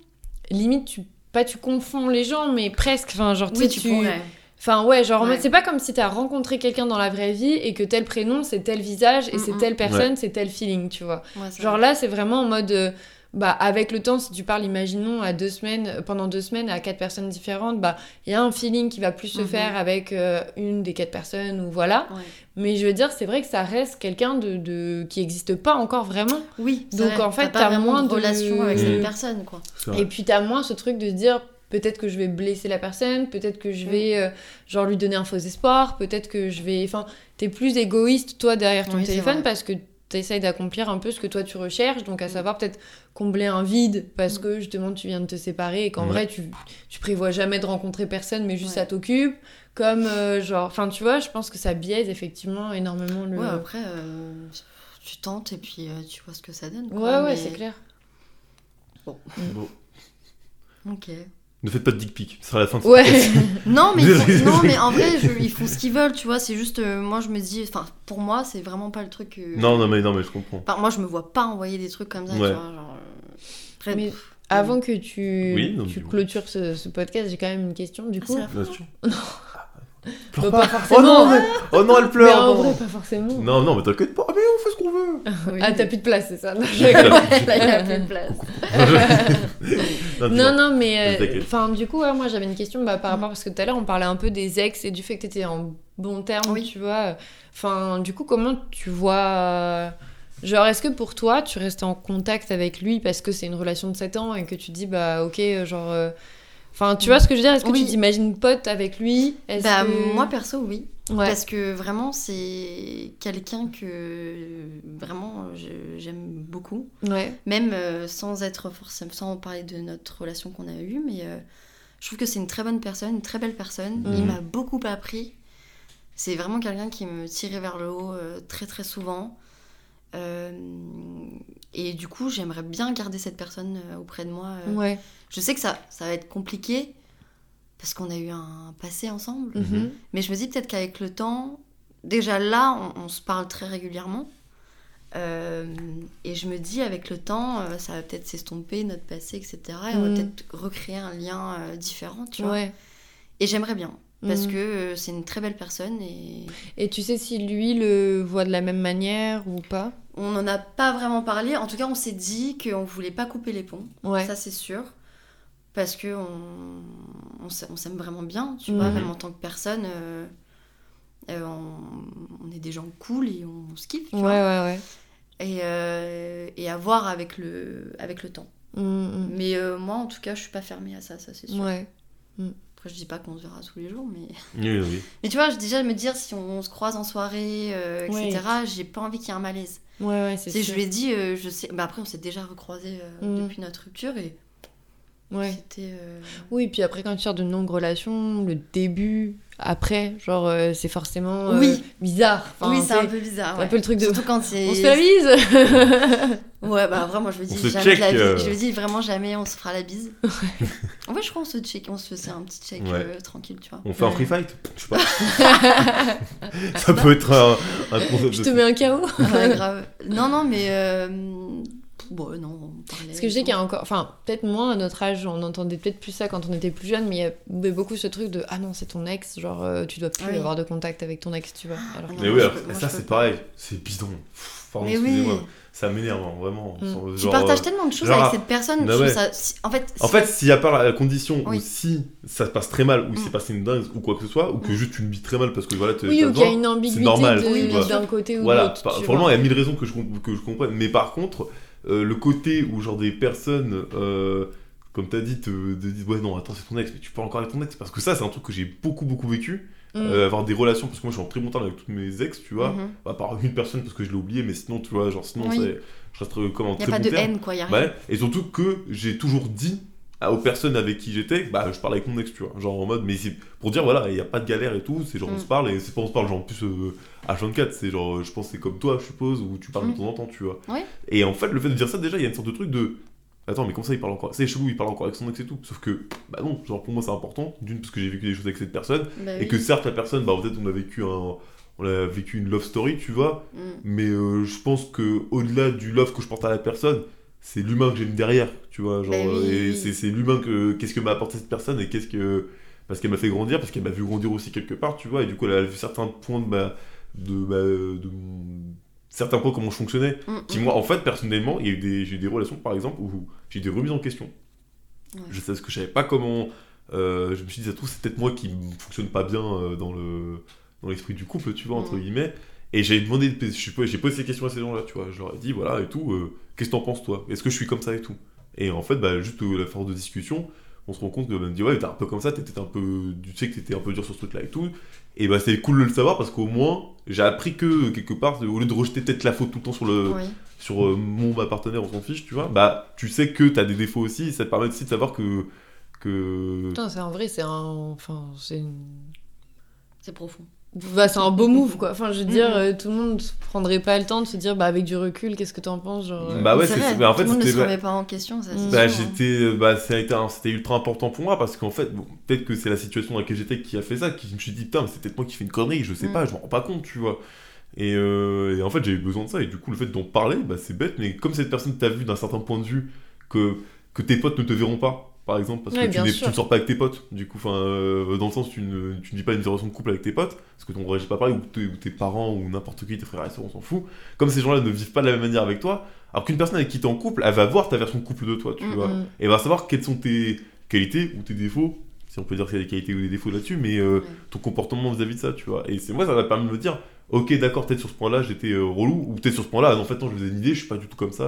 limite, tu pas tu confonds les gens, mais presque. Enfin, genre, tu Oui, tu tu. pourrais. Enfin, ouais, genre, Ouais. c'est pas comme si t'as rencontré quelqu'un dans la vraie vie et que tel prénom, c'est tel visage et Mm, c'est mm. telle personne, c'est tel feeling, tu vois. Ouais, Genre vrai. là, c'est vraiment en mode. euh, bah, avec le temps, si tu parles, imaginons, à deux semaines, euh, pendant deux semaines à quatre personnes différentes, bah, il y a un feeling qui va plus se Mhm. faire avec euh, une des quatre personnes ou voilà. Ouais. Mais je veux dire, c'est vrai que ça reste quelqu'un de, de... qui n'existe pas encore vraiment. Oui, c'est Donc, vrai. en fait, t'as moins de de- relation avec Mm. cette personne, quoi. Et puis t'as moins ce truc de se dire peut-être que je vais blesser la personne, peut-être que je Mm. vais euh, genre lui donner un faux espoir, peut-être que je vais. Enfin, t'es plus égoïste toi derrière ton Oui, téléphone parce que t'essayes d'accomplir un peu ce que toi tu recherches, donc à savoir peut-être combler un vide parce Mm. que justement tu viens de te séparer et qu'en Ouais. vrai tu, tu prévois jamais de rencontrer personne mais juste Ouais. ça t'occupe. Comme euh, genre, enfin tu vois, je pense que ça biaise effectivement énormément le. Ouais, après, euh, tu tentes et puis euh, tu vois ce que ça donne. ouais, Quoi, ouais, mais- c'est clair. Bon. Ok. Ne faites pas de dick pic, ce sera la fin de ce Ouais. podcast. Non, mais, font- non, mais en vrai, je- ils font ce qu'ils veulent, tu vois. C'est juste, euh, moi, je me dis, enfin, pour moi, c'est vraiment pas le truc. euh, Non, non, mais, non, mais je comprends. Enfin, moi, je me vois pas envoyer des trucs comme ça, Ouais. tu vois. Genre, euh, après, Mais pff, Avant que tu, Oui, non, tu clôtures ce, ce podcast, j'ai quand même une question du Ah, coup. c'est la fin. sûr. Bah, Pleure pas pas. forcément. Oh non, mais... oh non, elle Mais pleure. en non. vrai, pas forcément. Non, non, mais t'inquiète pas, mais on fait ce qu'on veut. Oui. Ah, t'as plus de place, c'est ça Non, je Là, il a plus de place. non. Non, non, mais euh, enfin, du coup, ouais, moi j'avais une question bah, par rapport parce que tout à l'heure on parlait un peu des ex et du fait que t'étais en bon terme, Oui. tu vois. Enfin, du coup, comment tu vois. Genre, est-ce que pour toi, tu restes en contact avec lui parce que c'est une relation de 7 ans et que tu dis, bah, ok, genre. euh, Enfin, tu vois ce que je veux dire? Est-ce que Oui. tu t'imagines pote avec lui? Bah, que- moi, perso, oui. ouais. Parce que vraiment, c'est quelqu'un que vraiment j'aime beaucoup. Ouais. Même euh, sans être forcément, sans parler de notre relation qu'on a eue, mais euh, je trouve que c'est une très bonne personne, une très belle personne. Mhm. Il m'a beaucoup appris. C'est vraiment quelqu'un qui me tirait vers le haut euh, très très souvent. Et du coup, j'aimerais bien garder cette personne auprès de moi. Ouais. Je sais que ça, ça va être compliqué parce qu'on a eu un passé ensemble. Mhm. Mais je me dis peut-être qu'avec le temps, déjà là, on, on se parle très régulièrement. Euh, et je me dis, avec le temps, euh, ça va peut-être s'estomper, notre passé, etc. Et on va Mm. peut-être recréer un lien euh, différent, tu vois. Ouais. Et j'aimerais bien, parce Mhm. que c'est une très belle personne et Et tu sais si lui le voit de la même manière ou pas? On n'en a pas vraiment parlé. En tout cas, on s'est dit qu'on voulait pas couper les ponts, Ouais. ça c'est sûr. Parce que on, on s'a- on s'aime vraiment bien, tu Mhm. vois, même en tant que personne. euh, euh, on, on est des gens cool et on, se kiffe, tu Ouais, vois. ouais, ouais. et, euh, et à voir avec le, avec le temps. Mhm. Mais euh, moi, en tout cas, je suis pas fermée à ça, ça c'est sûr. Ouais. Après, je dis pas qu'on se verra tous les jours, mais... Oui, oui. Mais tu vois, je- déjà, me dire si on se croise en soirée, euh, Ouais. etc., j'ai pas envie qu'il y ait un malaise. Ouais, ouais, c'est je lui ai dit, euh, je sais... Bah, après, on s'est déjà recroisés euh, Mhm. depuis notre rupture et Ouais. c'était... euh, Oui, puis après, quand tu sors d'une longue relation, le début, après, genre, euh, c'est forcément euh, Oui. bizarre. Enfin, oui, c'est un peu bizarre. un peu le truc de. Surtout quand c'est... On se fait la bise Ouais, bah vraiment, je me dis jamais check, de la bise. euh. Je me dis vraiment jamais on se fera la bise. en fait, je crois qu'on se check, on se faisait un petit check Ouais. euh, tranquille, tu vois. On fait un free fight Je sais pas. Ça peut être un, un concept Je de- te mets un KO Ouais, grave. Non, non, mais. Euh... Bon, non, on parlait. Parce que je sais qu'il y a encore. Enfin, peut-être moins à notre âge, on entendait peut-être plus ça quand on était plus jeune, mais il y avait beaucoup ce truc de Ah non, c'est ton ex, genre, euh, tu dois plus Oui. avoir de contact avec ton ex, tu vois. Alors Non, Mais oui, alors, peux- moi, ça c'est pareil, c'est bidon. Pff, Pardon, Mais oui. Ça m'énerve, hein, vraiment. Mm. Sans- Tu genre, partages euh, tellement de choses genre, avec cette personne. bah je trouve ouais. ça... si- En fait, En si- fait, s'il y a pas la condition Oui. où si ça se passe très mal, ou Mm. c'est passé une dingue, ou quoi que ce soit, ou que Mm. juste tu le vis très mal parce que voilà, t'as Oui, ou qu'il y a une ambiguïté d'un côté ou de Voilà, l'autre. tu vois. il y a mille raisons que je, comp- que je comprenne. Mais par contre, euh, le côté où, genre, des personnes, euh, comme t'as dit, te, te disent Ouais, non, attends, c'est ton ex, mais tu parles encore avec ton ex. Parce que ça, c'est un truc que j'ai beaucoup, beaucoup vécu. Mm. Euh, avoir des relations, parce que moi, je suis en très bon terme avec toutes mes ex, tu vois. Mhm. À part une personne parce que je l'ai oublié, mais sinon, tu vois, genre, sinon, Oui. c'est- je reste euh, comme en Il n'y a très pas bon de terme. haine, quoi. Il y a rien. Et surtout que j'ai toujours dit aux personnes avec qui j'étais, bah je parle avec mon ex, tu vois. Genre en mode, mais c'est pour dire, voilà, il n'y a pas de galère et tout, c'est genre on Mm. se parle, et c'est pas on se parle genre en plus euh, H24, c'est genre, je pense que c'est comme toi, je suppose, où tu parles Mm. de temps en temps, tu vois. Ouais. Et en fait, le fait de dire ça, déjà, il y a une sorte de truc de. Attends, mais comment ça il parle encore C'est chelou, il parle encore avec son ex et tout. Sauf que, bah non, genre pour moi c'est important, d'une parce que j'ai vécu des choses avec cette personne, Bah et oui. que certes la personne, bah peut-être on a vécu un. On a vécu une love story, tu vois, Mm. mais euh, je pense que au-delà du love que je porte à la personne, c'est l'humain que j'aime derrière, tu vois. Genre, Bah oui, et c'est l'humain que. Qu'est-ce que m'a apporté cette personne et qu'est-ce que. Parce qu'elle m'a fait grandir, parce qu'elle m'a vu grandir aussi quelque part, tu vois. Et du coup, elle a vu certains points de ma. De, ma- de certains points comment je fonctionnais. Mm, Qui, mm. moi, en fait, personnellement, il y a eu des, j'ai eu des relations, par exemple, où j'ai eu des remises en question. Ouais. Je sais ce que je savais pas comment. euh, je me suis dit, ça trouve, c'est peut-être moi qui ne fonctionne pas bien euh, dans le dans l'esprit du couple, tu vois, entre Mm. guillemets. Et j'ai demandé, j'ai posé ces questions à ces gens-là, tu vois. Je leur ai dit, voilà, et tout, euh, qu'est-ce que t'en penses, toi? Est-ce que je suis comme ça et tout? Et en fait, bah, juste la force de discussion, on se rend compte que, bah, me dit, ouais, t'es un peu comme ça, t'étais un peu. Tu sais que t'étais un peu dur sur ce truc-là et tout. Et bah, c'est cool de le savoir parce qu'au moins, j'ai appris que, quelque part, au lieu de rejeter peut-être la faute tout le temps sur le Oui. sur euh, mon ma partenaire, on s'en fiche, tu vois, bah tu sais que t'as des défauts aussi, et ça te permet aussi de savoir que que Putain, c'est en vrai, c'est un. Enfin, c'est une. C'est profond. Bah, c'est un beau move quoi. Enfin, je veux dire, euh, tout le monde prendrait pas le temps de se dire, bah, avec du recul, qu'est-ce que t'en penses genre, euh, Bah ouais, c'est c'est- vrai, mais en fait, tout le monde ne se remet pas en question, ça. c'est Bah, hein. j'étais, bah, ça a été un- c'était ultra important pour moi parce qu'en fait, bon, peut-être que c'est la situation dans laquelle j'étais qui a fait ça, qui je me suis dit, putain, mais c'est peut-être moi qui fais une connerie, je sais Mm. pas, je m'en rends pas compte, tu vois. Et, euh, et en fait, j'ai eu besoin de ça, et du coup, le fait d'en parler, bah, c'est bête, mais comme cette personne t'a vu d'un certain point de vue que, que tes potes ne te verront pas, par exemple, parce Ouais, que tu, ne sors pas avec tes potes, du coup, enfin, euh, dans le sens, tu ne, tu ne dis pas une relation de couple avec tes potes, parce que ton réagit pas pareil, ou, tes- ou tes parents, ou n'importe qui, tes frères et sœurs, on s'en fout. Comme ces gens-là ne vivent pas de la même manière avec toi, alors qu'une personne avec qui t'es en couple, elle va voir ta version de couple de toi, tu Mm, vois mm. et va savoir quelles sont tes qualités ou tes défauts, si on peut dire qu'il y a des qualités ou des défauts là-dessus, mais euh, Ouais. ton comportement vis-à-vis de ça, tu vois. Et c'est moi, ça m'a permis de me dire, ok, d'accord, peut-être sur ce point-là, j'étais euh, relou, ou peut-être sur ce point-là, non, en fait, non, je faisais une idée, je suis pas du tout comme ça.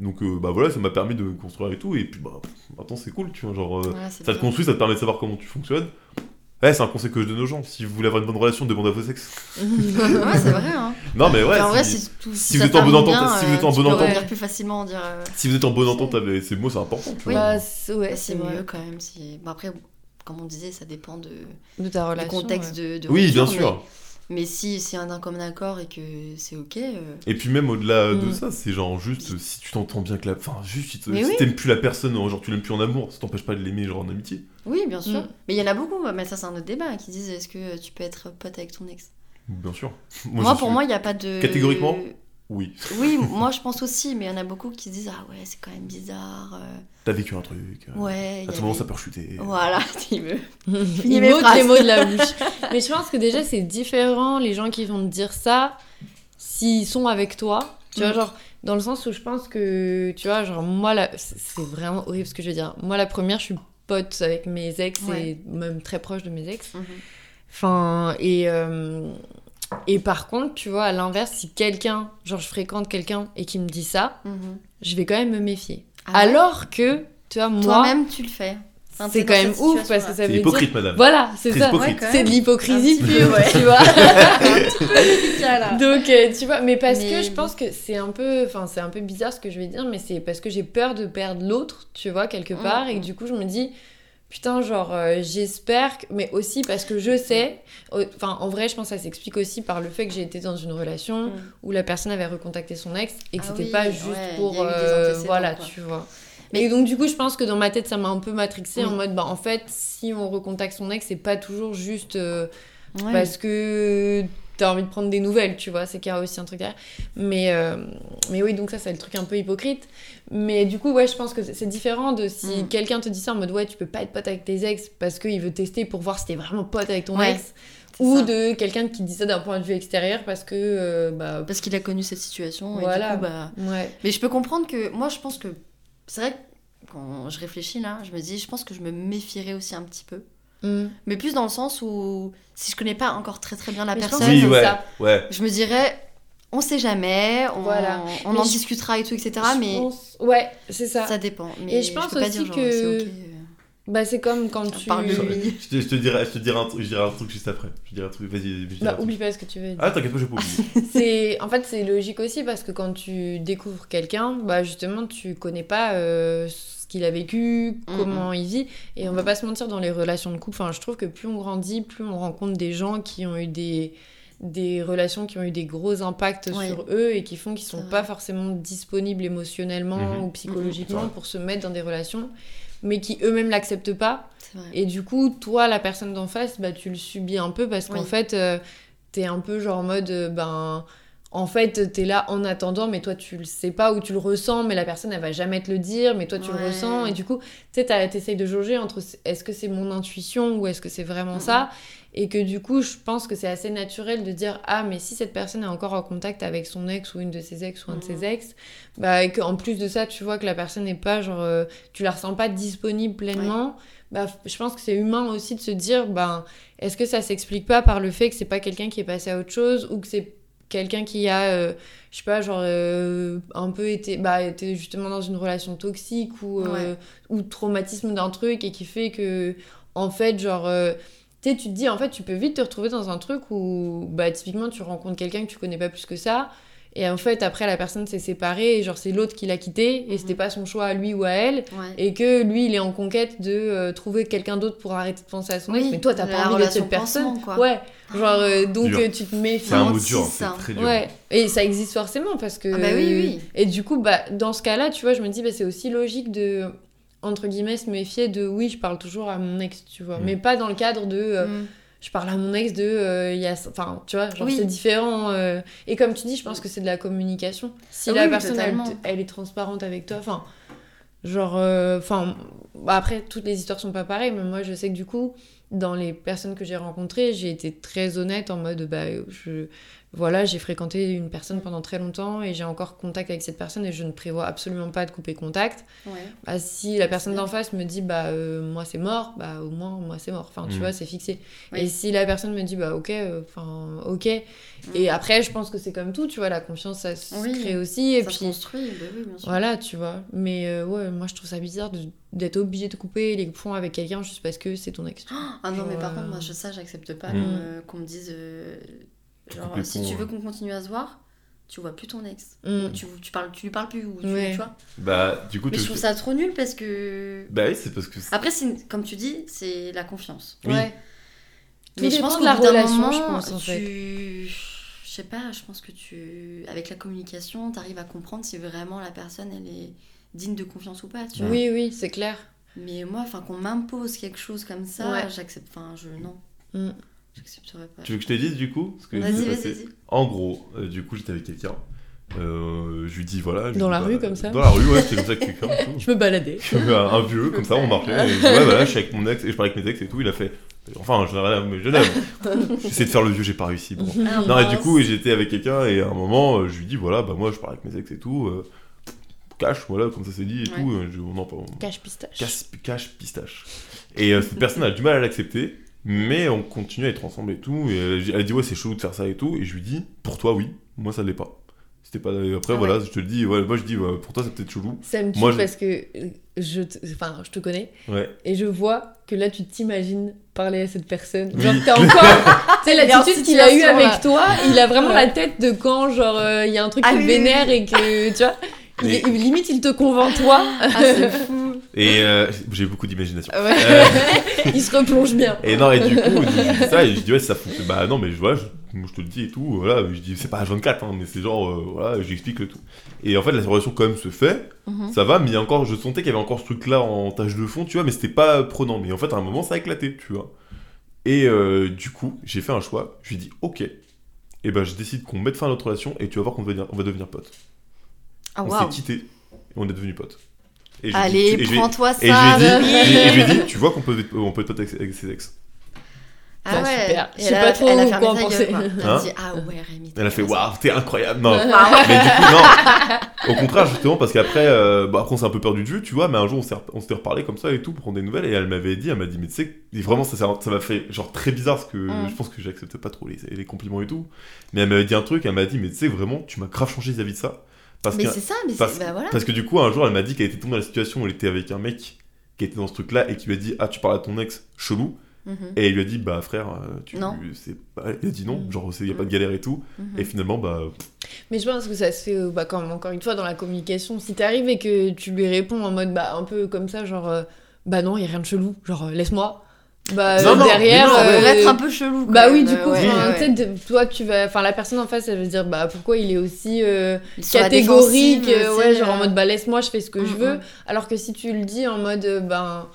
Euh, donc, euh, bah voilà, ça m'a permis de me construire et tout, et puis, bah, maintenant, c'est cool, tu vois, genre, euh, ça te construit, ça te permet de savoir comment tu fonctionnes. Ouais, c'est un conseil que je donne aux gens. Si vous voulez avoir une bonne relation, demandez à vos ex. ouais, c'est vrai. Hein. Non, mais ouais, Enfin, en vrai, si, si, tout, si ça vous êtes en bonne entente- bien, si vous êtes en euh, bonne entente- revenir plus facilement, dire. euh, si vous êtes en bonne entente, avec- c'est moi, c'est important, tu Oui. vois. Bah, ouais, c'est mieux quand même. Si... Bon, après, comme on disait, ça dépend de, De ta du relation. contexte ouais. de, de Oui, bien sûr. Mais, mais si c'est un d'un commun accord et que c'est ok. euh, Et puis même au-delà de Mm. ça, c'est genre juste si tu t'entends bien que la... Enfin, juste si, te- Mais si oui. t'aimes plus la personne, genre tu l'aimes plus en amour, ça t'empêche pas de l'aimer genre en amitié. Oui, bien sûr. Mm. Mais il y en a beaucoup, mais ça c'est un autre débat, qui disent est-ce que tu peux être pote avec ton ex? Bien sûr. Moi, pour suis- moi, il n'y a pas de. Catégoriquement Oui. Oui, moi je pense aussi, mais il y en a beaucoup qui se disent ah ouais, c'est quand même bizarre. euh, T'as vécu un truc. euh, Ouais. À tout moment, ça peut rechuter. Voilà, il veut. Il mes les mots de la bouche. Mais je pense que déjà, c'est différent, les gens qui vont te dire ça, s'ils sont avec toi. Tu vois, Mm. genre, dans le sens où je pense que, tu vois, genre, moi, là, c'est vraiment horrible ce que je veux dire. Moi, la première, je suis pote avec mes ex Ouais. et même très proche de mes ex. Mhm. Enfin, et, euh, et par contre, tu vois, à l'inverse, si quelqu'un, genre, je fréquente quelqu'un et qui me dit ça, Mhm. je vais quand même me méfier. Ah ouais Alors que, tu vois, moi, Toi-même, tu le fais. Enfin, c'est quand même ouf parce que ça C'est veut dire. hypocrite, madame. Voilà, c'est Très ça. Ouais, C'est de l'hypocrisie Un petit pure, ouais. tu vois. Là. Donc, euh, tu vois, mais parce Mais- que je pense que c'est un peu, enfin, c'est un peu bizarre ce que je vais dire, mais c'est parce que j'ai peur de perdre l'autre, tu vois, quelque Mm, part, et que mm. du coup, je me dis, putain, genre, euh, j'espère, que... mais aussi parce que je sais, enfin, en vrai, je pense que ça s'explique aussi par le fait que j'ai été dans une relation Mm. où la personne avait recontacté son ex et que Ah c'était oui, pas juste ouais, pour, euh, voilà, quoi. tu vois. Mais- Et donc, du coup, je pense que dans ma tête, ça m'a un peu matrixé en Oui. mode, bah, en fait, si on recontacte son ex, c'est pas toujours juste. euh, Ouais. parce que t'as envie de prendre des nouvelles, tu vois, c'est qu'il y a aussi un truc derrière. Mais, euh, mais oui, donc ça, c'est le truc un peu hypocrite. Mais du coup, ouais, je pense que c'est différent de si Mm. quelqu'un te dit ça en mode, ouais, tu peux pas être pote avec tes ex parce qu'il veut tester pour voir si t'es vraiment pote avec ton Ouais, ex. Ou ça. de quelqu'un qui dit ça d'un point de vue extérieur parce que, euh, bah, Parce qu'il a connu cette situation. Voilà. Et du coup, bah... ouais. Mais je peux comprendre que. Moi, je pense que. C'est vrai que quand je réfléchis là, je me dis, je pense que je me méfierais aussi un petit peu. Mm. Mais plus dans le sens où, si je connais pas encore très très bien la Mais je personne, Oui, comme ouais. ça. Ouais. je me dirais, on sait jamais, on, Voilà. on en je- discutera et tout, etc. Je mais pense- Ouais, c'est ça. ça dépend. Mais Et je pense peux pas aussi dire, genre, que- c'est ok, Bah, c'est comme quand tu. parle de Je, lui. je te, je te dirai, je te dirai un truc, je dirai un truc juste après. Je dirai un truc, vas-y, je Bah, oublie pas ce que tu veux dire. Ah, t'inquiète pas, je vais pas oublier. c'est en fait c'est logique aussi parce que quand tu découvres quelqu'un bah justement tu connais pas euh, qu'il a vécu comment il vit et on va pas se mentir dans les relations de couple enfin je trouve que plus on grandit plus on rencontre des gens qui ont eu des des relations qui ont eu des gros impacts Ouais. sur eux et qui font qu'ils sont pas forcément disponibles émotionnellement Mhm. ou psychologiquement vrai. pour se mettre dans des relations mais qui eux-mêmes l'acceptent pas et du coup, toi, la personne d'en face, bah, tu le subis un peu parce qu'en fait, euh, t'es un peu genre en mode, euh, ben, en fait, t'es là en attendant, mais toi, tu le sais pas ou tu le ressens, mais la personne, elle va jamais te le dire, mais toi, tu le ressens. Et du coup, tu sais, t'essayes de jauger entre est-ce que c'est mon intuition ou est-ce que c'est vraiment ça? Et que du coup, je pense que c'est assez naturel de dire ah, mais si cette personne est encore en contact avec son ex ou une de ses ex ou un de ses ex, bah, et qu'en plus de ça, tu vois que la personne n'est pas genre, euh, tu la ressens pas disponible pleinement. Bah, je pense que c'est humain aussi de se dire, ben, est-ce que ça s'explique pas par le fait que c'est pas quelqu'un qui est passé à autre chose ou que c'est quelqu'un qui a, euh, je sais pas, genre euh, un peu été, bah, été justement dans une relation toxique ou, euh, ou traumatisme d'un truc et qui fait que, en fait, genre, tu sais, tu te dis, en fait, tu peux vite te retrouver dans un truc où, bah, typiquement, tu rencontres quelqu'un que tu connais pas plus que ça Et en fait, après, la personne s'est séparée, et genre, c'est l'autre qui l'a quitté, et c'était Mhm. pas son choix à lui ou à elle, Ouais. et que lui, il est en conquête de euh, trouver quelqu'un d'autre pour arrêter de penser à son ex. Oui, Mais toi, t'as pas envie de cette personne. quoi. Ouais, genre, euh, donc Dur. euh, tu te méfies. C'est un mot dur, ça. c'est très dur. Ouais, et ça existe forcément parce que. Ah bah oui, oui. Et du coup, bah, dans ce cas-là, tu vois, je me dis, bah, c'est aussi logique de, entre guillemets, se méfier de oui, je parle toujours à mon ex, tu vois. Mm. Mais pas dans le cadre de euh, Mm. Je parle à mon ex de. euh, il y a... Enfin, tu vois, genre Oui. c'est différent. euh. Et comme tu dis, je pense que c'est de la communication. Si Ah la oui, personne, elle est transparente avec toi, enfin. Genre, euh, enfin, bah, après, toutes les histoires sont pas pareilles, mais moi, je sais que du coup, dans les personnes que j'ai rencontrées, j'ai été très honnête en mode, bah, je, voilà, j'ai fréquenté une personne pendant très longtemps et j'ai encore contact avec cette personne et je ne prévois absolument pas de couper contact. Ouais. Bah, si la personne d'en face me dit, bah, euh, moi c'est mort, bah, au moins, moi c'est mort. Enfin, tu Mm. vois, c'est fixé. Et si la personne me dit, bah, ok, euh, enfin, ok. Et après, je pense que c'est comme tout, tu vois, la confiance, ça se Oui. crée aussi. Et ça se puis, construit, bah oui, bien sûr. voilà, tu vois. Mais euh, ouais, moi je trouve ça bizarre de- d'être obligé de couper les ponts avec quelqu'un juste parce que c'est ton ex. Ah non, mais par contre, moi, je, ça, j'accepte pas Mm. qu'on me dise. Genre, si tu veux qu'on continue à se voir, tu vois plus ton ex. Mm. Tu, tu, parles, tu lui parles plus, ou tu, Ouais. tu vois. Bah, du coup, Mais tu. je trouve ça trop nul parce que. Bah oui, c'est parce que. c'est- Après, c'est- comme tu dis, c'est la confiance. Oui. Ouais. Tout Mais je pense qu'au la relation, moment, je pense, en tu... Je sais pas, je pense que tu... Avec la communication, t'arrives à comprendre si vraiment la personne, elle est digne de confiance ou pas, tu vois. Oui, oui, c'est clair. Mais moi, enfin, qu'on m'impose quelque chose comme ça, Ouais. j'accepte... Enfin, je... Non. Mm. Pas. Tu veux que je te dise du coup? Ce que Vas-y, vas-y. En gros, euh, du coup, j'étais avec quelqu'un. Euh, je lui dis voilà. je Dans dis, la bah, rue, comme ça Dans la rue, ouais, c'était comme ça que quelqu'un. tout. Je me baladais. un, un vieux, comme ça, on marchait. Et je suis avec mon ex et je parlais avec mes ex et tout. Il a fait. Enfin, je n'ai mais je l'aime. J'essaie de faire le vieux, j'ai pas réussi. Bon. Ah, Non, et du coup, j'étais avec quelqu'un et à un moment, euh, je lui dis voilà, bah moi, je parle avec mes ex et tout. euh, cash, voilà, comme ça c'est dit et Ouais. tout. euh, je- on en parle. Cache pistache. Cache, cache pistache. Et euh, cette personne a du mal à l'accepter, mais on continue à être ensemble et tout. Et elle, dit ouais c'est chelou de faire ça et tout. Et je lui dis pour toi oui, moi ça l'est pas. C'était pas. Après Ah voilà, je te le dis. ouais, moi je dis ouais, pour toi c'est peut-être chelou. Ça me tue Moi, je- parce que euh, je, te- enfin, je te connais Ouais. et je vois que là tu t'imagines parler à cette personne. Oui. Genre t'as encore, tu sais l'attitude qu'il a eu situation, avec là. toi, il a vraiment Ouais. la tête de quand genre euh, il y a un truc Ah qui oui, vénère oui. et que tu vois, il- Mais- il- limite il te convainc toi. Ah, c'est fou. Et euh, j'ai beaucoup d'imagination. Ouais. Euh, il se replonge bien. et non, et du coup, je dis ça et je dis ouais, ça fonctionne. Bah non, mais je vois, je, te le dis et tout. Voilà, je dis c'est pas H24, hein, mais c'est genre, euh, voilà, j'explique le tout. Et en fait, la relation quand même se fait. Mhm. ça va, mais il y a encore, je sentais qu'il y avait encore ce truc-là en tâche de fond, tu vois, mais c'était pas prenant. Mais en fait, à un moment, ça a éclaté, tu vois. Et du coup, j'ai fait un choix. Je lui ai dit, ok, et ben je décide qu'on mette fin à notre relation et tu vas voir qu'on va devenir, on va devenir potes. Ah, on s'est quitté et on est devenus potes. Et je Allez, et je prends-toi Et je ça. lui et- et je lui ai dit, tu vois qu'on peut, être- on peut être potes avec, ses ex. Ah Ah, ouais. super. Et Je sais elle pas a- trop elle a quoi fermé en sa penser. gueule, quoi. Elle Hein a dit, ah ouais, Rémi. Elle a fait, waouh, t'es incroyable. Non, Waouh. mais du coup, non. Au contraire, justement, parce qu'après, euh, bah, après, on s'est un peu perdu de vue, tu vois, mais un jour, on s'est, on s'était reparlé comme ça et tout pour prendre des nouvelles, et elle m'avait dit, elle m'a dit, mais tu sais, et vraiment, ça, m'a fait genre très bizarre, parce que Mm. je pense que j'accepte pas trop les, les compliments et tout, mais elle m'avait dit un truc, elle m'a dit, mais tu sais, vraiment, tu m'as grave changé vis-à-vis de ça. Parce Mais que, c'est ça, mais parce, c'est. Bah voilà. parce que du coup, un jour, elle m'a dit qu'elle était tombée dans la situation où elle était avec un mec qui était dans ce truc-là et qui lui a dit, ah, tu parles à ton ex, chelou, Mhm. et il lui a dit, bah frère, euh, tu. Non. Il a dit non, Mm. genre, il y a pas de galère et tout, Mhm. et finalement, bah. Mais je pense que ça se fait, euh, bah, comme encore une fois, dans la communication. Si t'arrives et que tu lui réponds en mode, bah, un peu comme ça, genre, euh, bah non, y a rien de chelou, genre, laisse-moi. Bah, Non, euh, non, derrière. non, ouais. euh, être un peu chelou. Bah oui, même, du coup, ouais, de- toi, tu vas. Enfin, la personne en face, elle va se dire, bah, pourquoi il est aussi euh, catégorique, euh, ouais, genre en euh, mode, bah, laisse-moi, je fais ce que je mm, veux. mm. Alors que si tu le dis en mode, euh, ben.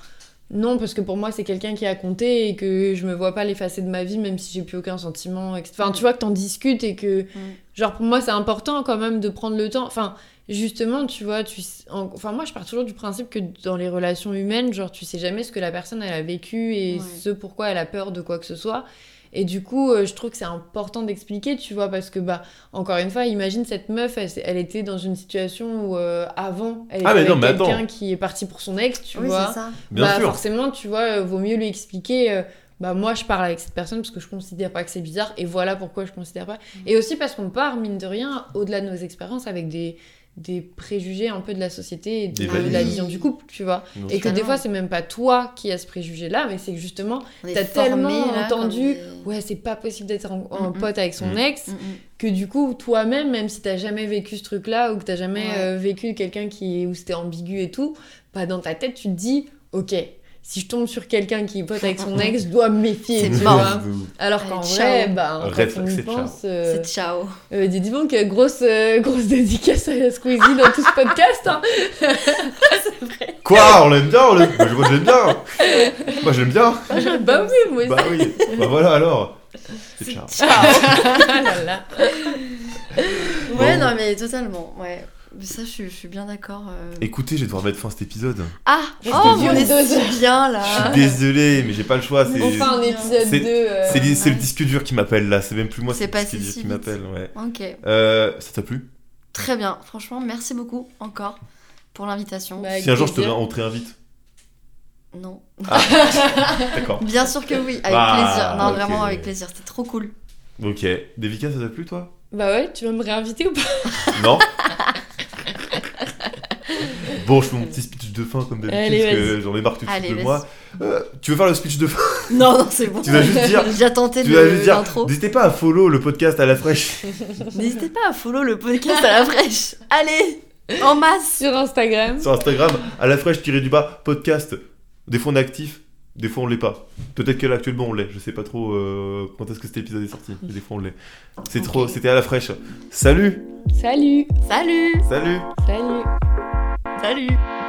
Non, parce que pour moi, c'est quelqu'un qui a compté et que je me vois pas l'effacer de ma vie, même si j'ai plus aucun sentiment. etc. Enfin, tu vois que t'en discutes et que. Genre, pour moi, c'est important quand même de prendre le temps. Enfin, justement, tu vois, tu... en- enfin, moi, je pars toujours du principe que dans les relations humaines, genre, tu sais jamais ce que la personne, elle a vécu et Ouais. ce pourquoi elle a peur de quoi que ce soit. Et du coup, euh, je trouve que c'est important d'expliquer, tu vois, parce que, bah, encore une fois, imagine cette meuf, elle, elle était dans une situation où, euh, avant, elle était Ah, mais avec quelqu'un qui est parti pour son ex, tu Oui, vois. c'est ça. Bien bah, sûr. forcément, tu vois, euh, vaut mieux lui expliquer. euh, bah moi je parle avec cette personne parce que je considère pas que c'est bizarre et voilà pourquoi je considère pas. Mm. Et aussi parce qu'on part mine de rien au-delà de nos expériences avec des des préjugés un peu de la société et de, la vision du couple, tu vois. Non, Et que des fois, c'est même pas toi qui as ce préjugé-là, mais c'est que justement, t'as tellement là, entendu, comme ouais, c'est pas possible d'être en, en Mm, mm. pote avec son Mm. ex, que du coup, toi-même, même si t'as jamais vécu ce truc-là, ou que t'as jamais Ouais. euh, vécu quelqu'un qui où c'était ambigu et tout, bah dans ta tête, tu te dis, ok, si je tombe sur quelqu'un qui est pote avec son ex, je dois me méfier, C'est mort. Alors qu'en ciao. vrai, bah, Red quand on y c'est pense, euh, C'est ciao. euh, dis donc, grosse, euh, grosse dédicace à Squeezie dans tout ce podcast. Hein. Quoi On l'aime bien on l'aime- Moi, je- moi, je l'aime bien Moi je l'aime bien bah oui, moi aussi. Bah oui Bah voilà alors C'est ciao Ah là là. Ouais, Bon. non, mais totalement. Ouais. Mais Ça, je, suis- je suis bien d'accord. euh. Écoutez, je vais devoir mettre fin à cet épisode. Ah Oh, on est si bien Je là suis désolé, mais j'ai pas le choix. C'est On fait un épisode c'est- 2. euh, c'est li- c'est le disque dur qui m'appelle là. C'est même plus moi, C'est c'est le passé disque dur si qui vite. m'appelle. Ouais. Ok. Euh, ça t'a plu? Très bien. Franchement, merci beaucoup encore pour l'invitation. Bah, avec Si un jour je te plaisir. on te réinvite. Non. D'accord. Bien sûr que oui, avec Ah, plaisir. Non, ok. vraiment avec plaisir. C'était trop cool. Ok. Devika, ça t'a plu toi? Bah ouais, tu vas me réinviter ou pas? Non? Bon, je fais mon petit speech de fin comme d'habitude parce que j'en ai marre tout de suite de moi. Euh, tu veux faire le speech de fin? Non, non, c'est bon. Tu vas juste dire. J'ai tenté Tu de juste dire. l'intro. N'hésitez pas à follow le podcast à la fraîche. N'hésitez pas à follow le podcast à la fraîche. Allez, en masse. Sur Instagram. sur Instagram à la fraîche tiré du bas podcast. Des fois on est actif, des fois on l'est pas. Peut-être que là actuellement on l'est. Je sais pas trop euh, quand est-ce que cet épisode est sorti. Mais des fois on l'est. C'est trop. C'était à la fraîche. Salut. Salut Salut. Salut. Salut Salut.